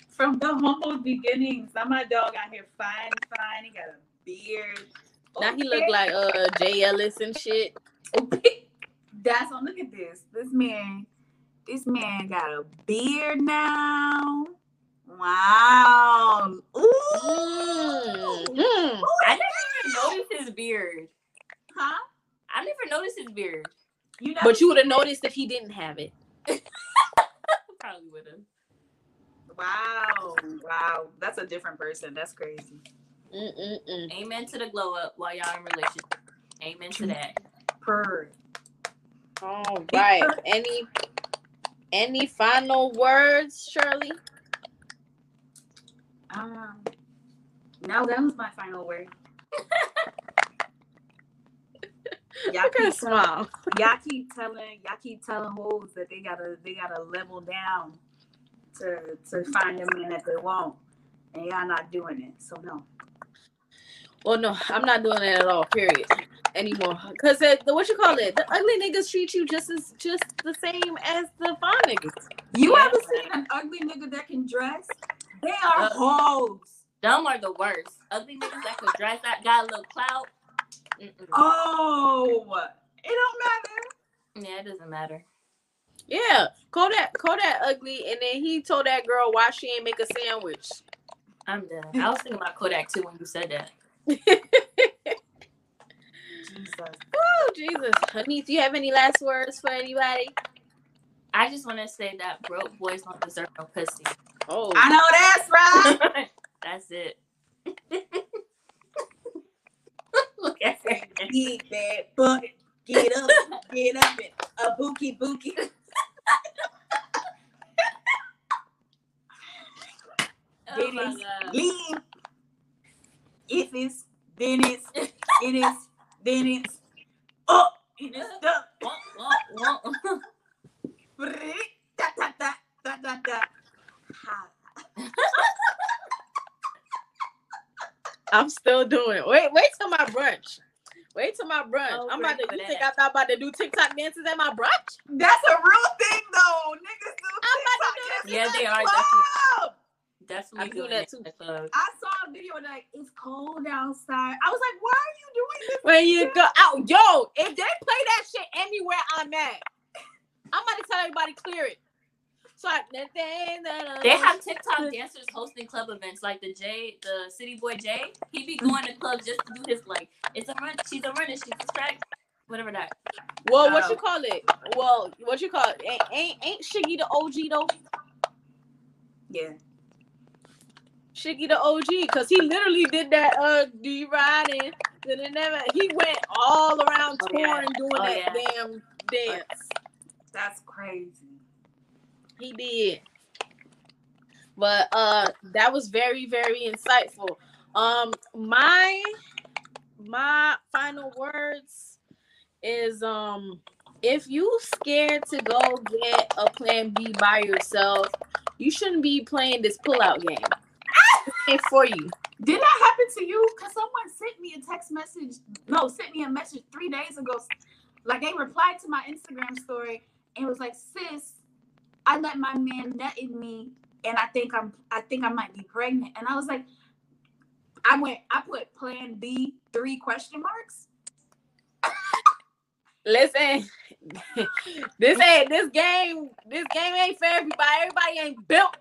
[SPEAKER 4] From the humble beginnings. Now my dog out here fine, fine. He got a beard.
[SPEAKER 2] Now he look like uh Jay Ellis and shit.
[SPEAKER 4] That's on. Look at this. This man, this man got a beard now. Wow. Ooh.
[SPEAKER 2] Mm.
[SPEAKER 5] I never even noticed his beard.
[SPEAKER 4] Huh?
[SPEAKER 5] I never noticed his beard.
[SPEAKER 4] You know.
[SPEAKER 2] But you would have noticed if he didn't have it.
[SPEAKER 5] Probably would have.
[SPEAKER 4] Wow. Wow. That's a different person. That's crazy.
[SPEAKER 2] Mm-mm-mm.
[SPEAKER 5] Amen to the glow up while y'all in relationship. Amen to that.
[SPEAKER 4] Per.
[SPEAKER 2] All right. Any any final words, Shirley?
[SPEAKER 4] Um. No, that was my final word. y'all
[SPEAKER 2] Look at
[SPEAKER 4] keep
[SPEAKER 2] a smile.
[SPEAKER 4] y'all keep telling y'all keep telling hoes that they gotta they gotta level down to to find the man that they want, and y'all not doing it. So no.
[SPEAKER 2] Well, no, I'm not doing that at all. Period. Anymore, because the what you call it, the ugly niggas treat you just as just the same as the fine niggas.
[SPEAKER 4] You
[SPEAKER 5] Yeah.
[SPEAKER 4] ever seen an ugly nigga that can dress? They are
[SPEAKER 5] Uh,
[SPEAKER 4] hoes.
[SPEAKER 5] Them are the worst. Ugly niggas that can dress that got a little clout. Mm-mm.
[SPEAKER 4] Oh, it don't matter.
[SPEAKER 5] Yeah, it doesn't matter.
[SPEAKER 2] Yeah, Kodak, Kodak ugly, and then he told that girl why she ain't make a sandwich.
[SPEAKER 5] I'm done. I was thinking about Kodak too when you said that.
[SPEAKER 4] Jesus.
[SPEAKER 2] Oh Jesus, honey, do you have any last words for anybody?
[SPEAKER 5] I just want to say that broke boys don't deserve no pussy.
[SPEAKER 2] Oh,
[SPEAKER 4] I know that's right.
[SPEAKER 5] That's it. Look at her.
[SPEAKER 4] Get that butt. Get up. Get up and a bookie bookie.
[SPEAKER 5] Oh my
[SPEAKER 4] Dennis,
[SPEAKER 5] God.
[SPEAKER 4] leave. If it's then it's it is then it's up oh, and it's stuck. Da, da, da, da. Ha.
[SPEAKER 2] I'm still doing it. Wait, wait till my brunch. Wait till my brunch.
[SPEAKER 5] Oh,
[SPEAKER 2] I'm about to. You think
[SPEAKER 5] that.
[SPEAKER 2] I thought about to do TikTok dances at my brunch?
[SPEAKER 4] That's a real thing though. Niggas do
[SPEAKER 2] I'm about to
[SPEAKER 4] TikTok
[SPEAKER 2] do
[SPEAKER 4] dances
[SPEAKER 5] Yeah,
[SPEAKER 4] at
[SPEAKER 5] they are
[SPEAKER 4] club.
[SPEAKER 5] Definitely
[SPEAKER 2] I'm doing
[SPEAKER 5] doing
[SPEAKER 2] that too.
[SPEAKER 5] club.
[SPEAKER 4] I saw a video like it's cold outside. I was like, why are you doing this?
[SPEAKER 2] When you go out, yo, if they play that shit anywhere I'm at, I'm about to tell everybody clear it.
[SPEAKER 5] They have TikTok dancers hosting club events like the J, the City Boy J. He be going to clubs just to do his like, it's a run, she's a runner, she's a track, whatever that.
[SPEAKER 2] Well, what
[SPEAKER 4] Oh.
[SPEAKER 2] you call it? Well, what you call it? Ain't ain't, ain't Shiggy the OG though?
[SPEAKER 4] Yeah.
[SPEAKER 2] Shiggy the OG, because he literally did that. Uh, ride in? Then it never. He went all around
[SPEAKER 5] Oh,
[SPEAKER 2] touring
[SPEAKER 5] yeah.
[SPEAKER 2] doing
[SPEAKER 5] Oh,
[SPEAKER 2] that
[SPEAKER 5] yeah.
[SPEAKER 2] damn dance.
[SPEAKER 4] That's crazy.
[SPEAKER 2] He did. But uh that was very, very insightful. Um my my final words is um if you scared to go get a plan B by yourself, you shouldn't be playing this pullout game. It ain't for you.
[SPEAKER 4] Did that happen to you? Cause someone sent me a text message. No, sent me a message three days ago. Like they replied to my Instagram story and was like, "Sis, I let my man nut in me, and I think I'm, I think I might be pregnant." And I was like, I went, I put Plan B three question marks.
[SPEAKER 2] Listen, this ain't this game. This game ain't for everybody. Everybody ain't built,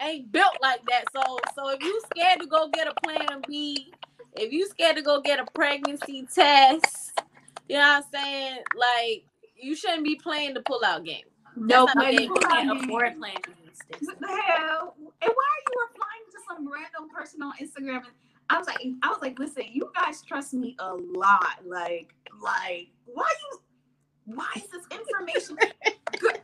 [SPEAKER 2] ain't built like that. So, so if you scared to go get a plan B, if you scared to go get a pregnancy test, you know what I'm saying? Like, you shouldn't be playing the pullout game.
[SPEAKER 4] No,
[SPEAKER 2] not a
[SPEAKER 4] plan
[SPEAKER 2] game.
[SPEAKER 5] You
[SPEAKER 4] B.
[SPEAKER 5] can't afford plan B.
[SPEAKER 4] What the hell? And why are you replying to some random person on Instagram? And I was like, I was like, listen, you guys trust me a lot. Like, like, why you? Why is this information? good?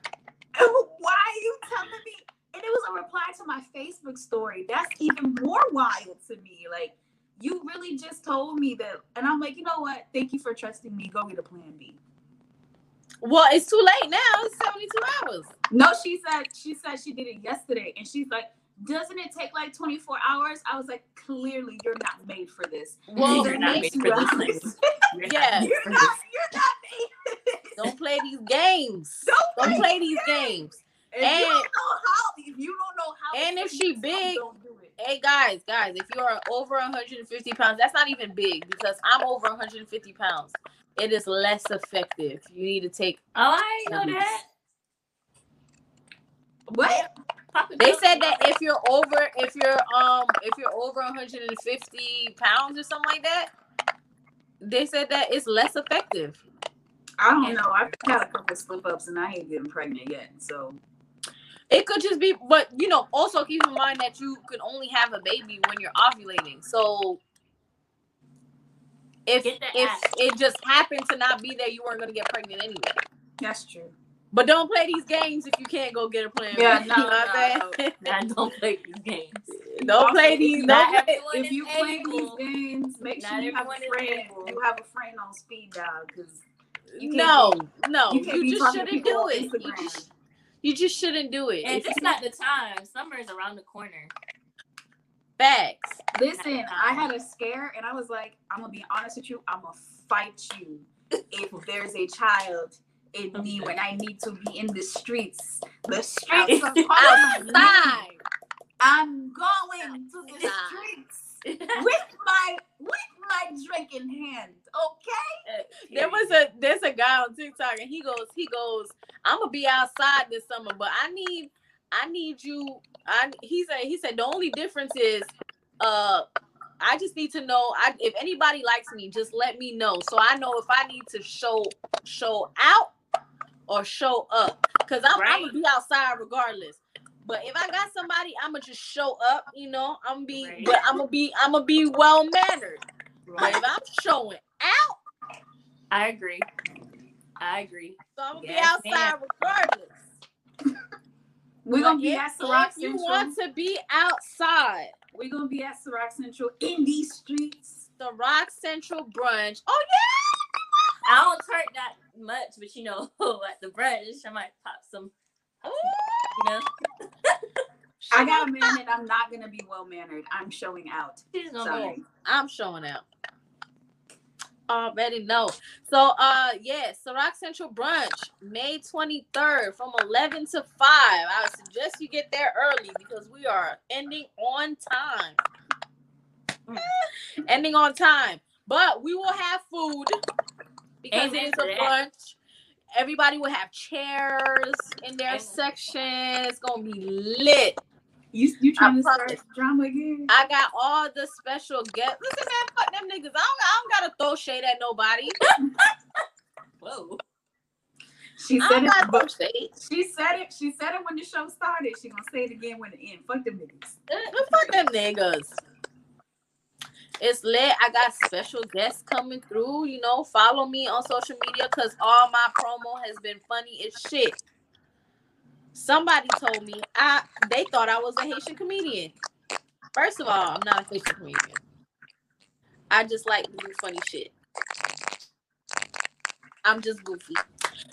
[SPEAKER 4] Why are you telling me? And it was a reply to my Facebook story. That's even more wild to me. Like, you really just told me that, and I'm like, you know what? Thank you for trusting me. Go get a plan B.
[SPEAKER 2] Well, it's too late now. It's 72 hours.
[SPEAKER 4] No, she said she said she did it yesterday, and she's like, "Doesn't it take like 24 hours?" I was like, "Clearly, you're not made for this."
[SPEAKER 2] Well,
[SPEAKER 5] You're not made for this.
[SPEAKER 2] Yeah.
[SPEAKER 4] You're not. You're not made.
[SPEAKER 2] Don't play these games.
[SPEAKER 4] Don't
[SPEAKER 2] Don't
[SPEAKER 4] play
[SPEAKER 2] play these games.
[SPEAKER 4] If you
[SPEAKER 2] And-
[SPEAKER 4] don't know how, if you don't know how,
[SPEAKER 2] And if she big,
[SPEAKER 4] don't do it.
[SPEAKER 2] Hey guys, guys, if you're over 150 pounds, that's not even big because I'm over 150 pounds. It is less effective. You need to take.
[SPEAKER 5] Oh, I know that.
[SPEAKER 4] What?
[SPEAKER 2] They said that if you're over, if you're um, if you're over 150 pounds or something like that, they said that it's less effective.
[SPEAKER 4] I don't know. I've had a couple slip ups, and I ain't getting pregnant yet. So
[SPEAKER 2] It could just be, but you know, also keep in mind that you could only have a baby when you're ovulating. So if if
[SPEAKER 5] ass.
[SPEAKER 2] it just happened to not be there, you weren't gonna get pregnant anyway.
[SPEAKER 4] that's true.
[SPEAKER 2] But don't play these games if you can't go get a plan.
[SPEAKER 4] Yeah,
[SPEAKER 2] B.
[SPEAKER 4] no,
[SPEAKER 2] You know what I'm
[SPEAKER 4] no.
[SPEAKER 2] saying?
[SPEAKER 5] Don't play these games.
[SPEAKER 2] don't play these.
[SPEAKER 5] Not
[SPEAKER 2] Don't play.
[SPEAKER 4] If you play these games, make sure you have a friend.
[SPEAKER 5] able.
[SPEAKER 4] You have a friend on speed dial because You can't
[SPEAKER 2] No, no,
[SPEAKER 4] you
[SPEAKER 2] you, just shouldn't do it. You just, shouldn't do it.
[SPEAKER 5] And
[SPEAKER 2] If
[SPEAKER 5] it's not the time. Summer is around the corner.
[SPEAKER 2] facts.
[SPEAKER 4] Listen, I had a scare and I was like, I'm gonna be honest with you, I'm gonna fight you if there's a child in me when I need to be in the streets. The streets are calling me.
[SPEAKER 2] Outside.
[SPEAKER 4] I'm going to the streets with my with my drink in hand. Okay?
[SPEAKER 2] There was a there's a guy on TikTok and he goes he goes I'm gonna be outside this summer, but I need I need you. I he said he said the only difference is uh I just need to know I if anybody likes me, just let me know so I know if I need to show show out or show up because I'm, I'm gonna be outside regardless. But if I got somebody, I'm gonna just show up. You know, I'm gonna be,
[SPEAKER 5] Right.
[SPEAKER 2] but I'm gonna be, I'm gonna be well mannered. But
[SPEAKER 5] Right.
[SPEAKER 2] if I'm showing out.
[SPEAKER 5] I agree. I agree.
[SPEAKER 2] So I'm gonna
[SPEAKER 5] Yes,
[SPEAKER 2] be outside regardless.
[SPEAKER 4] We're gonna
[SPEAKER 2] But
[SPEAKER 4] be
[SPEAKER 2] if,
[SPEAKER 4] at Ciroc
[SPEAKER 2] if you
[SPEAKER 4] Central.
[SPEAKER 2] want to be outside,
[SPEAKER 4] We're gonna be at Ciroc Central in these streets.
[SPEAKER 2] Ciroc Central brunch. Oh yeah!
[SPEAKER 5] I don't turn that much, but you know, at the brunch, I might pop some.
[SPEAKER 2] yeah.
[SPEAKER 5] You know,
[SPEAKER 4] I got a man and I'm not gonna be well mannered. I'm showing out.
[SPEAKER 5] she's gonna
[SPEAKER 4] Sorry.
[SPEAKER 2] I'm showing out. Already know. So uh yeah, Ciroc Central brunch, May 23rd from 11 to 5. I suggest you get there early because we are ending on time. ending on time. But we will have food because
[SPEAKER 5] Amen
[SPEAKER 2] it is a brunch. Everybody will have chairs in their
[SPEAKER 5] Amen.
[SPEAKER 2] section. It's gonna be lit.
[SPEAKER 4] You you trying to start drama again?
[SPEAKER 2] I got all the special guests. Listen, man, fuck them niggas. I don't, I don't gotta throw shade at nobody.
[SPEAKER 5] Whoa.
[SPEAKER 4] She said it. but. She said it. She said it when the show started. She gonna say it again when it ends. Fuck them niggas.
[SPEAKER 2] Uh, Fuck them niggas. It's lit. I got special guests coming through. You know, follow me on social media because all my promo has been funny as shit. Somebody told me I they thought I was a Haitian comedian. First of all, I'm not a Haitian comedian. I just like to do funny shit. I'm just goofy.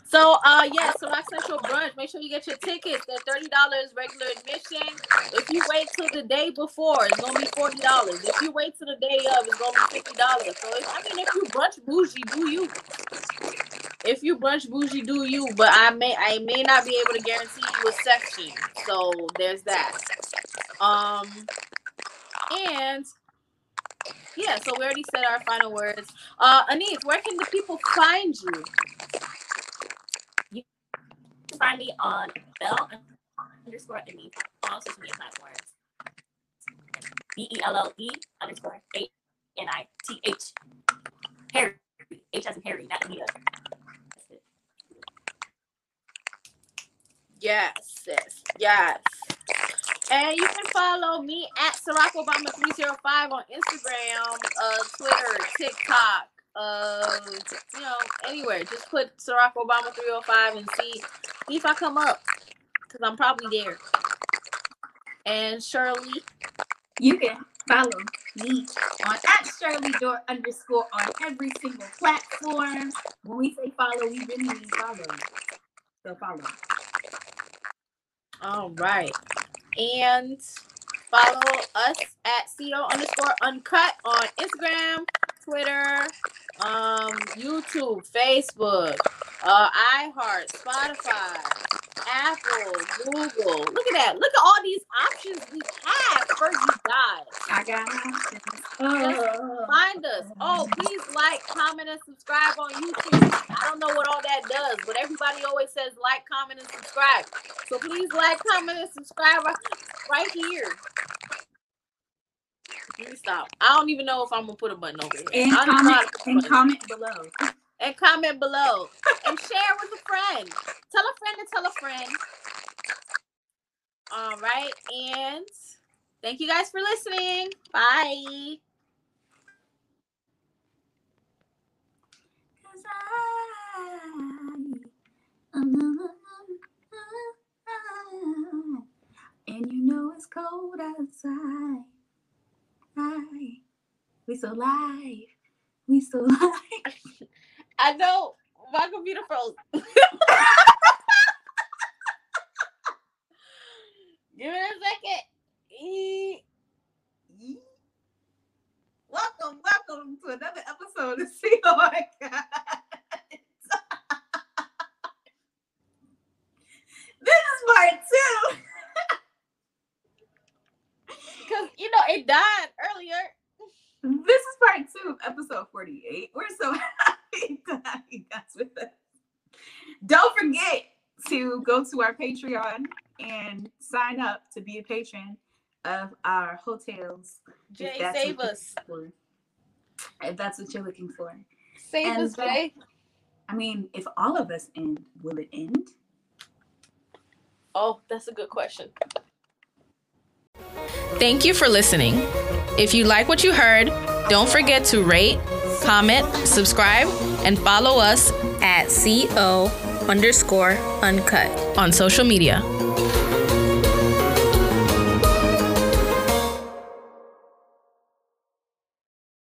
[SPEAKER 2] So uh yeah, Ciroc Central Brunch. Make sure you get your tickets. They're thirty dollars regular admission. If you wait till the day before, it's gonna be forty dollars. If you wait till the day of, it's gonna be fifty dollars. So if, I mean, if you brunch bougie, do you? If you brunch bougie, do you? But I may I may not be able to guarantee you a section. So there's that. Um and yeah, so we already said our final words. Uh Anith, where can the people find you?
[SPEAKER 5] You can find me on Belle underscore Anith on all social media platforms. B E L L E underscore A N I T H. Harry. H as in Harry, not Anita. That's it.
[SPEAKER 2] Yes, yes, yes. And you can follow me at Ciroc Obama 305 on Instagram, uh, Twitter, TikTok, uh, you know, anywhere. Just put Ciroc Obama 305 and see, see if I come up. Because I'm probably there. And Shirley,
[SPEAKER 4] You can follow me on at Shirley Dor underscore on every single platform. When we say follow, we really mean follow. So follow.
[SPEAKER 2] All right. And follow us at CO underscore uncut on Instagram, Twitter, um, YouTube, Facebook, uh, iHeart, Spotify, Apple, Google. Look at that. Look at all these options we have for you guys.
[SPEAKER 4] I got options. Oh.
[SPEAKER 2] Find us. Oh, please like, comment, and subscribe on YouTube. I don't know what all that does, but everybody always says like, comment, and subscribe. So please like, comment, and subscribe right, right here. Let me stop. I don't even know if I'm gonna put a button over here.
[SPEAKER 4] And
[SPEAKER 2] I don't know how
[SPEAKER 4] comment,
[SPEAKER 2] to put a
[SPEAKER 4] and comment below.
[SPEAKER 2] And comment below and share with a friend. Tell a friend to tell a friend. All right, and thank you guys for listening. Bye.
[SPEAKER 4] And you know it's cold outside. Right. We so live. We so live.
[SPEAKER 2] I know my computer froze. Give it a second. E-
[SPEAKER 4] Welcome, welcome to another episode of See Oh My God. this is part two.
[SPEAKER 2] Cause you know it died earlier.
[SPEAKER 4] This is part two of episode 48. We're so happy to have you guys with us. Don't forget to go to our Patreon and sign up to be a patron of our hotels.
[SPEAKER 2] Jay, save us.
[SPEAKER 4] for. If that's what you're looking for.
[SPEAKER 2] Save
[SPEAKER 4] And
[SPEAKER 2] us,
[SPEAKER 4] then-
[SPEAKER 2] Jay.
[SPEAKER 4] I mean, if all of us end, will it end?
[SPEAKER 2] Oh, that's a good question.
[SPEAKER 1] Thank you for listening. If you like what you heard, don't forget to rate, comment, subscribe, and follow us
[SPEAKER 6] at CO underscore uncut.
[SPEAKER 1] on social media.